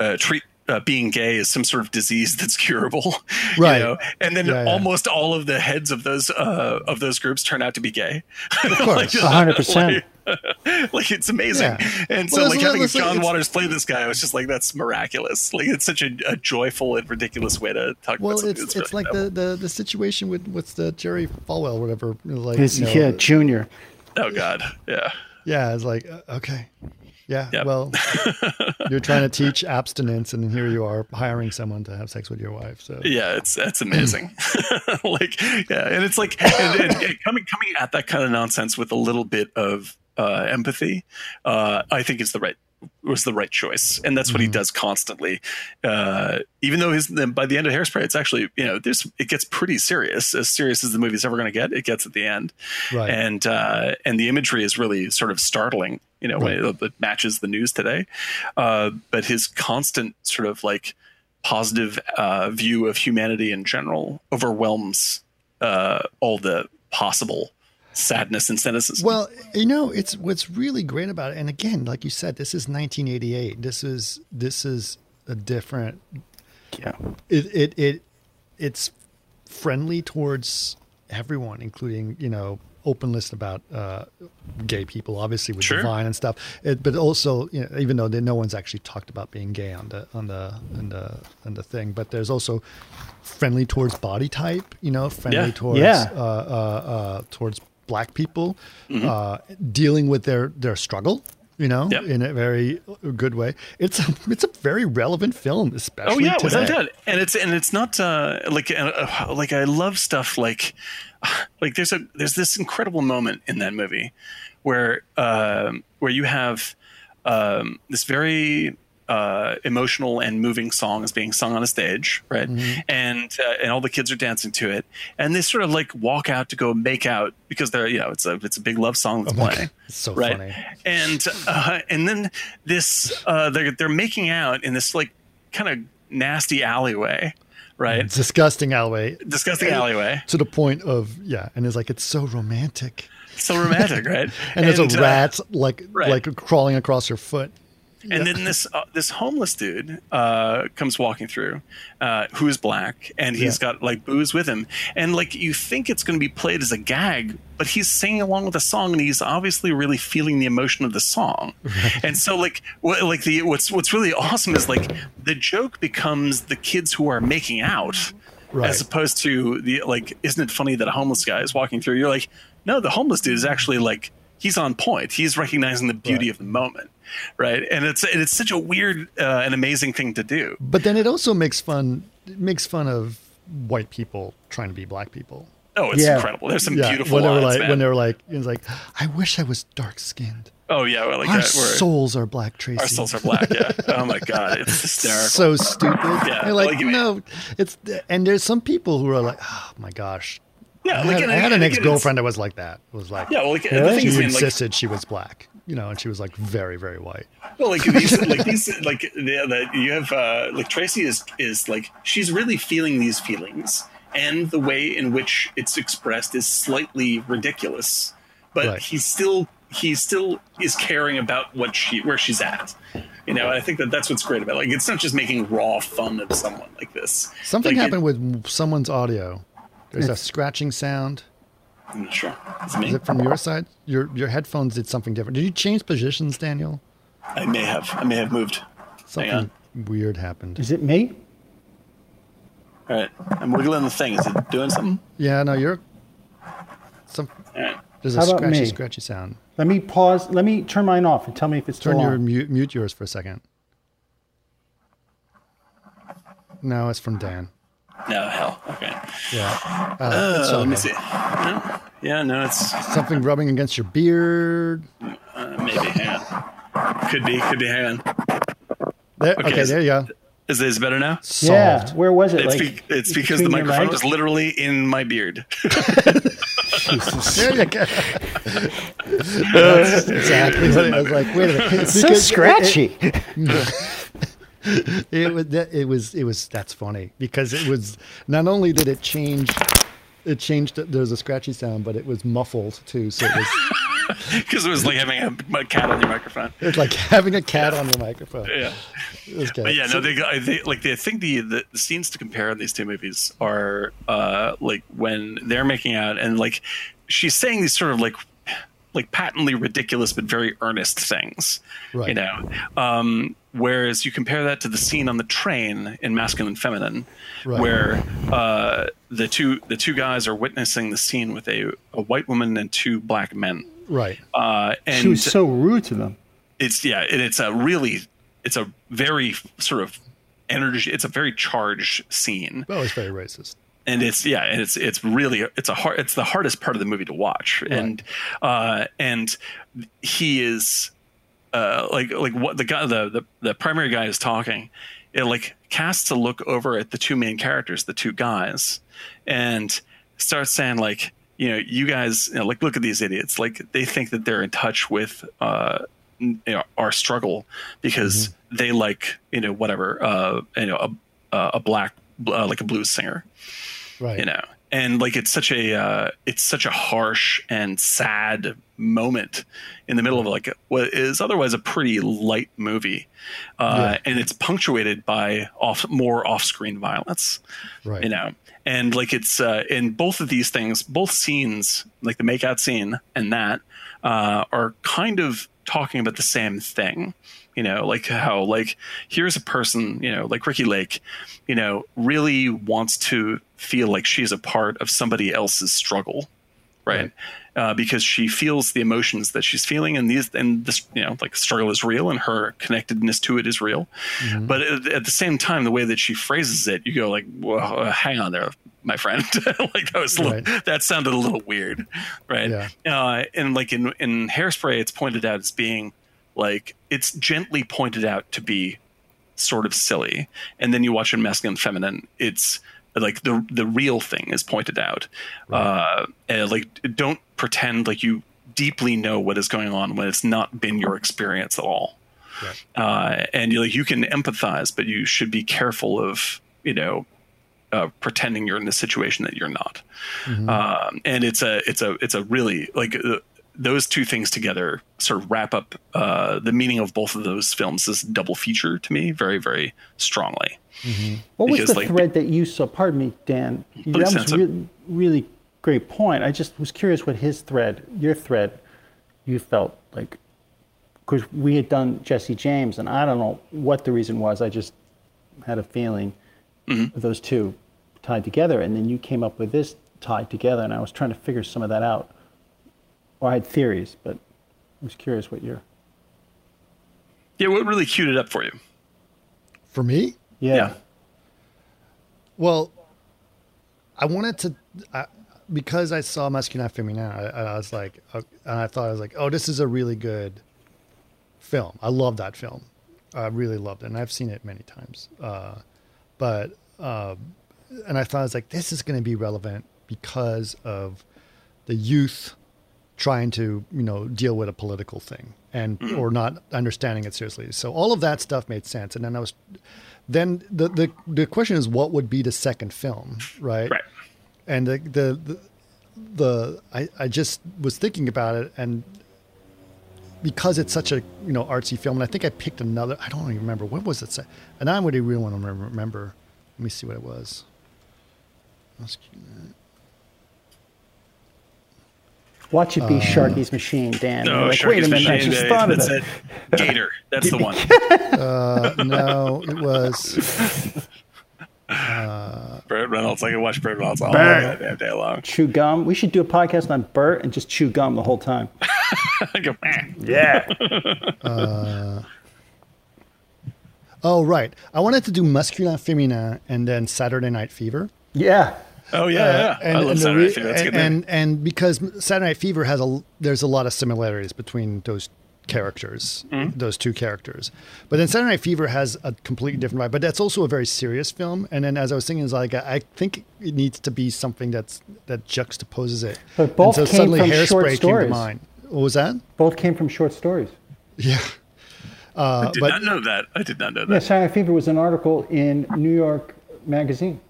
uh, treat uh, being gay is some sort of disease that's curable, right? You know? And then yeah, yeah. almost all of the heads of those uh, of those groups turn out to be gay. Of course, hundred percent. like it's amazing. Yeah. And so well, like having John Waters play this guy, I was just like, that's miraculous. Like it's such a, a joyful and ridiculous way to talk well, about it's, it's really like the, the, the situation with what's the Jerry Falwell, whatever. Like, His, you know, yeah, Junior. Oh God. Yeah. Yeah. It's like, uh, okay. Yeah. Yep. Well, you're trying to teach abstinence, and here you are hiring someone to have sex with your wife. So yeah, it's that's amazing. like yeah, and it's like and, and, and coming coming at that kind of nonsense with a little bit of uh, empathy, uh, I think is the right was the right choice, and that's what mm-hmm. he does constantly. Uh, even though his by the end of Hairspray, it's actually you know this it gets pretty serious, as serious as the movie's ever going to get. It gets at the end, right. and uh, and the imagery is really sort of startling. You know, right. it, it, matches the news today. Uh, but his constant sort of like positive uh, view of humanity in general overwhelms uh, all the possible sadness and cynicism. Well, you know, it's what's really great about it. And again, like you said, this is 1988. This is this is a different. Yeah. It it it it's friendly towards everyone, including you know open list about uh, gay people, obviously with sure. Divine and stuff. It, but also, you know, even though no one's actually talked about being gay on the on the on the on the thing, but there's also friendly towards body type. You know, friendly yeah. towards yeah. Uh, uh, uh, towards black people mm-hmm. uh, dealing with their their struggle you know, yep. in a very good way. It's a, it's a very relevant film, especially. Oh yeah, today. without doubt. And it's and it's not uh, like uh, like I love stuff like like there's a there's this incredible moment in that movie where um, where you have um, this very uh, emotional and moving song is being sung on a stage, right? Mm-hmm. And uh, and all the kids are dancing to it, and they sort of like walk out to go make out because they're you know it's a it's a big love song that's oh playing, so right? Funny. And uh, and then this uh, they're they're making out in this like kind of nasty alleyway. Right? Disgusting alleyway. Disgusting alleyway. To the point of yeah, and it's like it's so romantic. So romantic, right? And, there's a uh, rat like right. like crawling across your foot. And then this uh, this homeless dude uh, comes walking through, uh, who is black, and he's Yeah. got like booze with him, and like you think it's going to be played as a gag, but he's singing along with the song, and he's obviously really feeling the emotion of the song, and so like what, like the what's what's really awesome is like the joke becomes the kids who are making out, Right. as opposed to the like, isn't it funny that a homeless guy is walking through? You're like, no, the homeless dude is actually like he's on point. He's recognizing the beauty Right. of the moment, right? And it's and it's such a weird uh, and amazing thing to do. But then it also makes fun makes fun of white people trying to be black people. Oh, it's Yeah. incredible. There's some yeah, beautiful when they were lines, like man. when they were like it was like I wish I was dark skinned. oh yeah, well, like Our that. Souls are black, Tracy. our souls are black. Yeah. Oh my god, it's hysterical. so stupid. Yeah, They're like, like, no, it's and there's some people who are like, oh my gosh. yeah, I like, had, and I had an ex girlfriend that was like that. Was like, Yeah, well, like the Really? thing is, she like, insisted she was black, you know, and she was like very, very white. well, like these, like these, like the, the, you have, uh, like Tracy is is like she's really feeling these feelings, and the way in which it's expressed is slightly ridiculous, but Right. he's still he still is caring about what she where she's at. You know, and I think that that's what's great about it. like it's not just making raw fun of someone like this. Something Like, it- happened with someone's audio. There's a scratching sound. I'm not sure. It's me. Is it from your side? Your your headphones did something different. Did you change positions, Daniel? I may have. I may have moved. Something weird happened. Is it me? All right. I'm wiggling the thing. Is it doing something? Yeah, no, you're. Some All right. there's a How about scratchy, me? scratchy sound. Let me pause. Let me turn mine off and tell me if it's Turn still your on. mute, mute yours for a second. No, it's from Dan. No, hell. Okay. Yeah. Uh, Uh, it's let me see. No. Yeah, no, it's Something rubbing against your beard. uh, maybe. Hang on. Could be. Could be. Hang on. There, Okay, okay, is- there you go. Is this better now? Yeah. Solved. Where was it? It's, like be- it's because the microphone legs? was literally in my beard. Jesus. There you go. That's exactly what it was like. Wait a minute. It's so Because it- scratchy. It, was. It was. It was. That's funny because it was. Not only did it change, it changed. There's a scratchy sound, but it was muffled too. So it was. Because it was like having a, a cat on your microphone. It's like having a cat on your microphone. Yeah. It was good. But yeah, So- no, they, they like they, I think the, the the scenes to compare in these two movies are uh like when they're making out and like she's saying these sort of like like patently ridiculous but very earnest things, Right. you know. Um, whereas you compare that to the scene on the train in Masculin Féminin, Right. where uh, the two the two guys are witnessing the scene with a, a white woman and two black men. right. Uh, and She was so rude to them. it's yeah and it's a really it's a very sort of energy it's a very charged scene Well, it's very racist. And it's yeah and it's it's really it's a hard it's the hardest part of the movie to watch. And uh and he is uh like like what the guy the the, the primary guy is talking it like casts a look over at the two main characters the two guys and starts saying like you know you guys you know, like look at these idiots. Like they think that they're in touch with uh you know, our struggle because they like you know whatever uh you know a a black uh, like a blues singer Right. you know? And like it's such a uh, it's such a harsh and sad moment in the middle of like what is otherwise a pretty light movie. Uh, and it's punctuated by off more off-screen violence. Right. you know? And like it's uh, in both of these things both scenes like the makeout scene and that uh, are kind of talking about the same thing you know like how like here's a person you know like Ricki Lake you know really wants to feel like she's a part of somebody else's struggle right, Uh, because she feels the emotions that she's feeling and these and this you know like struggle is real and her connectedness to it is real. But at, at the same time the way that she phrases it you go like well hang on there my friend. Like that was a little, Right. that sounded a little weird right? Yeah. uh, and like in in hairspray it's pointed out as being like it's gently pointed out to be sort of silly. And then you watch in masculine and feminine. It's like the the real thing is pointed out. Uh and like don't pretend like you deeply know what is going on when it's not been your experience at all. Right. uh and you like you can empathize but you should be careful of you know uh, pretending you're in a situation that you're not. Um, and it's a it's a it's a really like uh, those two things together sort of wrap up uh, the meaning of both of those films as double feature to me very very strongly. What was the like, thread that you saw? Pardon me, Dan. that was answer. really, really great point. I just was curious what his thread, your thread, you felt like, because we had done Jesse James, and I don't know what the reason was. I just had a feeling Mm-hmm. those two tied together, and then you came up with this tied together, and I was trying to figure some of that out. Or I had theories, but I was curious what your Yeah, what really queued it up for you? For me, yeah. Yeah. Well, I wanted to I, because I saw Masculine Feminin. I, I was like, uh, and I thought I was like, oh, this is a really good film. I love that film. I really loved it, and I've seen it many times. Uh, but uh, and I thought I was like, this is going to be relevant because of the youth trying to you know deal with a political thing and mm. or not understanding it seriously. So all of that stuff made sense, and then I was then the the the question is what would be the second film, right? Right. And the the the, the I I just was thinking about it and because it's such a you know artsy film, and I think I picked another. I don't even remember what was it. say- And I would really want to remember. Let me see what it was. Watch it be Sharky's machine, Dan. You're No, like, Sharky's wait a minute, I Machine, just uh, thought of that's it. it. Gator. That's the one. Uh, no, it was. Burt Reynolds. I can watch Burt Reynolds all Burt. damn day long. chew gum. We should do a podcast on Burt and just chew gum the whole time. I go. Yeah. Oh right, I wanted to do Masculin Féminin and then Saturday Night Fever. yeah. Oh yeah, yeah. Uh, I love the Saturday re- Night Fever. That's and, good and and because Saturday Night Fever has a there's a lot of similarities between those characters, Mm-hmm. those two characters. But then Saturday Night Fever has a completely different vibe. But that's also a very serious film. And then as I was thinking, is like I, I think it needs to be something that's that juxtaposes it. But both and so came suddenly from Hairspray short came to stories. mind. What was that? Both came from short stories. Yeah. Uh, I did but- not know that. I did not know Yeah, that. Saturday Night Fever was an article in New York Magazine.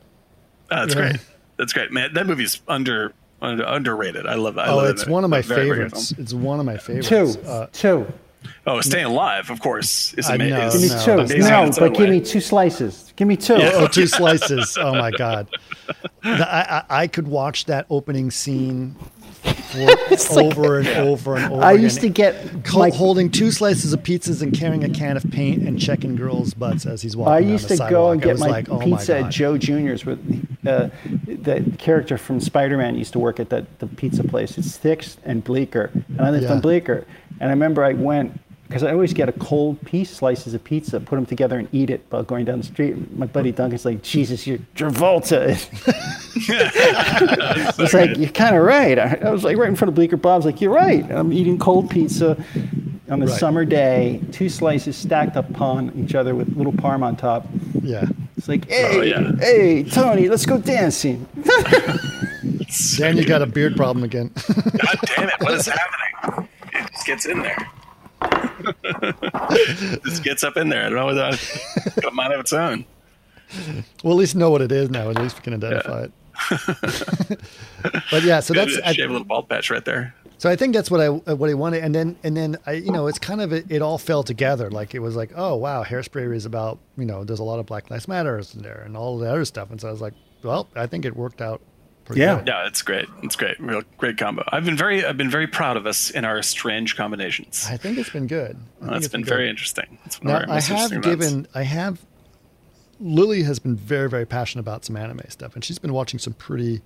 Oh, that's Yeah. great. That's great, man. That movie's under, under underrated. I love that. I Oh, love it's that. one of my Very, very good favorites. film. It's one of my favorites. Two. Uh, two. Oh, Staying Alive, of course, is I amazing. know, Give me no, two. amazing No, its own but give way. me two slices. Give me two. oh, two slices. Oh my god, The- I, I I could watch that opening scene for over and over and over. I used to get Co- my, holding two slices of pizzas and carrying a can of paint and checking girls' butts as he's walking. I used to go and get my like, oh pizza my at Joe Jr.'s with uh, the character from Spider-Man used to work at that the pizza place. It's Sixth and Bleecker, and I lived Yeah. on Bleecker. And I remember I went because I always get a cold piece, slices of pizza, put them together and eat it while going down the street. My buddy Duncan's like, "Jesus, you're Travolta." I was like, "You're kind of right." I, I was like right in front of Bleecker Bob's, like, "You're right." I'm eating cold pizza on a Right. summer day, two slices stacked upon each other with little parm on top. Yeah. It's like, oh, hey, yeah. hey, Tony, let's go dancing. Dan, you got a beard problem again. God damn it! What is happening? It just gets in there. just gets up in there. I don't know what that got a mind of its own. well, at least know what it is now. At least we can identify it. but yeah, so that's I, shave a little bald patch right there. So I think that's what I what I wanted, and then and then I you know it's kind of it, it all fell together. Like it was like oh wow, Hairspray is about you know there's a lot of Black Lives Matters in there and all the other stuff, and so I was like, well, I think it worked out. Pretty Yeah. good. Yeah, it's great. It's great. Real great combo. I've been very I've been very proud of us in our strange combinations. I think it's been good. I think That's it's been good. very interesting. It's one Now I have interesting events. given I have Lily has been very very passionate about some anime stuff, and she's been watching some pretty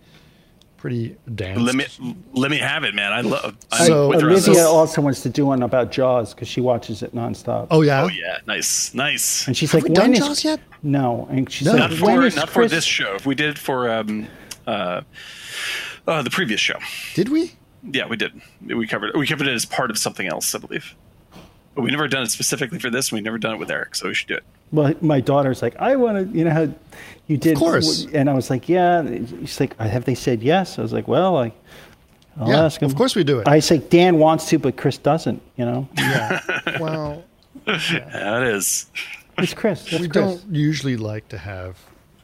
pretty dance. Let me let me have it, man. I love. I'm So- with her on Olivia also wants to do one about Jaws because she watches it nonstop. oh yeah. Oh yeah, nice, nice. And she's Have like, we done when is- Jaws yet? No. And she's No. like, not for when is not Chris? for this show. If we did it for um, uh, uh, the previous show, Did we? yeah, we did. We covered we covered it as part of something else, I believe. But we never done it specifically for this. and We never done it with Eric, so we should do it. Well, my daughter's like, I want to, you know how you did. Of course. And I was like, yeah. She's like, have they said yes? I was like, well, like, I'll yeah, ask him. of course we do it. I say Dan wants to, but Chris doesn't. You know, yeah. well, Yeah, it is. it's Chris. That's we Chris. don't usually like to have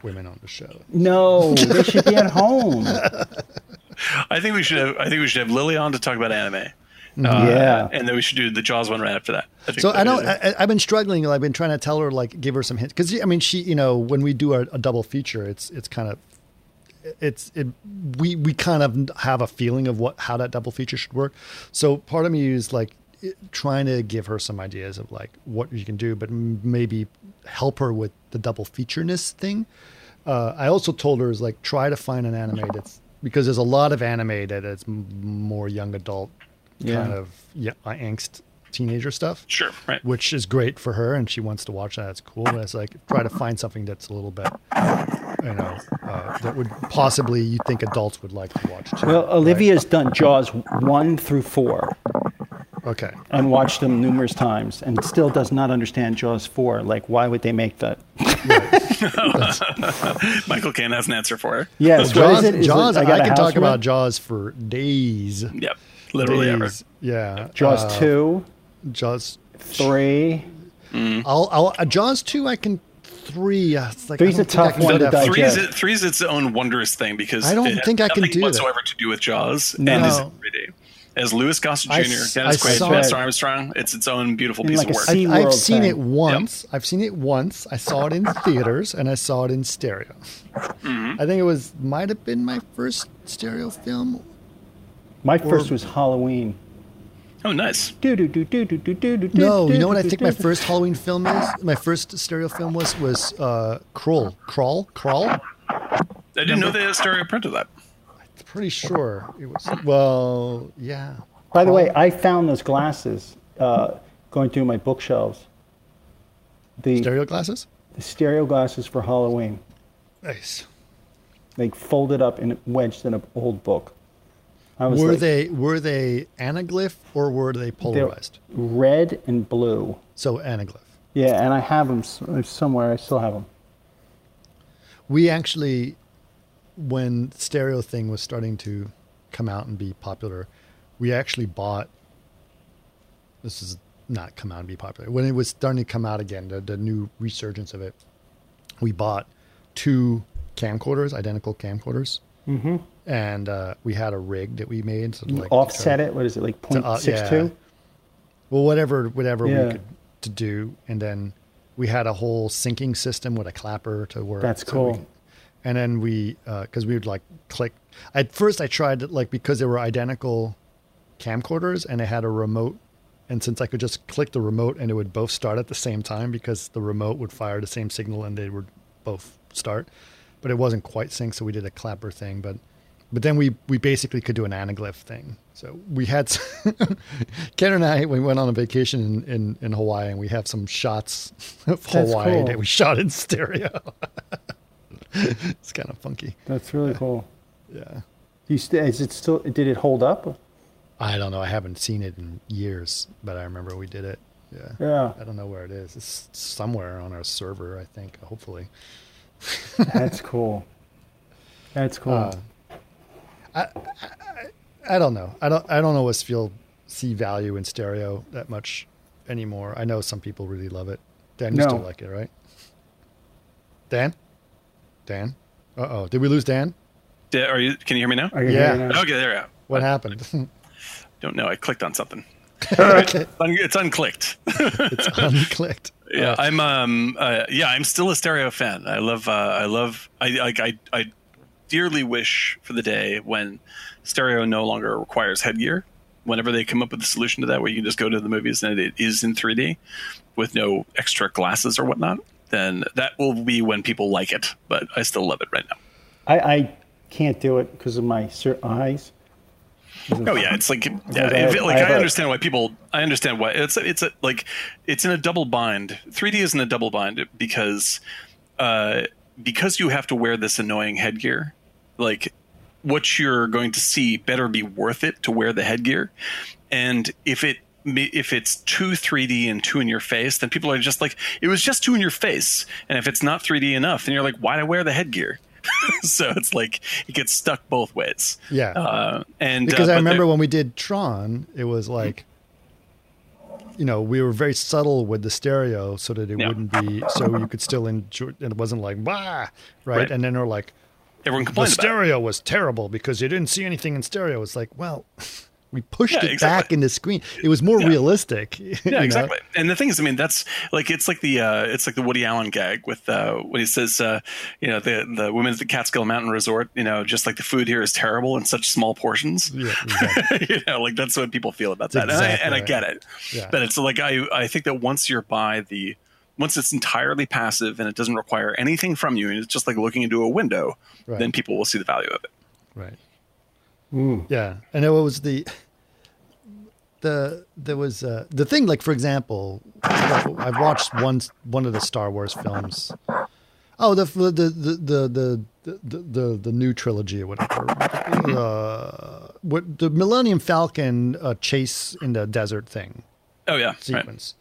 women on the show. No, they should be at home. I think we should have. I think we should have Lily on to talk about anime. Uh, Yeah. and then we should do the Jaws one right after that. I So I don't. I, I've been struggling. I've been trying to tell her like give her some hints because I mean she you know when we do a, a double feature it's it's kind of it's it we we kind of have a feeling of what how that double feature should work. So part of me is like it- trying to give her some ideas of like what you can do, but m- maybe help her with the double featureness thing. Uh, I also told her is like try to find an anime that's because there's a lot of anime that is m- more young adult Yeah. kind of yeah, angst teenager stuff sure, right. which is great for her and she wants to watch that. It's cool. But it's like try to find something that's a little bit, you know, uh, that would possibly you think adults would like to watch too. Well, right? Olivia's done Jaws one through four Okay. and watched them numerous times, and still does not understand Jaws four. Like, why would they make that? Michael Caine has an answer for her. Yes, what Jaws. is it? Is it Jaws. I, can house talk about? Jaws for days. Yep, literally ever. Yeah. Jaws Uh, two, Jaws. three. I'll. I'll. Uh, Jaws two. I can. Three. Uh, it's like Three's I a don't think I tough one to digest. for- Three is, it, three is its own wondrous thing because I don't it has think I can nothing do that. whatsoever to do with Jaws No. And is in 3D. As Louis Gossett Jr., I Dennis s- I Quaid, saw it. Armstrong, it's its own beautiful In piece like of work. sea- I, I've seen thing. it once. I've seen it once. I saw it in theaters and I saw it in stereo. Mm-hmm. I think it was might have been my first stereo film. My first was Halloween. oh, nice. Do do do do do do do do. No, do, you know what I think do, my do. first Halloween film is? My first stereo film was was uh, Crawl, Crawl, Crawl. I didn't know they had a stereo print of that. Pretty sure it was. Well, yeah. By the way, I found those glasses uh, going through my bookshelves. The Stereo glasses. the stereo glasses for Halloween. Nice. Like folded up and wedged in an old book. I was Were like, they were they anaglyph or were they polarized? red and blue. So anaglyph. Yeah, and I have them somewhere. I still have them. We actually, when stereo thing was starting to come out and be popular, we actually bought. This is not come out and be popular. When it was starting to come out again, the, the new resurgence of it, we bought two camcorders, identical camcorders, mm-hmm. and uh, we had a rig that we made. So like Offset try- it. What is it like? to, Point uh, six yeah. two. Well, whatever, whatever Yeah. we could to do, and then we had a whole syncing system with a clapper to work. That's so cool. And then we, uh, because we would like click. At first, I tried it like because they were identical camcorders and they had a remote, and since I could just click the remote and it would both start at the same time because the remote would fire the same signal and they would both start, but it wasn't quite synced, so we did a clapper thing, but. But then we, we basically could do an anaglyph thing. So we had Ken and I we went on a vacation in, in, in Hawaii and we have some shots of That's Hawaii cool. that we shot in stereo. it's kind of funky. That's really cool. Yeah. You st- is it still? Did it hold up? I don't know. I haven't seen it in years, but I remember we did it. Yeah. Yeah, I don't know where it is. It's somewhere on our server, I think, hopefully. that's cool. That's cool. Uh, I don't know. I don't I don't always feel see value in stereo that much anymore. I know some people really love it. Dan, you No. still like it, right? Dan? Dan? Uh oh. Did we lose Dan? Da- Are you? Can you hear me now? Are you yeah. hearing that? Okay, there we go. What happened? Don't know. I clicked on something. okay. It's unclicked. It's unclicked. yeah, Uh, I'm. Um. Uh, yeah, I'm still a stereo fan. I love. Uh, I love. I like. I. I dearly wish for the day when stereo no longer requires headgear. Whenever they come up with a solution to that, where you can just go to the movies and it is in 3D with no extra glasses or whatnot, then that will be when people like it. But I still love it right now. I, I can't do it because of my eyes. Oh yeah, it's like yeah, I have- it- like I I understand why people. I understand why it's it's a, like it's in a double bind. 3D is in a double bind because uh, because you have to wear this annoying headgear. Like what you're going to see better be worth it to wear the headgear, and if it if it's too 3D and too in your face, then people are just like it was just too in your face. And if it's not 3D enough, then you're like, why do I wear the headgear? so it's like it gets stuck both ways. Yeah. Uh, and because uh, I remember when we did Tron, it was like you know, we were very subtle with the stereo so that it Yeah. wouldn't be so you could still enjoy. And it wasn't like bah, right? Right. And then they're like, Everyone the complains about it. stereo was terrible because you didn't see anything in stereo. It's like, well, we pushed Yeah, it exactly. back in the screen. It was more Yeah. realistic. you Yeah, know? exactly. And the thing is, I mean, that's like it's like the uh, it's like the Woody Allen gag with uh, when he says, uh, you know, the the women at the Catskill Mountain Resort, you know, just like the food here is terrible in such small portions. Yeah, exactly. you know, like that's what people feel about that, and, I, exactly and I get it. Yeah. But it's like I I think that once you're by the once it's entirely passive and it doesn't require anything from you, and it's just like looking into a window, Right. then people will see the value of it. Right. Yeah, and it was the the there was uh, the thing. Like for example, I've watched one one of the Star Wars films. Oh, the the the the the the, the, the, the new trilogy or whatever. Uh, what the Millennium Falcon uh, chase in the desert thing Oh yeah, right. sequence.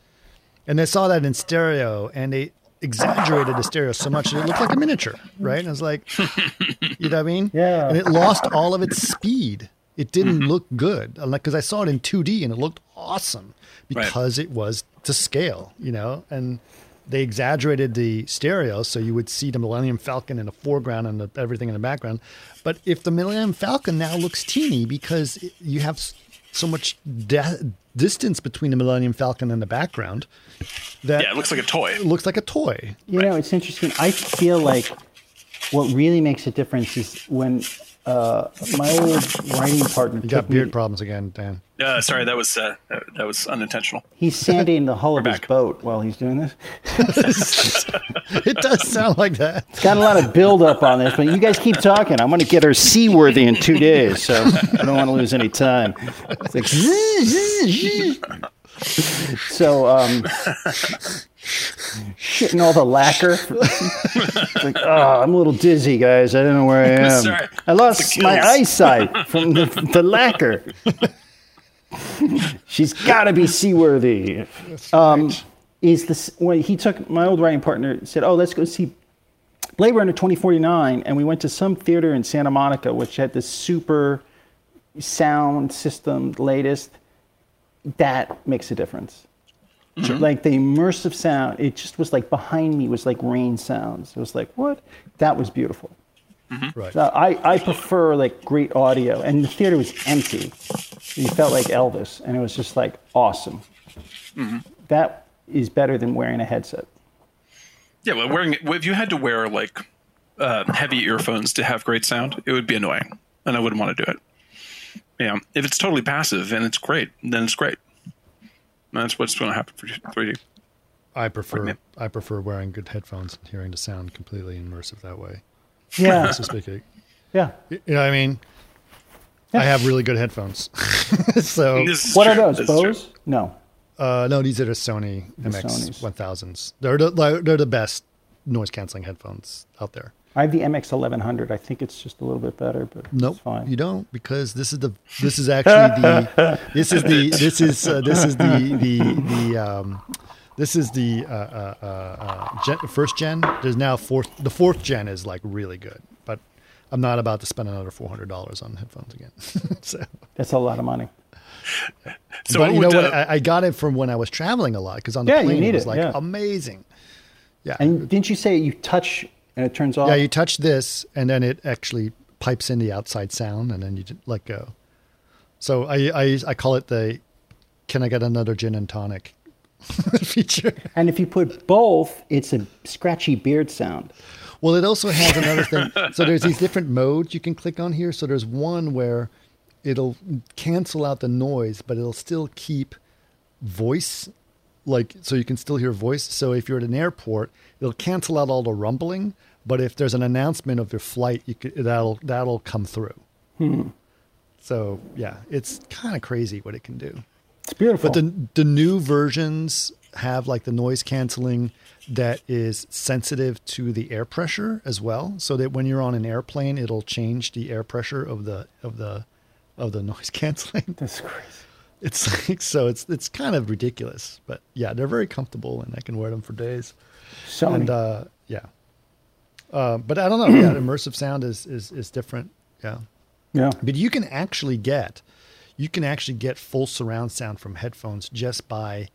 And they saw that in stereo and they exaggerated the stereo so much that it looked like a miniature, right? And I was like, you know what I mean? Yeah. And it lost all of its speed. It didn't mm-hmm. look good. Uh, because I saw it in 2D and it looked awesome Right. because it was to scale, you know? And they exaggerated the stereo so you would see the Millennium Falcon in the foreground and the, everything in the background. But if the Millennium Falcon now looks teeny because it- you have so much da- distance between the Millennium Falcon and the background that Yeah, it looks like a toy. it looks like a toy. You know, it's interesting. I feel like what really makes a difference is when uh, my old writing partner You got took me. beard problems again, Dan. Uh, sorry, that was uh, that that was unintentional. He's sanding the hull of his back. boat while he's doing this. It does sound like that. It's got a lot of buildup on this, but you guys keep talking. I'm going to get her seaworthy in two days, so I don't want to lose any time. It's like, so, um, shitting all the lacquer. Like, oh, I'm a little dizzy, guys. I don't know where I am. Sorry. I lost my eyesight from the, the lacquer. She's got to be seaworthy. Um, is this when he took my old writing partner said, "Oh, let's go see Blade Runner 2049," and we went to some theater in Santa Monica, which had this super sound system, latest. That makes a difference. Mm-hmm. Like the immersive sound, it just was like behind me was like rain sounds. It was like what? That was beautiful. Mm-hmm. Right. So I, I prefer like great audio, and the theater was empty. You felt like Elvis, and it was just like awesome. Mm-hmm. That is better than wearing a headset. Yeah, well, wearing if you had to wear like uh, heavy earphones to have great sound, it would be annoying, and I wouldn't want to do it. Yeah, if it's totally passive and it's great, then it's great. And that's what's going to happen for 3D. I prefer I prefer wearing good headphones and hearing the sound completely immersive that way. Yeah, So speaking. yeah. You know what I mean? I have really good headphones. so What true. are those? This. Bose? No. uh, no, these are the Sony Sonys. MX 1000s. They're the they're the best noise canceling headphones out there. I have the MX 1100. I think it's just a little bit better, but Nope, it's fine. you don't because this is the this is actually the this is the this is uh, this is the the the um this is the uh, uh, uh, uh, gen, first gen. There's now fourth. The fourth gen is like really good, but I'm not about to spend another four hundred dollars on headphones again. so, That's a lot of money. So but you know what? I, I got it from when I was traveling a lot because on the Yeah, plane need it was it, like yeah. amazing. Yeah, And didn't you say you touch and it turns off? yeah. You touch this, and then it actually pipes in the outside sound, and then you let go. So I I, I call it the "Can I get another gin and tonic?" feature. and if you put both, it's a scratchy beard sound. Well, it also has another thing. So there's these different modes you can click on here. So there's one where it'll cancel out the noise, but it'll still keep voice, like so you can still hear voice. So if you're at an airport, it'll cancel out all the rumbling. But if there's an announcement of your flight, you could, that'll that'll come through. Hmm. So yeah, it's kind of crazy what it can do. It's beautiful. But the the new versions have like the noise canceling that is sensitive to the air pressure as well, so that when you're on an airplane, it'll change the air pressure of the of the of the noise canceling. That's crazy. It's like so it's it's kind of ridiculous, but yeah, they're very comfortable and I can wear them for days. Sony. And uh, yeah, uh, but I don't know. Yeah, immersive sound is is is different. Yeah. yeah. But you can actually get, you can actually get full surround sound from headphones just by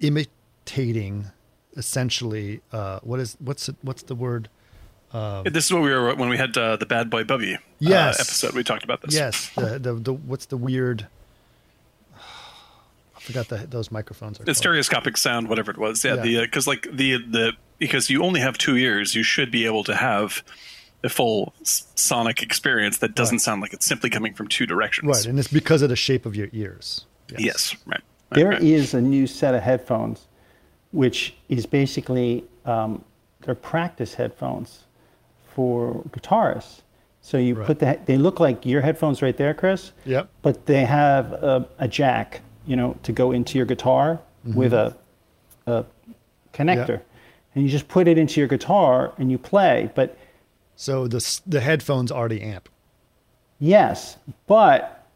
imitating essentially uh, what is what's it, what's the word? this is what we were when we had uh, the Bad Boy Bubby uh, episode. We talked about this. Yes, the, the the what's the weird? I forgot the, those microphones are. the called. stereoscopic sound, whatever it was. Yeah, Yeah. the because like the the because you only have two ears, you should be able to have a full sonic experience that doesn't Right. sound like it's simply coming from two directions. Right, and it's because of the shape of your ears. Yes. Right. right, There right. is a new set of headphones, which is basically um, they're practice headphones for guitarists. So you Right. put the they look like your headphones right there, Chris. Yep. But they have a, a jack, you know, to go into your guitar with a, a connector, Mm-hmm. And you just put it into your guitar and you play. But So the the headphones are the amp. Yes, but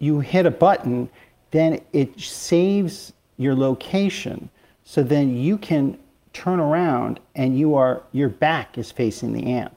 you hit a button, then it saves your location. So then you can turn around and you are your back is facing the amp,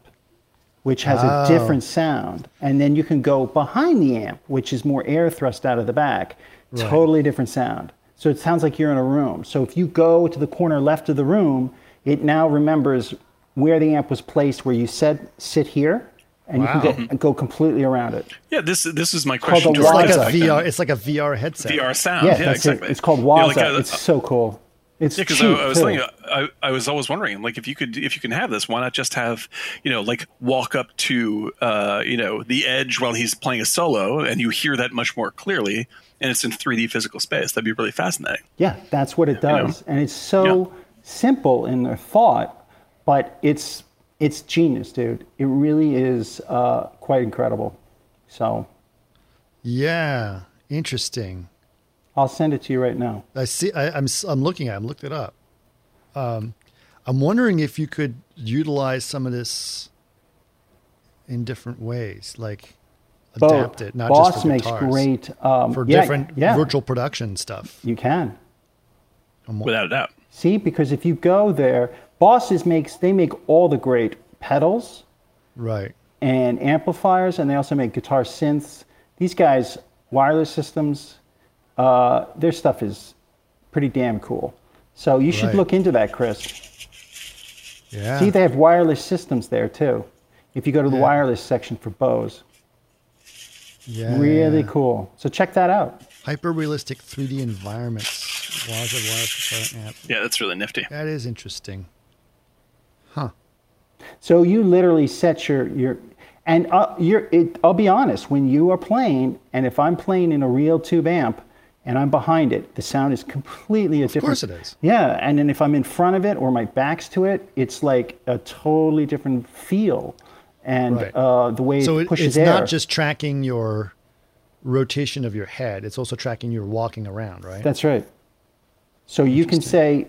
which has Oh. a different sound. And then you can go behind the amp, which is more air thrust out of the back. Right. Totally different sound. So it sounds like you're in a room. So if you go to the corner left of the room, it now remembers where the amp was placed, where you said sit here, and Wow. you can go, go completely around it. Yeah. This this is my question. the It's like a VR. It's like a VR headset. VR sound. Yeah, Yeah, exactly. it. It's called Yeah, like, uh, it's so cool. It's Yeah, because cheap I, I was too. thinking, I, I was always wondering, like, if you could, if you can have this, why not just have, you know, like walk up to, uh, you know, the edge while he's playing a solo, and you hear that much more clearly, and it's in 3D physical space. That'd be really fascinating. Yeah, that's what it know? does, and it's so simple in their thought, but it's it's genius, dude. It really is uh, quite incredible. So Yeah, interesting. I'll send it to you right now. I see. I, I'm s- I'm looking at. it. I'm looked it up. Um, I'm wondering if you could utilize some of this in different ways, like Both. adapt it, not Boss just for makes guitars, great um, for yeah, different yeah, virtual production stuff. You can Without a doubt. see because if you go there, Bosses makes they make all the great pedals. Right. and amplifiers, and they also make guitar synths. These guys, wireless systems, uh, their stuff is pretty damn cool. So you should Right. look into that, Chris. Yeah. See, they have wireless systems there too. If you go to the Yeah. wireless section for Boss, yeah. really cool. So check that out. Hyper realistic 3D environments. Waza wireless guitar amp. Yeah, that's really nifty. That is interesting. Huh. So you literally set your your, and uh, you're. It, I'll be honest. When you are playing, and if I'm playing in a real tube amp, and I'm behind it, the sound is completely a different. Of course it is. Yeah, and then if I'm in front of it or my back's to it, it's like a totally different feel, and Right. uh, the way So it pushes it's air. not just tracking your rotation of your head; it's also tracking your walking around, right? That's right. So you can say,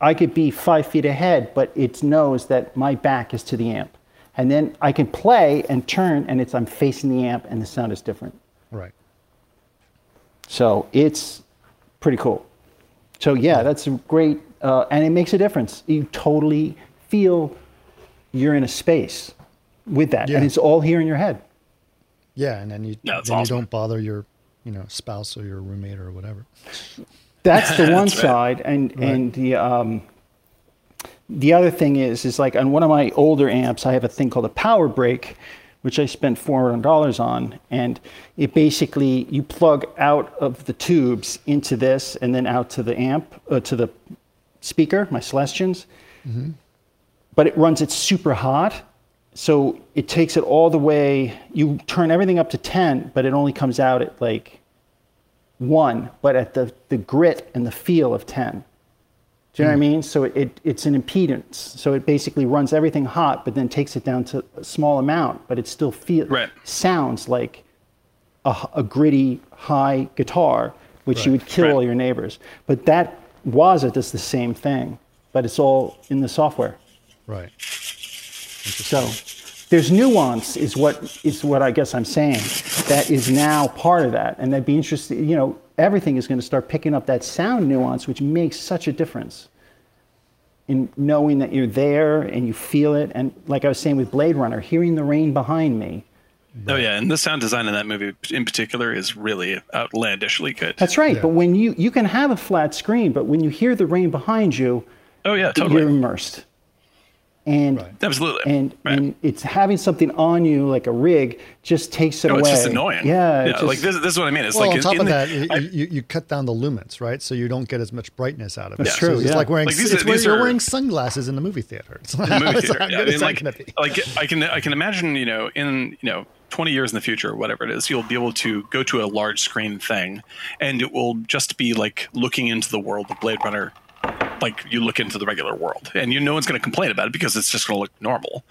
I could be five feet ahead, but it knows that my back is to the amp. And then I can play and turn, and it's I'm facing the amp, and the sound is different. right. So it's pretty cool. So yeah, that's a great, uh, and it makes a difference. You totally feel you're in a space with that, Yeah. and it's all here in your head. Yeah, and then you Yeah, that's then awesome. you don't bother your you know spouse or your roommate or whatever. That's the one That's right. side, and and the um, the other thing is is like on one of my older amps, I have a thing called a Power Brake, which I spent four hundred dollars on, and it basically you plug out of the tubes into this, and then out to the amp uh, to the speaker, my Celestions, but it runs it super hot. So it takes it all the way. You turn everything up to 10, but it only comes out at like one, but at the, the grit and the feel of 10. Do you know what I hmm. mean? So it, it, it's an impedance. So it basically runs everything hot, but then takes it down to a small amount, but it still feels, Right. sounds like a, a gritty high guitar, which you would kill all Right. your neighbors. But that Waza does the same thing, but it's all in the software. Right. So there's nuance is what is what I guess I'm saying that is now part of that, and that'd be interesting. You know, everything is going to start picking up that sound nuance, which makes such a difference in knowing that you're there and you feel it. And like I was saying with Blade Runner, hearing the rain behind me, Oh yeah, and the sound design in that movie in particular is really outlandishly good. That's right. Yeah. But when you you can have a flat screen, but when you hear the rain behind you, Oh yeah, totally. you're immersed. And Right. Absolutely. and Right. and it's having something on you like a rig just takes it no, away. it's just annoying. Yeah, it yeah. just- like this, this is what I mean. It's Well, like on top in of the- that, you, I- you, you cut down the lumens, right? So you don't get as much brightness out of it. That's So true, It's yeah. like wearing Like, these it's are- where these you're wearing sunglasses in the movie theater. It's the movie theater. how Yeah, I mean, like, like I can I can imagine you know in you know 20 years in the future or whatever it is you'll be able to go to a large screen thing and it will just be like looking into the world of Blade Runner like you look into the regular world and you no one's going to complain about it because it's just going to look normal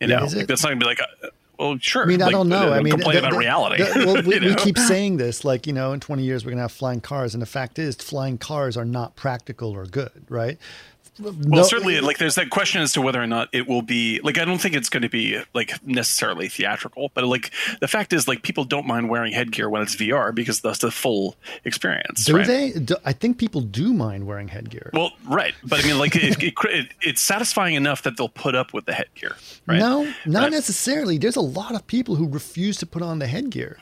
you know? Like, that's not going to be like uh, well sure I mean, I don't know. uh, I mean, complain the- about the- reality the- well, we, you we keep saying this, like you know, in 20 years we're gonna have flying cars, and the fact is, flying cars are not practical or good, right? Well, certainly, like there's that question as to whether or not it will be like I don't think it's going to be like necessarily theatrical, but like the fact is, like people don't mind wearing headgear when it's VR because that's the full experience. Do right? they? Do, I think people do mind wearing headgear. Well, right, but I mean, like it, it, it, it's satisfying enough that they'll put up with the headgear. Right? No, not Right. necessarily. There's a lot of people who refuse to put on the headgear.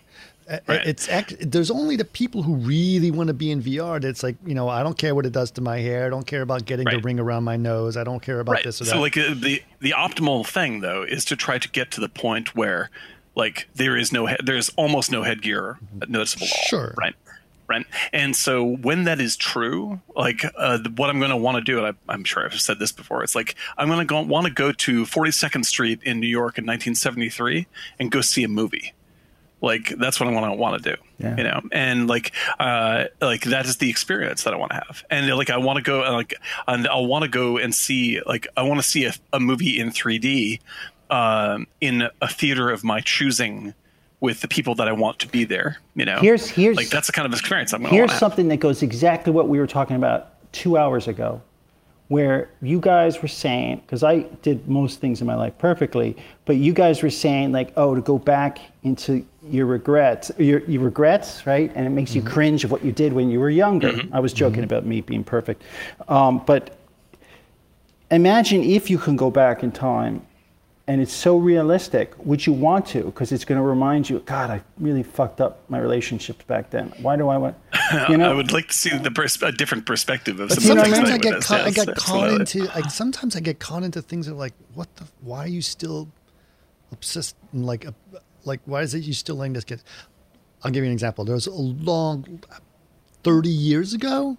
Right. It's there's only the people who really want to be in VR. That's like you know I don't care what it does to my hair. I don't care about getting the ring around my nose. I don't care about right. this or that. So, like uh, the the optimal thing though is to try to get to the point where like there is no there's almost no headgear noticeable. Sure. Right. Right. And so when that is true, like uh, the- what I'm going to want to do, and I, I'm sure I've said this before, it's like I'm going to go want to go to 42nd Street in New York in 1973 and go see a movie. Like that's what I want to want to do, Yeah. you know, and like, uh, like that is the experience that I want to have, and like I want to go, and like, and I want to go and see, like, I want to see a, a movie in 3D, um, in a theater of my choosing, with the people that I want to be there, you know. Here's- here's- like that's the kind of experience I'm going to Here's something that goes exactly what we were talking about two hours ago, where you guys were saying, because I did most things in my life perfectly, but you guys were saying like, oh, to go back into your regrets, your, your regrets, right? And it makes you mm-hmm. cringe of what you did when you were younger. Mm-hmm. I was joking mm-hmm. about me being perfect, um, but imagine if you can go back in time and it's so realistic would you want to because it's going to remind you god i really fucked up my relationships back then why do i want you know I would like to see the pers- a different perspective of But some you know things I sometimes I get have caught, I get caught into. I, sometimes I get caught into things that are like, what the? Why are you still obsessed? and Like, uh, like why is it you still letting this get? I'll give you an example. There was a long, thirty years ago,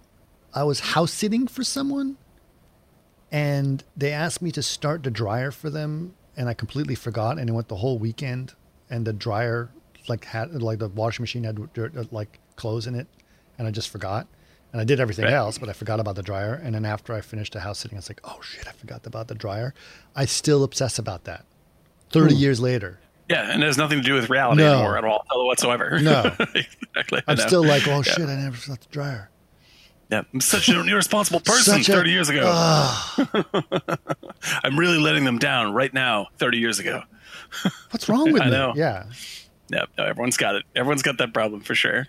I was house sitting for someone, and they asked me to start the dryer for them, and I completely forgot, and it went the whole weekend, and the dryer like had like the washing machine had uh, like clothes in it, and I just forgot. And I did everything Right. else, but I forgot about the dryer. And then after I finished the house sitting, I was like, "Oh shit, I forgot about the dryer." I still obsess about that. Thirty years later, Yeah, and it has nothing to do with reality No. anymore at all whatsoever. No. exactly. I'm still like, "Oh Yeah. shit, I never forgot the dryer." Yeah, I'm such an irresponsible person Such a- 30 years ago. Ah. I'm really letting them down right now, 30 years ago. What's wrong with I me? know. Yeah, Yeah, no, everyone's got it. Everyone's got that problem for sure.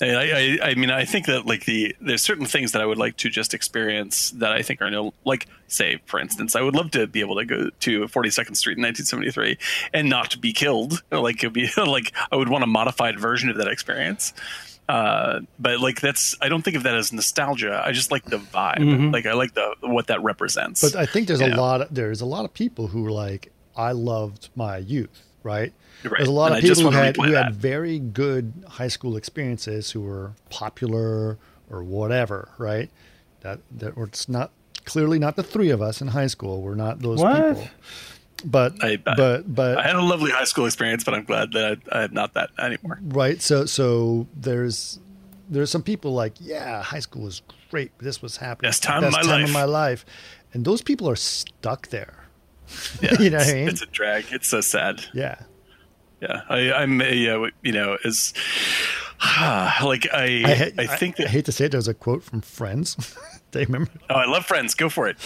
I, I, I mean, I think that like the there's certain things that I would like to just experience that I think are no like say for instance I would love to be able to go to 42nd Street in 1973 and not be killed like it'd be like I would want a modified version of that experience. Uh, but like that's I don't think of that as nostalgia. I just like the vibe. Like I like the what that represents. but I think there's a know? lot. Of, there's a lot of people who are like, "I loved my youth." Right? Right. There's a lot And of people who had who that. had very good high school experiences who were popular or whatever. Right? That that were it's not clearly not the three of us in high school. We're not those What? people. But I- I- but but I had a lovely high school experience, but I'm glad that I, I'm not that anymore. right so so there's there's some people like yeah high school was great this was happening Best time of my time life." of my life and those people are stuck there Yeah, You know what it's, I mean? it's a drag. It's so sad. yeah Yeah, I, I'm a uh, you know as like I I, I, think I, that hate to say it there's a quote from friends do you remember oh I love Friends. Go for it.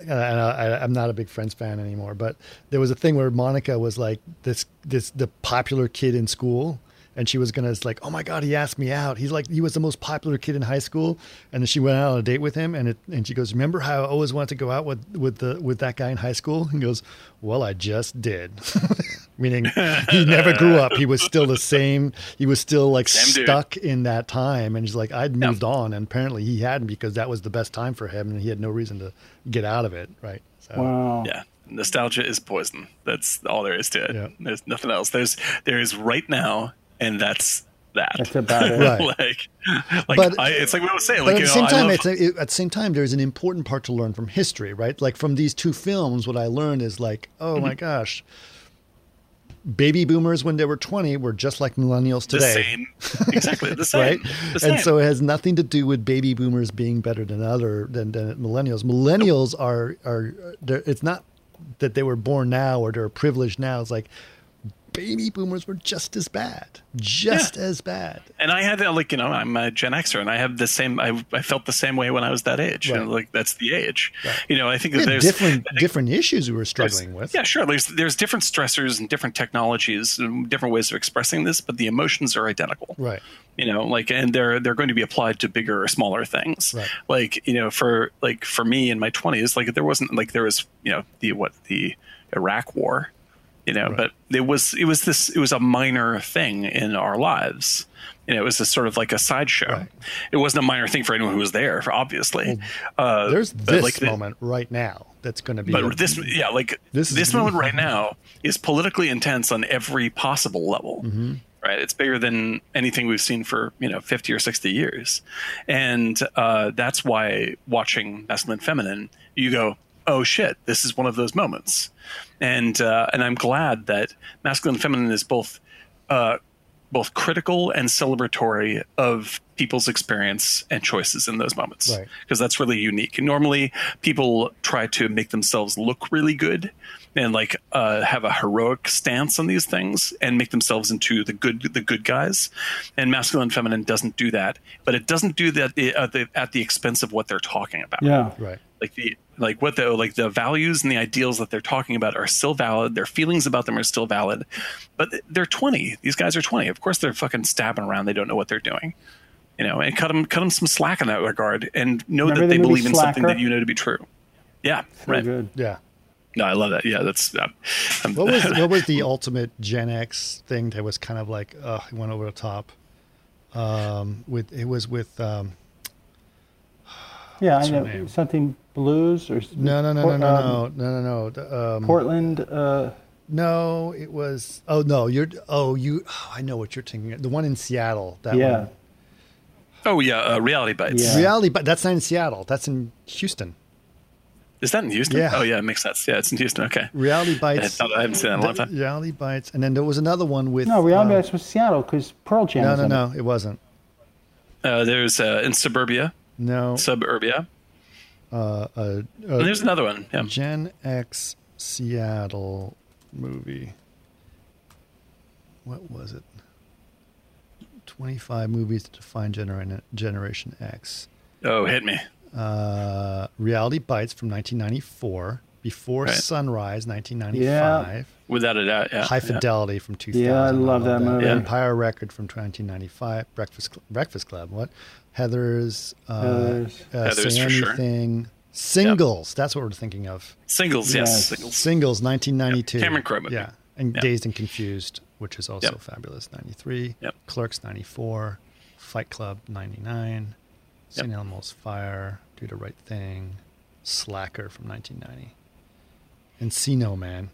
And I, I'm not a big Friends fan anymore, but there was a thing where Monica was like this, this the popular kid in school, and she was gonna it's like, oh my god, he asked me out. He's like, he was the most popular kid in high school, and then she went out on a date with him, and it, and she goes, remember how I always wanted to go out with with the with that guy in high school? He goes, well, I just did. meaning he never grew up. He was still the same. He was still like Same dude. stuck in that time. And he's like, I'd moved on. And apparently he hadn't because that was the best time for him and he had no reason to get out of it. Right. So, Wow. Yeah, nostalgia is poison. That's all there is to it. Yeah. There's nothing else. There's there is right now, and that's that. That's about it. Right. like, like But- I, it's like we were saying. But Like at the same know, time, love- it's a, it- at the same time, there's an important part to learn from history, right? Like from these two films, what I learned is like, oh Mm-hmm. my gosh, baby boomers when they were 20 were just like millennials the today. same, exactly the same. right? The same. And so it has nothing to do with baby boomers being better than other than, than millennials. Millennials are are they're- it's not that they were born now or they're privileged now. It's like baby boomers were just as bad, just as bad. and I had like you know, I'm a Gen Xer, and I have the same. I, I felt the same way when I was that age. Right. And like that's the age. You know, I think that there's different think different issues we were struggling with. Yeah, sure. There's there's different stressors and different technologies and different ways of expressing this, but the emotions are identical. Right. you know like and they're they're going to be applied to bigger or smaller things Right. like you know for like for me in my 20s like there wasn't like there was you know the what the iraq war you know but it was it was this it was a minor thing in our lives you know it was a sort of like a sideshow Right. it wasn't a minor thing for anyone who was there obviously uh There's this like, the- moment right now that's going to be. but this yeah like This this, moment right now is politically intense on every possible level Mm-hmm. right it's bigger than anything we've seen for you know 50 or 60 years and uh, that's why watching Masculin Féminin you go oh shit this is one of those moments and uh, and i'm glad that Masculin and Féminin is both uh, both critical and celebratory of people's experience and choices in those moments Right. because that's really unique. Normally, people try to make themselves look really good and like uh, have a heroic stance on these things and make themselves into the good the good guys. And Masculin and Féminin doesn't do that, but it doesn't do that at the, at the expense of what they're talking about Yeah. right. like the like what the like the values and the ideals that they're talking about are still valid. Their feelings about them are still valid. But they're 20 these guys are 20 of course they're fucking stabbing around. They don't know what they're doing. You know and cut them cut them some slack in that regard and know Remember that the they movie believe in something that you know to be true. Yeah So right. good. Yeah. no i love that. Yeah that's uh, What was what was the ultimate Gen X thing that was kind of like uh it went over the top? Um, with it was with um, Yeah, I What's know name? something blues or no no no no Port- no um, no. No no no. Um, Portland. Uh, no it was oh no you're oh you oh, I know what you're thinking the one in Seattle that yeah, one. oh yeah uh, reality bites. Yeah. reality but that's not in Seattle. That's in Houston. Is that in houston? Yeah. oh yeah it makes sense. Yeah it's in houston. Okay. Reality bites. I haven't seen that in a long the- time. Reality bites and then there was another one with no, Reality um, Bites was Seattle because Pearl Jam. no was no it. no it wasn't. Uh, there's uh, in suburbia. No. Suburbia uh, uh, and uh, there's another one yeah Gen X Seattle movie. What was it? 25 movies to define genera- Generation X. oh hit me Uh, Reality Bites from 1994. Before Right. Sunrise, 1995. Without a doubt, yeah. High yeah. Fidelity from 2000. Yeah, I love that movie. Empire Record from 1995. Breakfast Breakfast Club. What? Heather's. Uh, Heathers. Uh, Heathers Say for sure. Anything. Singles. That's what we're thinking of. Singles, yes, Yes. singles. Singles, 1992. Yep. Cameron Crowe movie. Yeah. And Yep. Dazed and Confused, which is also Yep. fabulous, 93. Yep. Clerks, 94. Fight Club, 99. St. Elmo's Fire, Do the Right Thing. Slacker from 1990. Encino Man.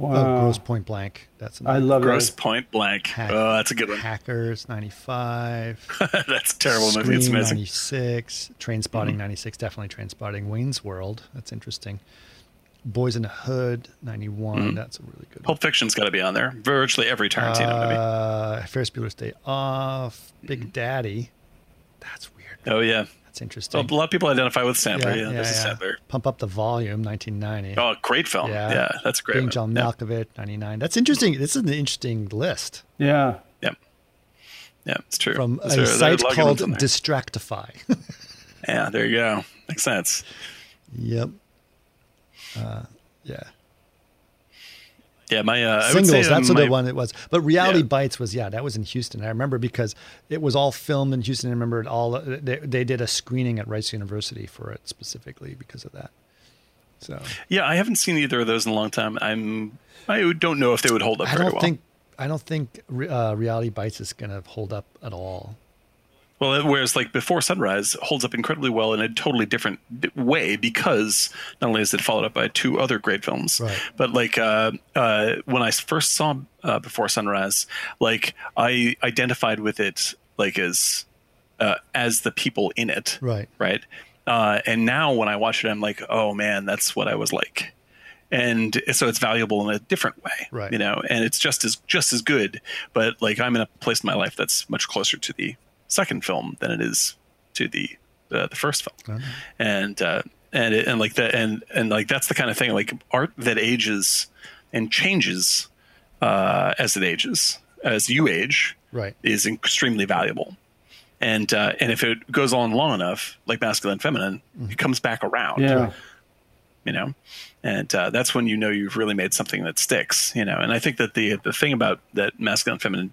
Wow. Oh, Grosse Pointe Blank. That's I love Gross that. Point Blank. Hack- Oh, that's a good one. Hackers, 95. that's a terrible movie. It's amazing. 96. Trainspotting, Mhm. 96. Definitely Trainspotting. Wayne's World. That's interesting. Boyz n the Hood, 91. Mhm. That's a really good one. Pulp Fiction's got to be on there. Virtually every Tarantino movie. Uh, Ferris Bueller's Day Off, Big Daddy. That's weird. Oh yeah. That's interesting. Well, a lot of people identify with Sandler. Yeah, this is Sandler. Pump Up the Volume, 1990. Oh, great film. Yeah. Yeah, that's great. Being one. John yeah. Malkovich, 99. That's interesting. This is an interesting list Yeah. Yeah. Yeah, it's true. from There's a there site lot of good called ones on there. Distractify. Yeah, there you go. Makes sense. yep. Uh, yeah. Yeah, my uh, Singles, uh, that's my, the one it was. But Reality Yeah. Bites was, yeah, that was in Houston. I remember because it was all filmed in Houston. I remember it all, they, they did a screening at Rice University for it specifically because of that. So Yeah, I haven't seen either of those in a long time. I'm I don't know if they would hold up I very don't well. think I don't think uh, Reality Bites is going to hold up at all. Well, whereas like Before Sunrise holds up incredibly well in a totally different way because not only is it followed up by two other great films, Right. but like uh, uh, when I first saw uh, Before Sunrise, like I identified with it like as uh, as the people in it, Right. right? Uh, and now when I watch it, I'm like, oh man, that's what I was like. And so it's valuable in a different way, Right. you know, and it's just as just as good. But like I'm in a place in my life that's much closer to the second film than it is to the uh, the first film, and uh, and it, and like that and and like that's the kind of thing like art that ages and changes uh, as it ages as you age Right. is extremely valuable. And uh, and if it goes on long enough, like Masculin and Féminin, it comes back around. Yeah. You know, and uh, that's when you know you've really made something that sticks. You know, and I think that the the thing about that Masculin Féminin,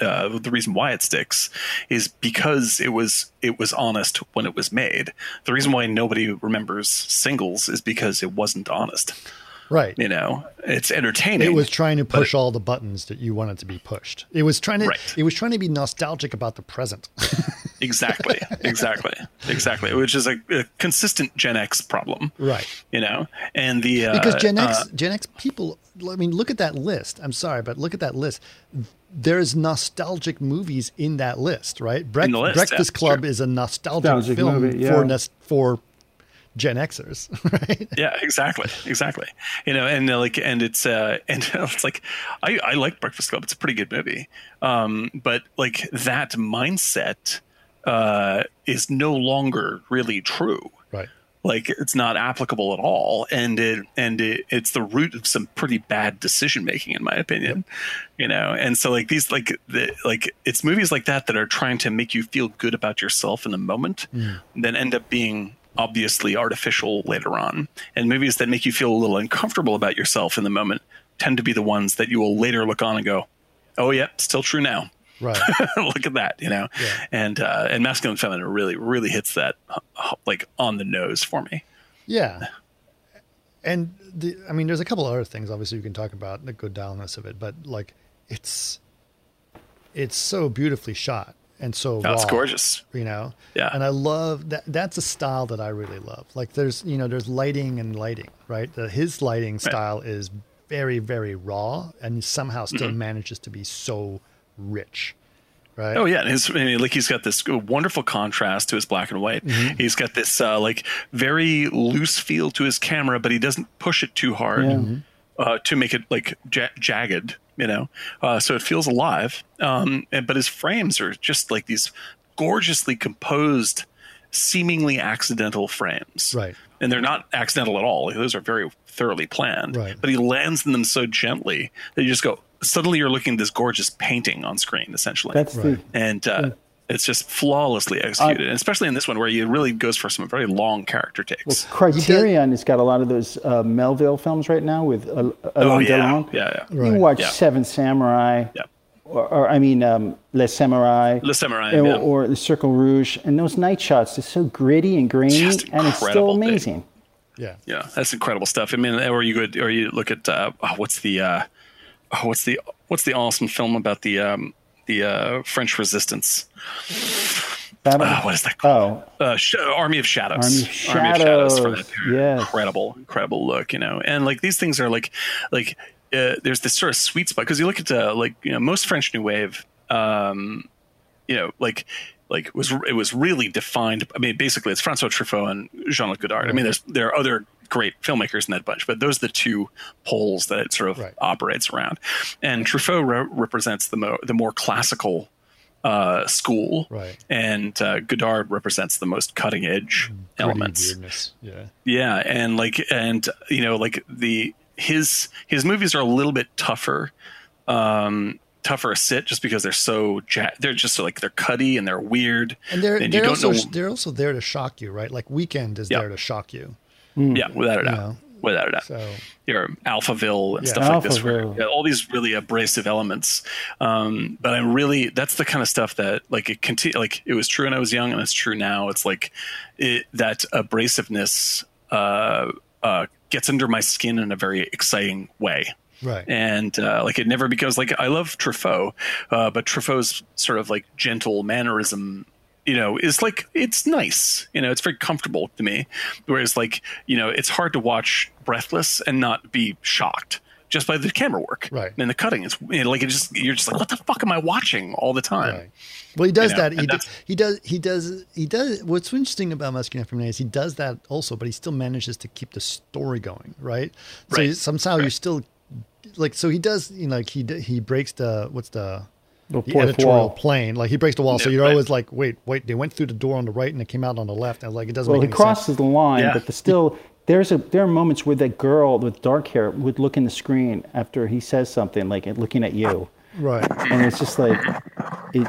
uh, the reason why it sticks is because it was it was honest when it was made. The reason why nobody remembers singles is because it wasn't honest. Right. You know, it's entertaining. It was trying to push all the buttons that you wanted to be pushed. It was trying to. Right. It was trying to be nostalgic about the present. exactly, exactly, exactly. Which is a, a consistent Gen X problem. right. you know and the uh, Because Gen X, uh, Gen X people. I mean, look at that list. I'm sorry, but look at that list. There's nostalgic movies in that list, right? Break- In the list, Breakfast yeah, Club sure. is a nostalgic, Nostalgic film movie, for yeah. nes- for Gen Xers, right? yeah exactly exactly you know and uh, like and it's uh and it's like i i like breakfast club it's a pretty good movie um but like that mindset uh is no longer really true Right. Like it's not applicable at all. And it and it, it's the root of some pretty bad decision making in my opinion you know? And so like these like the like it's movies like that that are trying to make you feel good about yourself in the moment hmm. then end up being obviously artificial later on. And movies that make you feel a little uncomfortable about yourself in the moment tend to be the ones that you will later look on and go oh yeah still true now Right. look at that, you know, Yeah. and uh, and Masculin and Féminin really really hits that uh, like on the nose for me. Yeah. And the, I mean, there's a couple other things obviously you can talk about the good dialness of it, but like it's it's so beautifully shot and so Oh, it's gorgeous. you know. Yeah. And I love that. That's a style that I really love. Like there's you know there's lighting and lighting, right? The, his lighting style is very very raw, and somehow still Mm-hmm. manages to be so rich, right? Oh yeah, and his I mean, like he's got this wonderful contrast to his black and white. Mm-hmm. He's got this uh, like very loose feel to his camera, but he doesn't push it too hard Yeah. Mm-hmm. uh, to make it like ja- jagged, you know. Uh, so it feels alive. Um, and, but his frames are just like these gorgeously composed, seemingly accidental frames. Right. And they're not accidental at all. Those are very thoroughly planned. Right. But he lands in them so gently that you just go. Suddenly, you're looking at this gorgeous painting on screen, essentially That's the and uh, it's just flawlessly executed, and especially in this one where it really goes for some very long character takes. Criterion has got a lot of those uh, Melville films right now with uh, oh Alain yeah, Delon. yeah, yeah. Right. You watch Yeah. Seven Samurai, Yeah. or, or I mean, um, Les Samurai, Le Samouraï, or, yeah. or The Cercle Rouge, and those night shots. They're so gritty and grainy, Just and it's still incredible, babe. amazing. Yeah. Yeah, that's incredible stuff. I mean, or you could, or you look at uh, oh, what's the, uh, oh, what's the, what's the awesome film about the um, the uh, French Resistance? Uh, what is that called? oh, uh, Sh- Army of Shadows. Army of from Shadows, that yes. Incredible, incredible look, you know. And like these things are like, like uh, there's this sort of sweet spot because you look at uh, like you know most French New Wave, um, you know, like like was it was really defined. I mean, basically it's Francois Truffaut and Jean-Luc Godard. I mean, there's there are other great filmmakers in that bunch, but those are the two poles that it sort of Right. operates around. And Truffaut re- represents the mo- the more classical uh, school, Right. and uh, Godard represents the most cutting edge Gritty elements. weirdness. Yeah. Yeah, and like and you know like the his his movies are a little bit tougher, um, tougher a sit just because they're so ja- they're just like they're cutty and they're weird And they're you they're don't also know they're also there to shock you, right? Like Weekend is Yeah. there to shock you. Yeah without a doubt know, without a doubt So your Alphaville and Yeah. stuff like this, where, yeah, all these really abrasive elements. Um, but I'm really that's the kind of stuff that like it continue like it was true when I was young and it's true now. It's like it, that abrasiveness uh, uh, gets under my skin in a very exciting way. Right. And uh, like it never becomes like I love Truffaut, uh, but Truffaut's sort of like gentle mannerism, you know, is like it's nice. You know, it's very comfortable to me. Whereas like you know, it's hard to watch Breathless and not be shocked just by the camera work. Right. And the cutting It's you know, like it just you're just like what the fuck am I watching all the time? Right. Well, he does You know, that. He, d- that's- he does. He does. He does. What's interesting about Masculine Femininity is he does that also, but he still manages to keep the story going, right? So Right. somehow you still like. So he does. You know, like he he breaks the what's the The the fourth editorial wall. plane. Like he breaks the wall. So you're right. always like, wait, wait. They went through the door on the right and it came out on the left. And like it doesn't Well, he make any crosses sense. the line, Yeah. but the still there's a there are moments where that girl with dark hair would look in the screen after he says something like looking at you, Right. and it's just like it,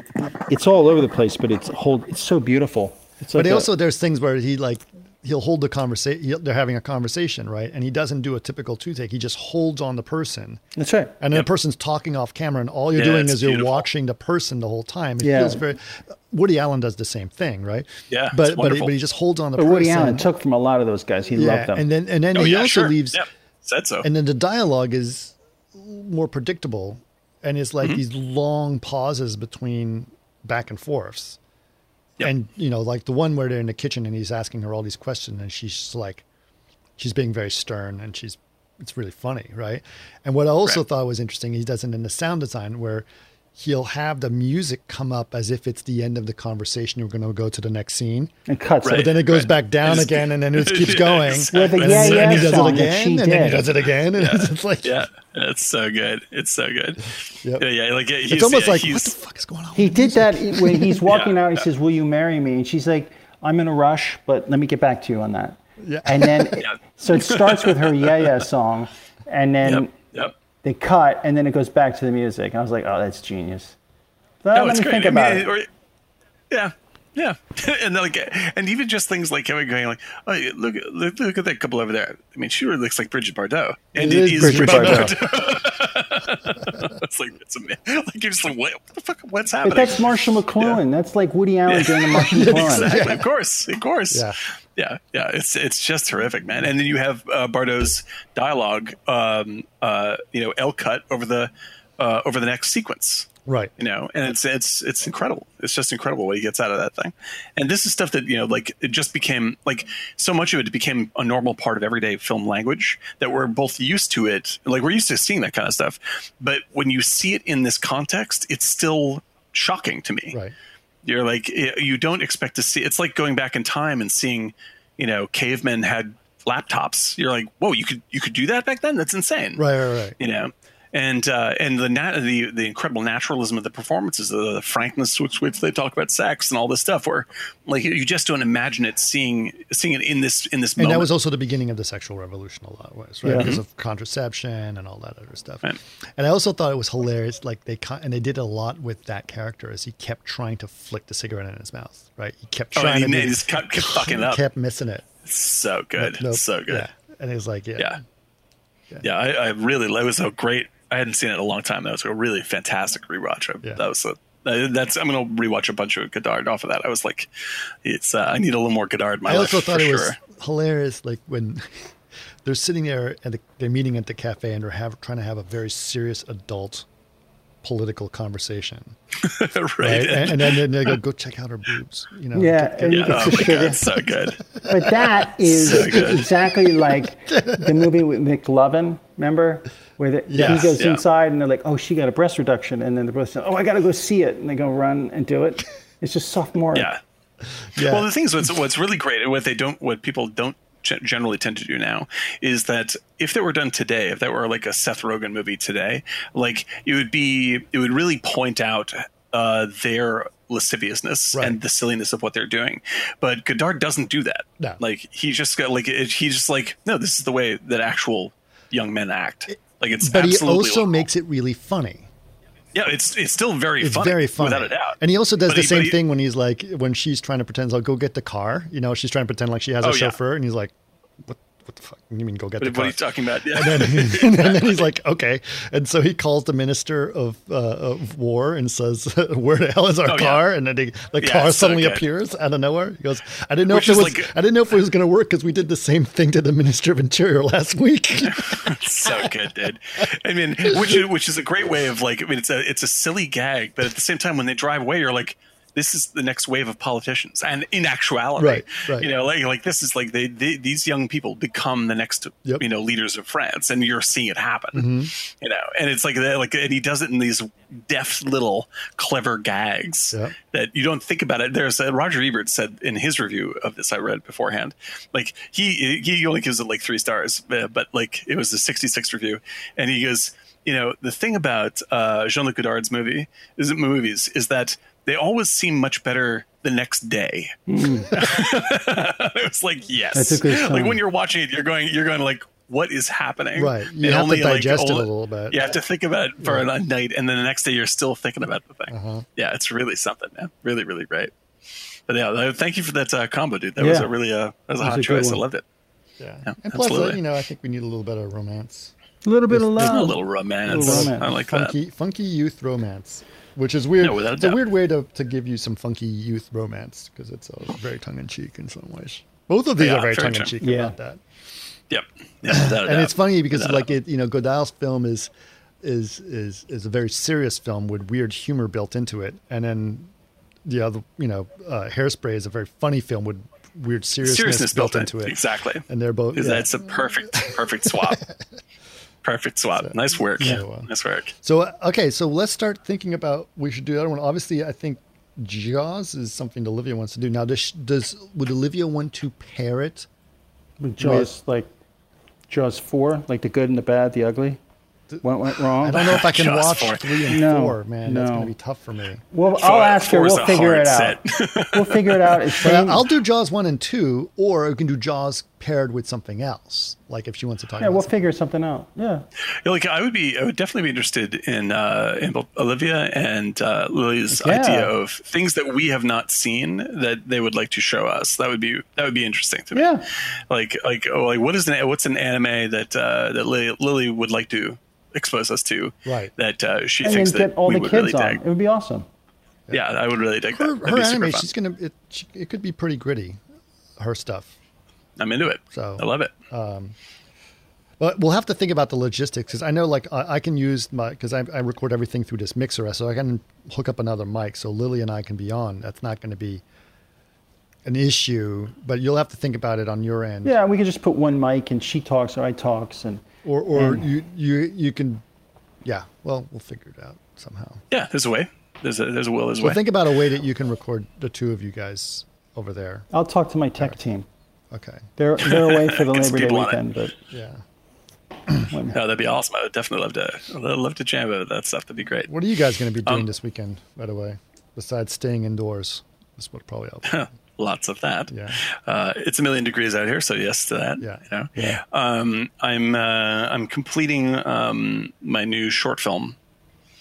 it's all over the place, but it's whole it's so beautiful. It's But like he a- also there's things where he like he'll hold the conversation. They're having a conversation, right? And he doesn't do a typical two take. He just holds on the person. that's right. And then Yep. the person's talking off camera, and all you're Yeah, doing it's is you're beautiful. watching the person the whole time. It Yeah. feels very. Woody Allen does the same thing, right? Yeah, but but he, but he just holds on the But person. Woody Allen took from a lot of those guys. He yeah, loved them. and then and then Oh, he yeah, also sure. leaves, Yep. Said so. and then the dialogue is more predictable, and it's Mm-hmm. like these long pauses between back and forths. Yep. And you know, like the one where they're in the kitchen and he's asking her all these questions, and she's just like, she's being very stern, and she's it's really funny, right? And what I also Right. thought was interesting, he does it in the sound design where he'll have the music come up as if it's the end of the conversation. You're going to go to the next scene, and cuts Right. but then it goes Right. back down It's- again, and then it keeps Yeah, going. exactly. With the And, yeah then yeah he does it again, she and then he does it again, and it's like yeah, it's so good. It's so good. Yep. Yeah, yeah. Like he's, it's almost yeah, like he's, what the fuck is going on? He did that when he's walking Yeah, out. He yeah. says, "Will you marry me?" And she's like, "I'm in a rush, but let me get back to you on that." Yeah. And then, Yeah. so it starts with her "Yeah Yeah" song, and then Yep. Yep. they cut, and then it goes back to the music. I was like, "Oh, that's genius." So No, let it's me great. think I about mean, it. or- yeah. Yeah, and then, like, and even just things like him going like, "Oh, look, look, look at that couple over there." I mean, she really looks like Brigitte Bardot, and It it is is Brigitte Brigitte, Bardot. Bardot. it's like it's amazing. Like you're just like, what, what the fuck? What's happening? But that's Marshall McLuhan. That's like Woody Allen doing a Marshall McLuhan. exactly. Of course, of course. Yeah. Yeah, yeah. It's it's just terrific, man. And then you have uh, Bardot's dialogue, um, uh, you know, L cut over the uh, over the next sequence. Right. You know, and it's it's it's incredible. It's just incredible what he gets out of that thing. And this is stuff that you know, like it just became like so much of it became a normal part of everyday film language that we're both used to it. Like we're used to seeing that kind of stuff, but when you see it in this context, it's still shocking to me Right. You're like you don't expect to see it's like going back in time and seeing you know cavemen had laptops you're like whoa you could you could do that back then that's insane Right. Right. Right. you know and uh, and the, nat- the the incredible naturalism of the performances, the, the frankness with which they talk about sex and all this stuff, where like you just don't imagine it seeing seeing it in this in this And moment. that was also the beginning of the sexual revolution a lot of ways, right? Yeah. Because of contraception and all that other stuff. Right. And I also thought it was hilarious, like they con- and they did a lot with that character as he kept trying to flick the cigarette in his mouth, right? He kept Oh, trying and to, he do- just kept, kept fucking it up. kept missing it. so good, Nope. so good. Yeah. And he's was like, yeah, Yeah. Yeah, I, I really it was a great. I hadn't seen it in a long time. That was a really fantastic rewatch. I, Yeah. That was a. That's I'm gonna rewatch a bunch of Godard off of that. I was like, it's uh, I need a little more Godard in my life. I life. also thought for it was hilarious, like when they're sitting there and the, they're meeting at the cafe and they're have, trying to have a very serious adult political conversation, right. right? and, and then they go, "Go check out her boobs," you know? Yeah, get- and get- Yeah, oh my. God, so good. But that is So good. exactly like the movie with McLovin. Remember, where the, Yes, he goes yeah. inside and they're like, "Oh, she got a breast reduction," and then the breast, "Oh, I got to go see it," and they go run and do it. It's just sophomore. Yeah. yeah. Well, the thing is, what's, what's really great, and what they don't, what people don't generally tend to do now, is that if that were done today, if that were like a Seth Rogen movie today, like it would be, it would really point out uh, their lasciviousness Right. and the silliness of what they're doing. But Godard doesn't do that. No. Like he just got like it, he's just like, no, this is the way that actual young men act. Like it's but he also makes it really funny. yeah, it's it's still very It's funny, very funny, without a doubt. And he also does But the he- same he- thing when he's like, when she's trying to pretend, "I'll go get the car." You know, she's trying to pretend like she has oh, a Oh, yeah. chauffeur, and he's like, "What? What the fuck? You mean go get What, the what are you talking about? Yeah. and, then, and then he's like, okay. And so he calls the minister of, uh, of war and says, where the hell is our Oh, yeah. car? And then he, the Yeah, car it's so suddenly appears out of nowhere. He goes, I didn't know Which if it was, like- I didn't know if it was going to work because we did the same thing to the minister of interior last week. so good, dude. I mean, which is, which is a great way of like. I mean, it's a it's a silly gag, but at the same time, when they drive away, you're like, this is the next wave of politicians. And in actuality, Right, right. you know, like like this is like they, they these young people become the next Yep. Mm-hmm. you know leaders of France, and you're seeing it happen. You know, and it's like that, like, and he does it in these deft little clever gags Yep. that you don't think about it. There's a, Roger Ebert said in his review of this I read beforehand, like he he only gives it like three stars, uh, but like it was a 66 review, and he goes, you know, the thing about uh, Jean Luc Godard's movie is movies is that they always seem much better the next day. it was like yes, That's a good like when you're watching it, you're going you're going like. What is happening? Right. You And have to only, like, digest it a little bit. You have to think about it for a night, and then the next day you're still thinking about the thing. Uh-huh. Yeah, it's really something, man. Really, really great. But yeah, uh, thank you for that uh, combo, dude. That was a really uh, that was a That was hot a good choice. I loved it. yeah. Yeah, And plus, uh, absolutely. you know, I think we need a little bit of romance. A little bit of A love. little romance. Little romance. I like that. funky, funky youth romance, which is weird. No, without a it's a weird way to, to give you some funky youth romance because it's uh, very tongue in cheek in some ways. Both of these Yeah, are very very tongue in cheek true. about that. Yep. Yeah, and doubt. it's funny because Without a like it, you know, Godard's film is is is is a very serious film with weird humor built into it, and then the other, you know, uh, Hairspray is a very funny film with weird seriousness, seriousness built, built into it. Exactly. And they're both yeah. That's a perfect, perfect swap. perfect swap. nice work. Yeah, well. Nice work. So uh, okay, so let's start thinking about we should do the other one. Obviously, I think Jaws is something that Olivia wants to do. Now, does does would Olivia want to pair it? With Jaws, like Jaws 4, like the good and the bad, the ugly. What went wrong? I don't know if I can Jaws watch four. three and No, four. Man, that's going to be tough for me. Well, Four- I'll ask her. We'll figure it hard out. we'll figure it out. It's I'll do Jaws one and two, or we can do Jaws paired with something else. Like if she wants to talk yeah, about we'll something. figure something out. Yeah. Yeah, Like I would be, I would definitely be interested in uh, in Olivia and uh, Lily's Yeah. idea of things that we have not seen that they would like to show us. That would be that would be interesting to me. Yeah. Like like oh like what is an what's an anime that uh, that Lily, Lily would like to expose us to? Right. That uh, she And then thinks get that all we the would kids really on. dig. It would be awesome. Yeah, I would really dig her, that. That'd her be anime. She's gonna it. She, it could be pretty gritty. Her stuff. I'm into it. So- I love it. Um, But we'll have to think about the logistics because I know, like, I, I can use my because I, I record everything through this mixer, so I can hook up another mic so Lily and I can be on. That's not going to be an issue, but you'll have to think about it on your end. Yeah, we could just put one mic and she talks or I talks and Or, or And- you, you, you can, yeah. Well, we'll figure it out somehow. Yeah, there's a way. There's a there's a will. There's a Well, way. think about a way that you can record the two of you guys over there. I'll talk to my tech team. Okay. They're they're away for the Labor Day people on it. weekend, but Yeah. no, that'd be awesome. I would definitely love to I'd love to jam over that stuff. That'd be great. What are you guys going to be doing Um, this weekend, by the way, besides staying indoors? That's what probably I'll. Lots of that. Yeah. Uh, it's a million degrees out here, so yes to that. Yeah. You know? Yeah. Um, I'm uh, I'm completing um, my new short film,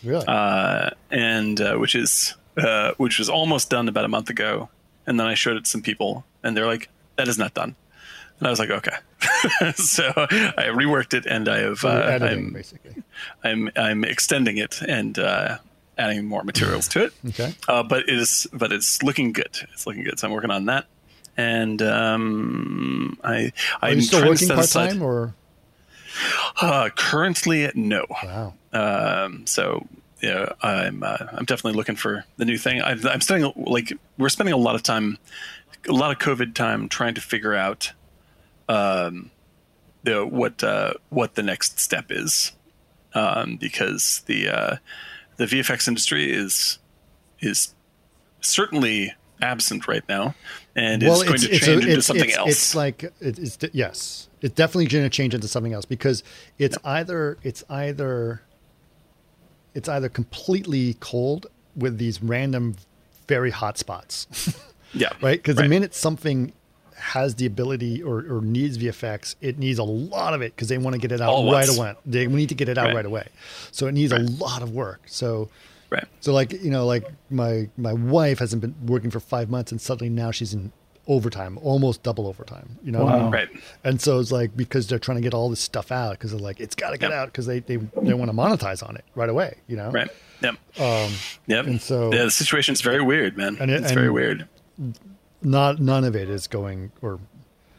Really? uh, and uh, which is uh, which was almost done about a month ago, and then I showed it to some people, and they're like, "That is not done," and I was like, "Okay." so I reworked it, and I have, so uh, editing, I'm, basically. I'm I'm extending it and uh, adding more materials to it. Okay. Uh, but it is but it's looking good. It's looking good. So I'm working on that. And um, I Are I'm still working part time or? Uh, currently, no. Wow. Um, so yeah, I'm uh, I'm definitely looking for the new thing. I've, I'm spending like we're spending a lot of time, a lot of COVID time trying to figure out, um, the what uh, what the next step is, um, because the uh, the VFX industry is is certainly absent right now, and is going to change a- into something it's, else. It's like it, it's yes, it's definitely going to change into something else because it's either it's either it's either completely cold with these random very hot spots, yeah, right? Because the minute something has the ability or, or needs VFX, it needs a lot of it because they want to get it out All at right once. away. They need to get it out Right. right away, so it needs a lot of work. So. right. So like you know, like my my wife hasn't been working for five months, and suddenly now she's in overtime, almost double overtime. You know, Wow. Right. and so it's like because they're trying to get all this stuff out because they're like it's got to get Yep. out because they they, they want to monetize on it right away. You know, Right. Yep. Um, Yep. and so- yeah, the situation's very weird, man. And it- it's very weird. Not none of it is going or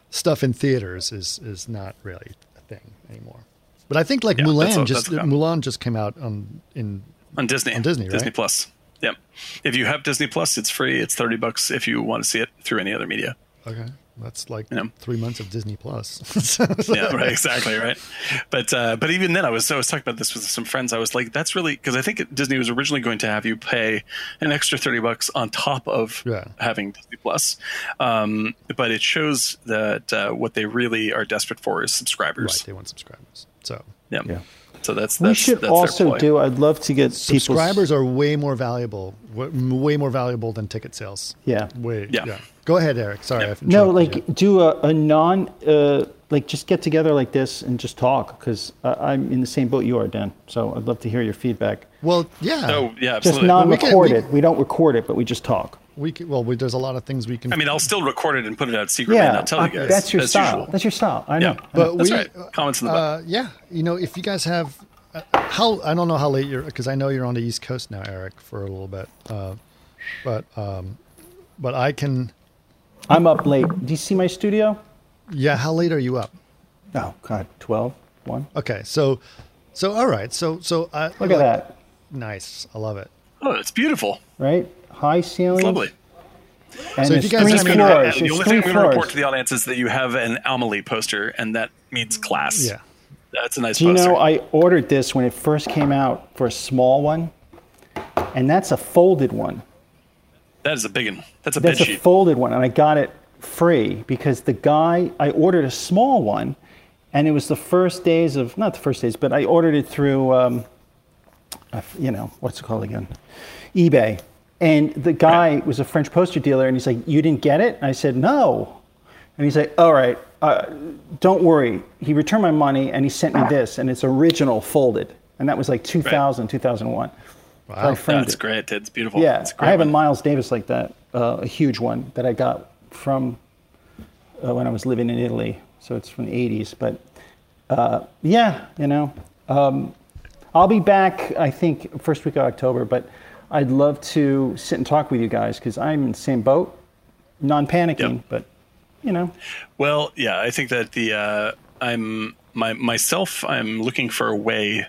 stuff in theaters is is not really a thing anymore. But I think like Yeah, Mulan just Mulan just came out on in On Disney. On Disney, Disney right? Plus. Yep. If you have Disney Plus, it's free. It's thirty bucks if you want to see it through any other media. okay that's like Yeah. three months of Disney Plus. yeah, right, exactly, right. But uh, but even then, I was I was talking about this with some friends. I was like, that's really because I think Disney was originally going to have you pay an extra thirty bucks on top of Yeah. having Disney Plus. Um, but it shows that uh, what they really are desperate for is subscribers. right, they want subscribers. So Yeah. Yeah. So that's, We should that's also do. I'd love to get people's- subscribers are way more valuable, way more valuable than ticket sales. Yeah. Way. Yeah. Yeah. Go ahead, Eric. Sorry. Yeah. I've No, like you. do a, a non, uh, like just get together like this and just talk because I'm in the same boat you are, Dan. So I'd love to hear your feedback. Well, yeah. Oh yeah, Just absolutely. non we can- recorded. we- We, don't record it, but we just talk. we can, well, we, there's a lot of things we can. I mean, I'll still record it and put it out secretly and Yeah, not tell you guys. that's your as style. usual. That's your style. I know. Yeah. but That's we, right. Comments in the uh, yeah, you know, if you guys have uh, how I don't know how late you're because I know you're on the East Coast now, Eric, for a little bit. Uh, but um, but I can. I'm up late. Do you see my studio? Yeah, how late are you up? Oh God, 12, 1. Okay, so so all right, so so uh, Look at that. Nice, I love it. Oh, it's beautiful. Right? High ceilings. It's lovely. And So if you guys three have any- floors. the only three thing I'm going to floors. report to the audience is that you have an Amelie poster, and that means class. Yeah. That's a nice Do you poster. know I ordered this when it first came out for a small one, and that's a folded one. That is a big one. That's a That's a sheet. folded one, and I got it free because the guy I ordered a small one, and it was the first days of not the first days, but I ordered it through, um, you know, what's it called again, eBay, and the guy was a French poster dealer, and he's like, "You didn't get it?" And I said, "No," and he's like, "All right, uh, don't worry." He returned my money, and he sent me this, and it's original folded, and that was like 2000, 2001. So I Wow. framed That's it. great. It's beautiful. Yeah, It's a I great have a. Miles Davis like that, uh, a huge one that I got from uh, when I was living in Italy. So it's from the 80s. But uh, yeah, you know, um, I'll be back, I think, first week of October. But I'd love to sit and talk with you guys because I'm in the same boat, non panicking, Yep. but you know, Well, yeah, I think that the uh, I'm my myself. I'm looking for a way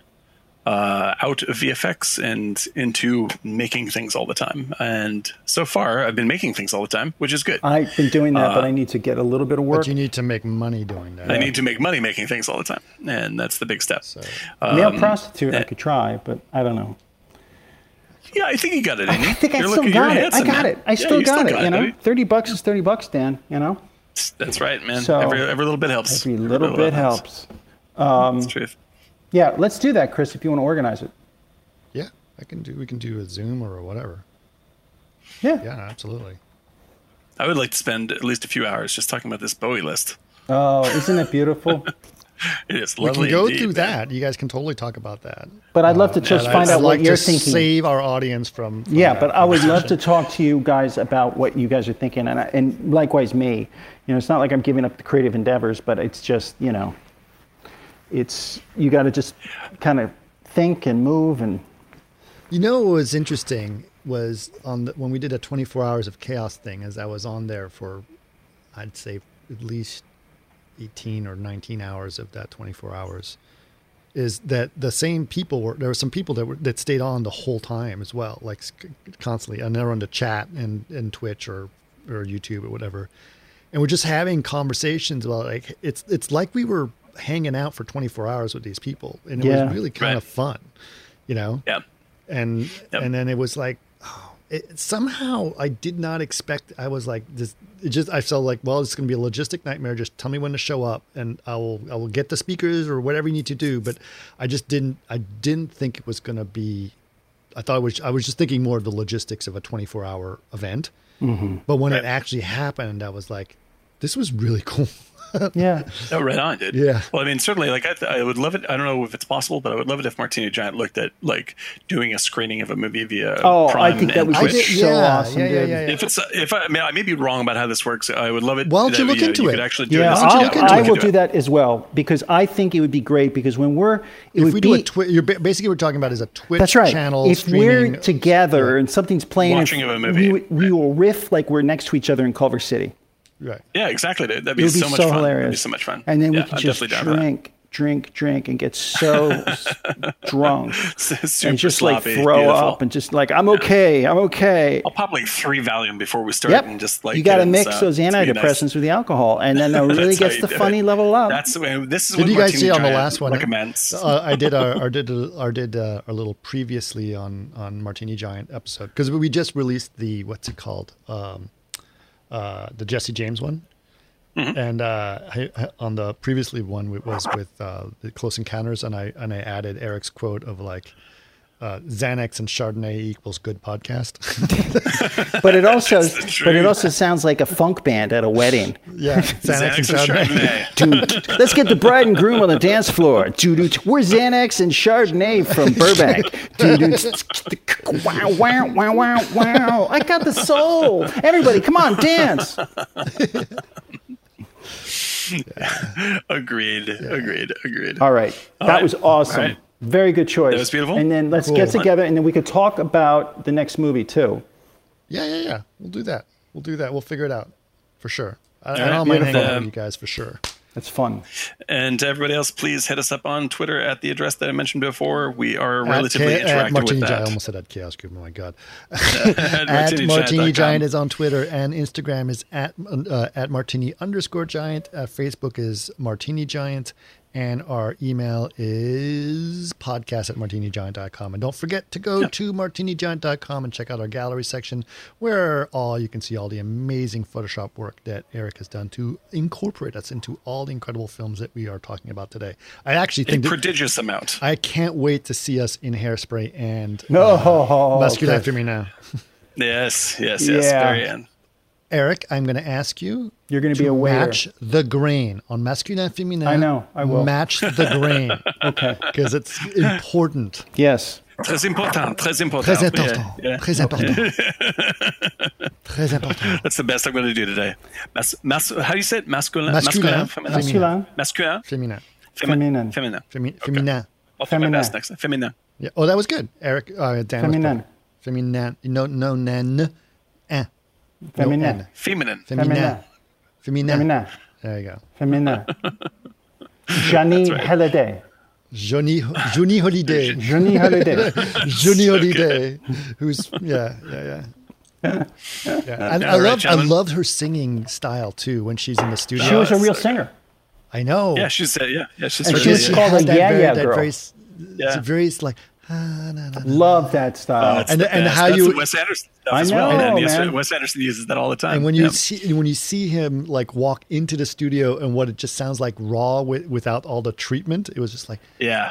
uh, out of VFX and into making things all the time. And so far, I've been making things all the time, which is good. I've been doing that, but I need to get a little bit of work. But you need to make money doing that. I need to make money making things all the time, and that's the big step. So, Male um, prostitute, I could try, but I don't know. Yeah, I think you got it in. I think I You're still looking- you're got it. I handsome, got man. it. I Yeah, still got it. You know, baby. thirty bucks is thirty bucks, Dan. You know, That's right, man. So- every, every little bit helps. every little bit helps. Um, It's the truth. Yeah, let's do that, Chris. If you want to organize it. yeah, I can do. We can do a Zoom or whatever. Yeah. Yeah, absolutely. I would like to spend at least a few hours just talking about this Bowie list. Oh, isn't it beautiful? It is lovely. We can go indeed, through man. that. You guys can totally talk about that. But I'd love to uh, just find I'd out I'd what you're to thinking. save our audience from. from yeah, but I would love to talk to you guys about what you guys are thinking, and I, and likewise me. You know, it's not like I'm giving up the creative endeavors, but it's just you know, it's you got to just kind of think and move and You know what was interesting was on the, when we did a 24 hours of chaos thing, as I was on there for, I'd say at least 18 or 19 hours of that 24 hours, is that the same people were there were some people that were that stayed on the whole time as well, like constantly, and they're on the chat and and Twitch or or YouTube or whatever, and we're just having conversations about like it's it's like we were hanging out for 24 hours with these people, and it Yeah. was really kind Right. of fun, you know Yeah. and Yep. and then it was like oh, it, somehow I did not expect. I was like this. It just I felt like well, it's going to be a logistic nightmare. Just tell me when to show up, and I will I will get the speakers or whatever you need to do. But I just didn't I didn't think it was going to be. I thought it was I was just thinking more of the logistics of a 24 hour event. Mm-hmm. But when it actually happened, I was like, this was really cool. Yeah. Oh, right on, dude. Yeah. Well, I mean, certainly, like, I, I would love it. I don't know if it's possible, but I would love it if Martini Giant looked at like doing a screening of a movie via Oh, I Prime think that and would be so yeah, awesome, yeah, yeah, dude. yeah, yeah. If it's if I, I mean I may be wrong about how this works, I would love it. Why don't you look know, uh, into you it? Could actually do Yeah, this. Why I'll, look into I it? will do that as well because I think it would be great because when we're, it If we be, do a Twitch, you're basically what we're talking about is a Twitch That's right. channel. if we're together and something's playing, Watching if of a movie. we, we will riff like we're next to each other in Culver City. Right. Yeah, exactly. Dude. That'd It be, would be so so, much fun. hilarious. That'd be so much fun. And then yeah, we could I'm just definitely down for that. drink, drink, drink, and get so drunk Super and just sloppy. like throw Beautiful. up and just like I'm okay, I'm okay. I'll pop like three Valium before we start, Yep. and just like you got to mix some- those it's gonna be antidepressants nice. with the alcohol, and then it really gets the funny it. level up. That's the way. this is Did what you guys see on the last one? Recommends. Uh, I did our, our did a, our did uh, our little previously on on Martini Giant episode because we just released the what's it called um, uh, the Jesse James one. Mm-hmm. And uh, I, I- on the previously one it was with uh, the Close Encounters, and I and I added Eric's quote of like uh, Xanax and Chardonnay equals good podcast. but it also, but it also sounds like a funk band at a wedding. yeah, Xanax, and Xanax and Chardonnay. Chardonnay. Dude, let's get the bride and groom on the dance floor. Dude, we're Xanax and Chardonnay from Burbank. Dude, wow, wow, wow, wow, wow. I got the soul. Everybody, come on, dance. Agreed. Agreed. Agreed. All right. That right. was awesome. All right. Very good choice. That was beautiful. And then let's Cool. get together and then we could talk about the next movie too. Yeah, yeah, yeah. We'll do that. We'll do that. We'll figure it out for sure. I, I right, don't mind hanging beautiful. out with you guys for sure. That's fun. And to everybody else, please hit us up on Twitter at the address that I mentioned before. We are At relatively Cha- at interactive Martini with Giant. I almost said at Chaos Group. Oh my god. At at Martini Giant is on Twitter and Instagram is at uh, at Martini underscore Giant. Uh, Facebook is Martini Giant, and our email is podcast at martinigiant.com. And don't forget to go to martinigiant.com and check out our gallery section, where all you can see all the amazing Photoshop work that Eric has done to incorporate us into all the incredible films that we are talking about today. I actually A think that, prodigious amount. I can't wait to see us in Hairspray and No, uh, Masculine Chris. After Me Now. Yes, yes, yes. Yeah. Very end. Eric, I'm going to ask you. You're gonna be to a waiter. Match the grain on masculin and feminin. I know, I will. Match the grain Okay. because it's important. Yes. Très important. Très important. Très important. Yeah, yeah. Très important. Très important. That's the best I'm going to do today. Mas, mas, how do you say it? Masculin? Masculin. Féminin? Masculin. Masculin? Feminin. Féminin. Féminin. Féminin. Femi- Okay. Feminin. I'll do my best next time. Féminin. Yeah. Oh, that was good. Eric, uh, Dan. was Feminin. Feminin. No, no, nan. Eh. No Feminine. Feminine. Féminin. Feminin. Feminin. Feminin. There you go. Feminine. Johnny right. Hallyday. Johnny, Johnny Hallyday. Johnny Hallyday. Johnny Hallyday, who's yeah, yeah, yeah. Yeah, and Yeah, I right, loved I love her singing style too when she's in the studio. She was a real singer. I know. Yeah, she's uh, yeah, yeah, she's And she was she called had a yeah, very, yeah that girl. very, Yeah. it's very like. Love that style. It's And- the and how That's you- the Wes Anderson stuff I as well. know, And yes, man. Wes Anderson uses that all the time. and when you Yeah. see when you see him like walk into the studio and what it just sounds like raw with, without all the treatment, it was just like yeah.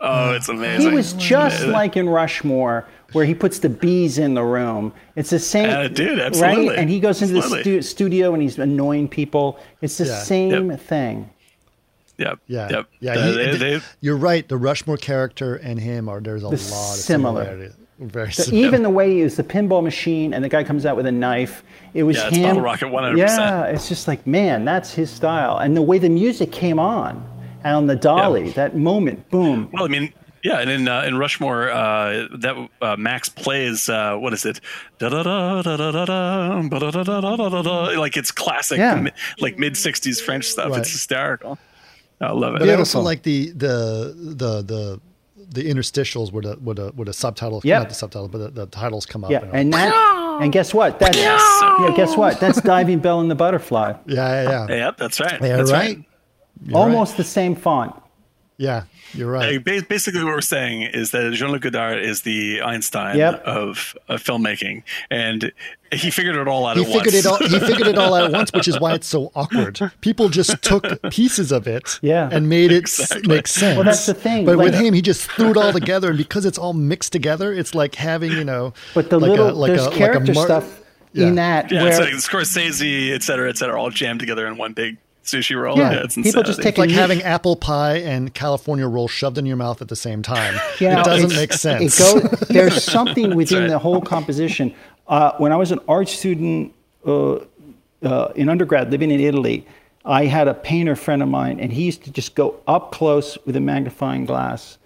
Oh, it's amazing. he was just Yeah. like in Rushmore, where he puts the bees in the room. It's the same, Uh, dude, absolutely. right? And he goes into the stu- studio and he's annoying people. It's the Yeah. same Yep. thing. Yep. yeah, Yep. yeah. Uh, he- they- they- you're right. The Rushmore character and him are there's a lot of similar. similarities. Very So similar. even the way he used the pinball machine and the guy comes out with a knife, it was Yeah, it's him. Bottle Rocket 100%. Yeah, it's just like, man, that's his style. And the way the music came on and on the dolly, Yeah. that moment, boom. Well, I mean, yeah, and in uh, in Rushmore, uh, that uh, Max plays uh, what is it? Da da da da da da da ba da da da da da da da. Like it's classic, Yeah. mi- like mid '60s French stuff. Right. It's hysterical. I love it. But I also like the the the the the interstitials where the where the where the subtitles Yep. not the subtitles but the, the titles come up. Yeah, and, and that, and guess what? That's yeah. Guess what? That's diving bell and the butterfly. yeah, yeah, yeah. Yep, that's right. Yeah, that's right. You're Almost the same font. Yeah, you're right. ba- Basically, what we're saying is that Jean-Luc Godard is the Einstein Yep. of, of filmmaking, and he figured it all out He at figured once. it all. He figured it all out at once, which is why it's so awkward. People just took pieces of it, Yeah. and made it s- make sense. Well, that's the thing, But with him, he just threw it all together, and because it's all mixed together, it's like having you know, But the like little a, like there's a, like a character Mar- stuff in that Yeah, where it's like Scorsese, et cetera, et cetera, all jammed together in one big sushi roll. Yeah, Yeah, it's people insanity. just take It's like having apple pie and California roll shoved in your mouth at the same time. You know, it doesn't make sense. It goes, there's something within right. the whole composition. Uh, when I was an art student uh, uh, in undergrad living in Italy, I had a painter friend of mine, and he used to just go up close with a magnifying glass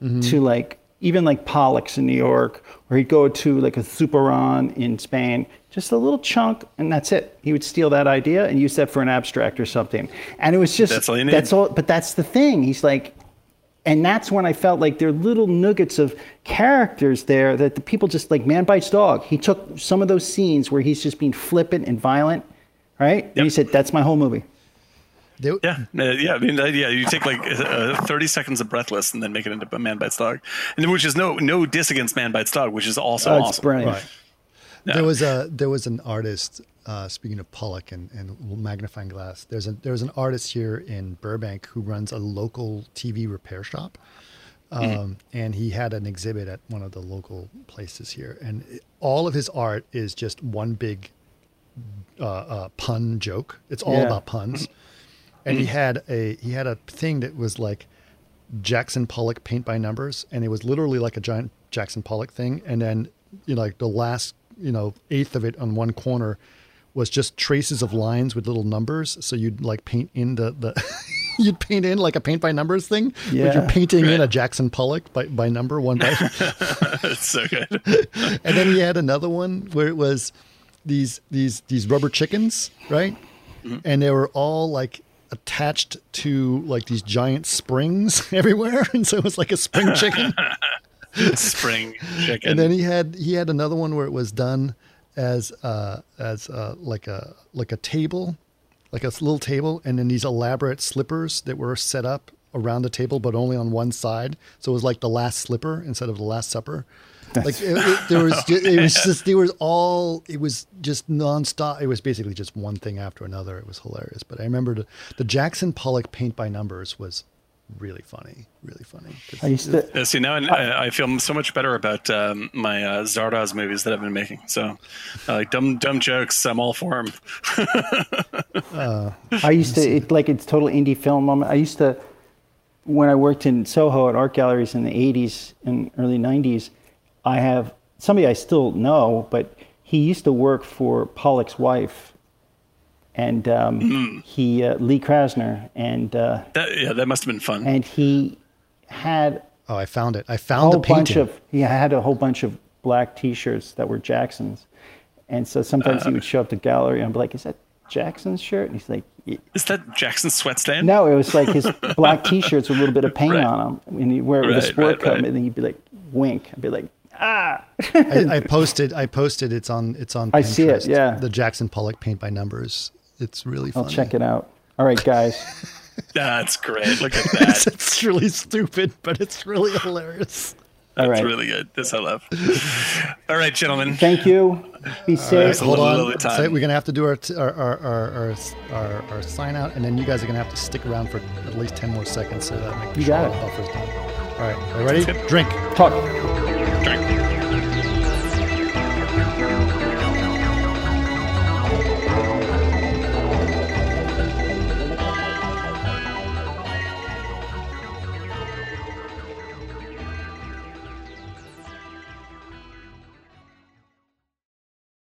Mm-hmm. to like even like Pollock's in New York, or he'd go to like a Superon in Spain, just a little chunk, and that's it. He would steal that idea and use that for an abstract or something, and it was just That's all you need. That's all. But that's the thing. He's like, and that's when I felt like there are little nuggets of characters there that the people just like man bites dog. He took some of those scenes where he's just being flippant and violent, right? And he said, "That's my whole movie." Yeah, uh, yeah. I mean, uh, yeah. You take like uh, thirty seconds of Breathless and then make it into Man Bites Dog, and which is no no diss against Man Bites Dog, which is also Oh, it's awesome. brilliant. Right. There was a there was an artist. Uh, speaking of Pollock and, and magnifying glass, there's a there's an artist here in Burbank who runs a local TV repair shop, um, and he had an exhibit at one of the local places here, and it- all of his art is just one big uh, uh, pun joke. It's all Yeah. about puns, and he had a he had a thing that was like Jackson Pollock paint by numbers, and it was literally like a giant Jackson Pollock thing. And then, you know, like the last, you know, eighth of it on one corner was just traces of lines with little numbers. So you'd like paint in the, the you'd paint in like a paint by numbers thing, but Yeah. you're painting in a Jackson Pollock by, by number one by. it's so good. and then he had another one where it was these these these rubber chickens, right? Mm-hmm. And they were all like attached to like these giant springs everywhere, and so it was like a spring chicken. Spring chicken. and then he had he had another one where it was done as uh as uh like a like a table, like a little table, and then these elaborate slippers that were set up around the table, but only on one side. So it was like the Last Slipper instead of the Last Supper. Like it, it, there was, ju- it was just there was all it was just nonstop. It was basically just one thing after another. It was hilarious. But I remember the, the Jackson Pollock paint by numbers was really funny, really funny. I used to. Yeah, see now I, I feel so much better about um, my uh, Zardoz movies that I've been making. So, uh, like dumb dumb jokes, I'm all for them. I used to it, like it's total indie film moment. I used to when I worked in Soho at art galleries in the 80s and early 90s. I have somebody I still know, but he used to work for Pollock's wife, and um, he uh, Lee Krasner, and uh, That, yeah, that must have been fun. and he had oh, I found it. I a found the whole bunch painting. of he had a whole bunch of black T-shirts that were Jacksons, and so sometimes he would show up to gallery and be like, "Is that Jackson's shirt?" And he's like, "Y- Is that Jackson's sweat stain? No, it was like his black T-shirts with a little bit of paint Right. on them, and he'd wear it with a sport right, coat, right. and then he'd be like, "Wink," I'd be like, "Ah." I, I posted. I posted. It's on. It's on. Pinterest, I see it, yeah. The Jackson Pollock paint by numbers. It's really I'll check it out. All right, guys. That's great. Look at that. it's really stupid, but it's really hilarious. All That's right. really good. This I love. All right, gentlemen. Thank you. Be safe. a Hold on. So we're gonna have to do our t- our, our, our, our, our, our sign out, and then you guys are gonna have to stick around for at least ten more seconds so that make You sure got our it. buffer's done. All right, are you ready? Sounds good. Drink. Talk. Drink.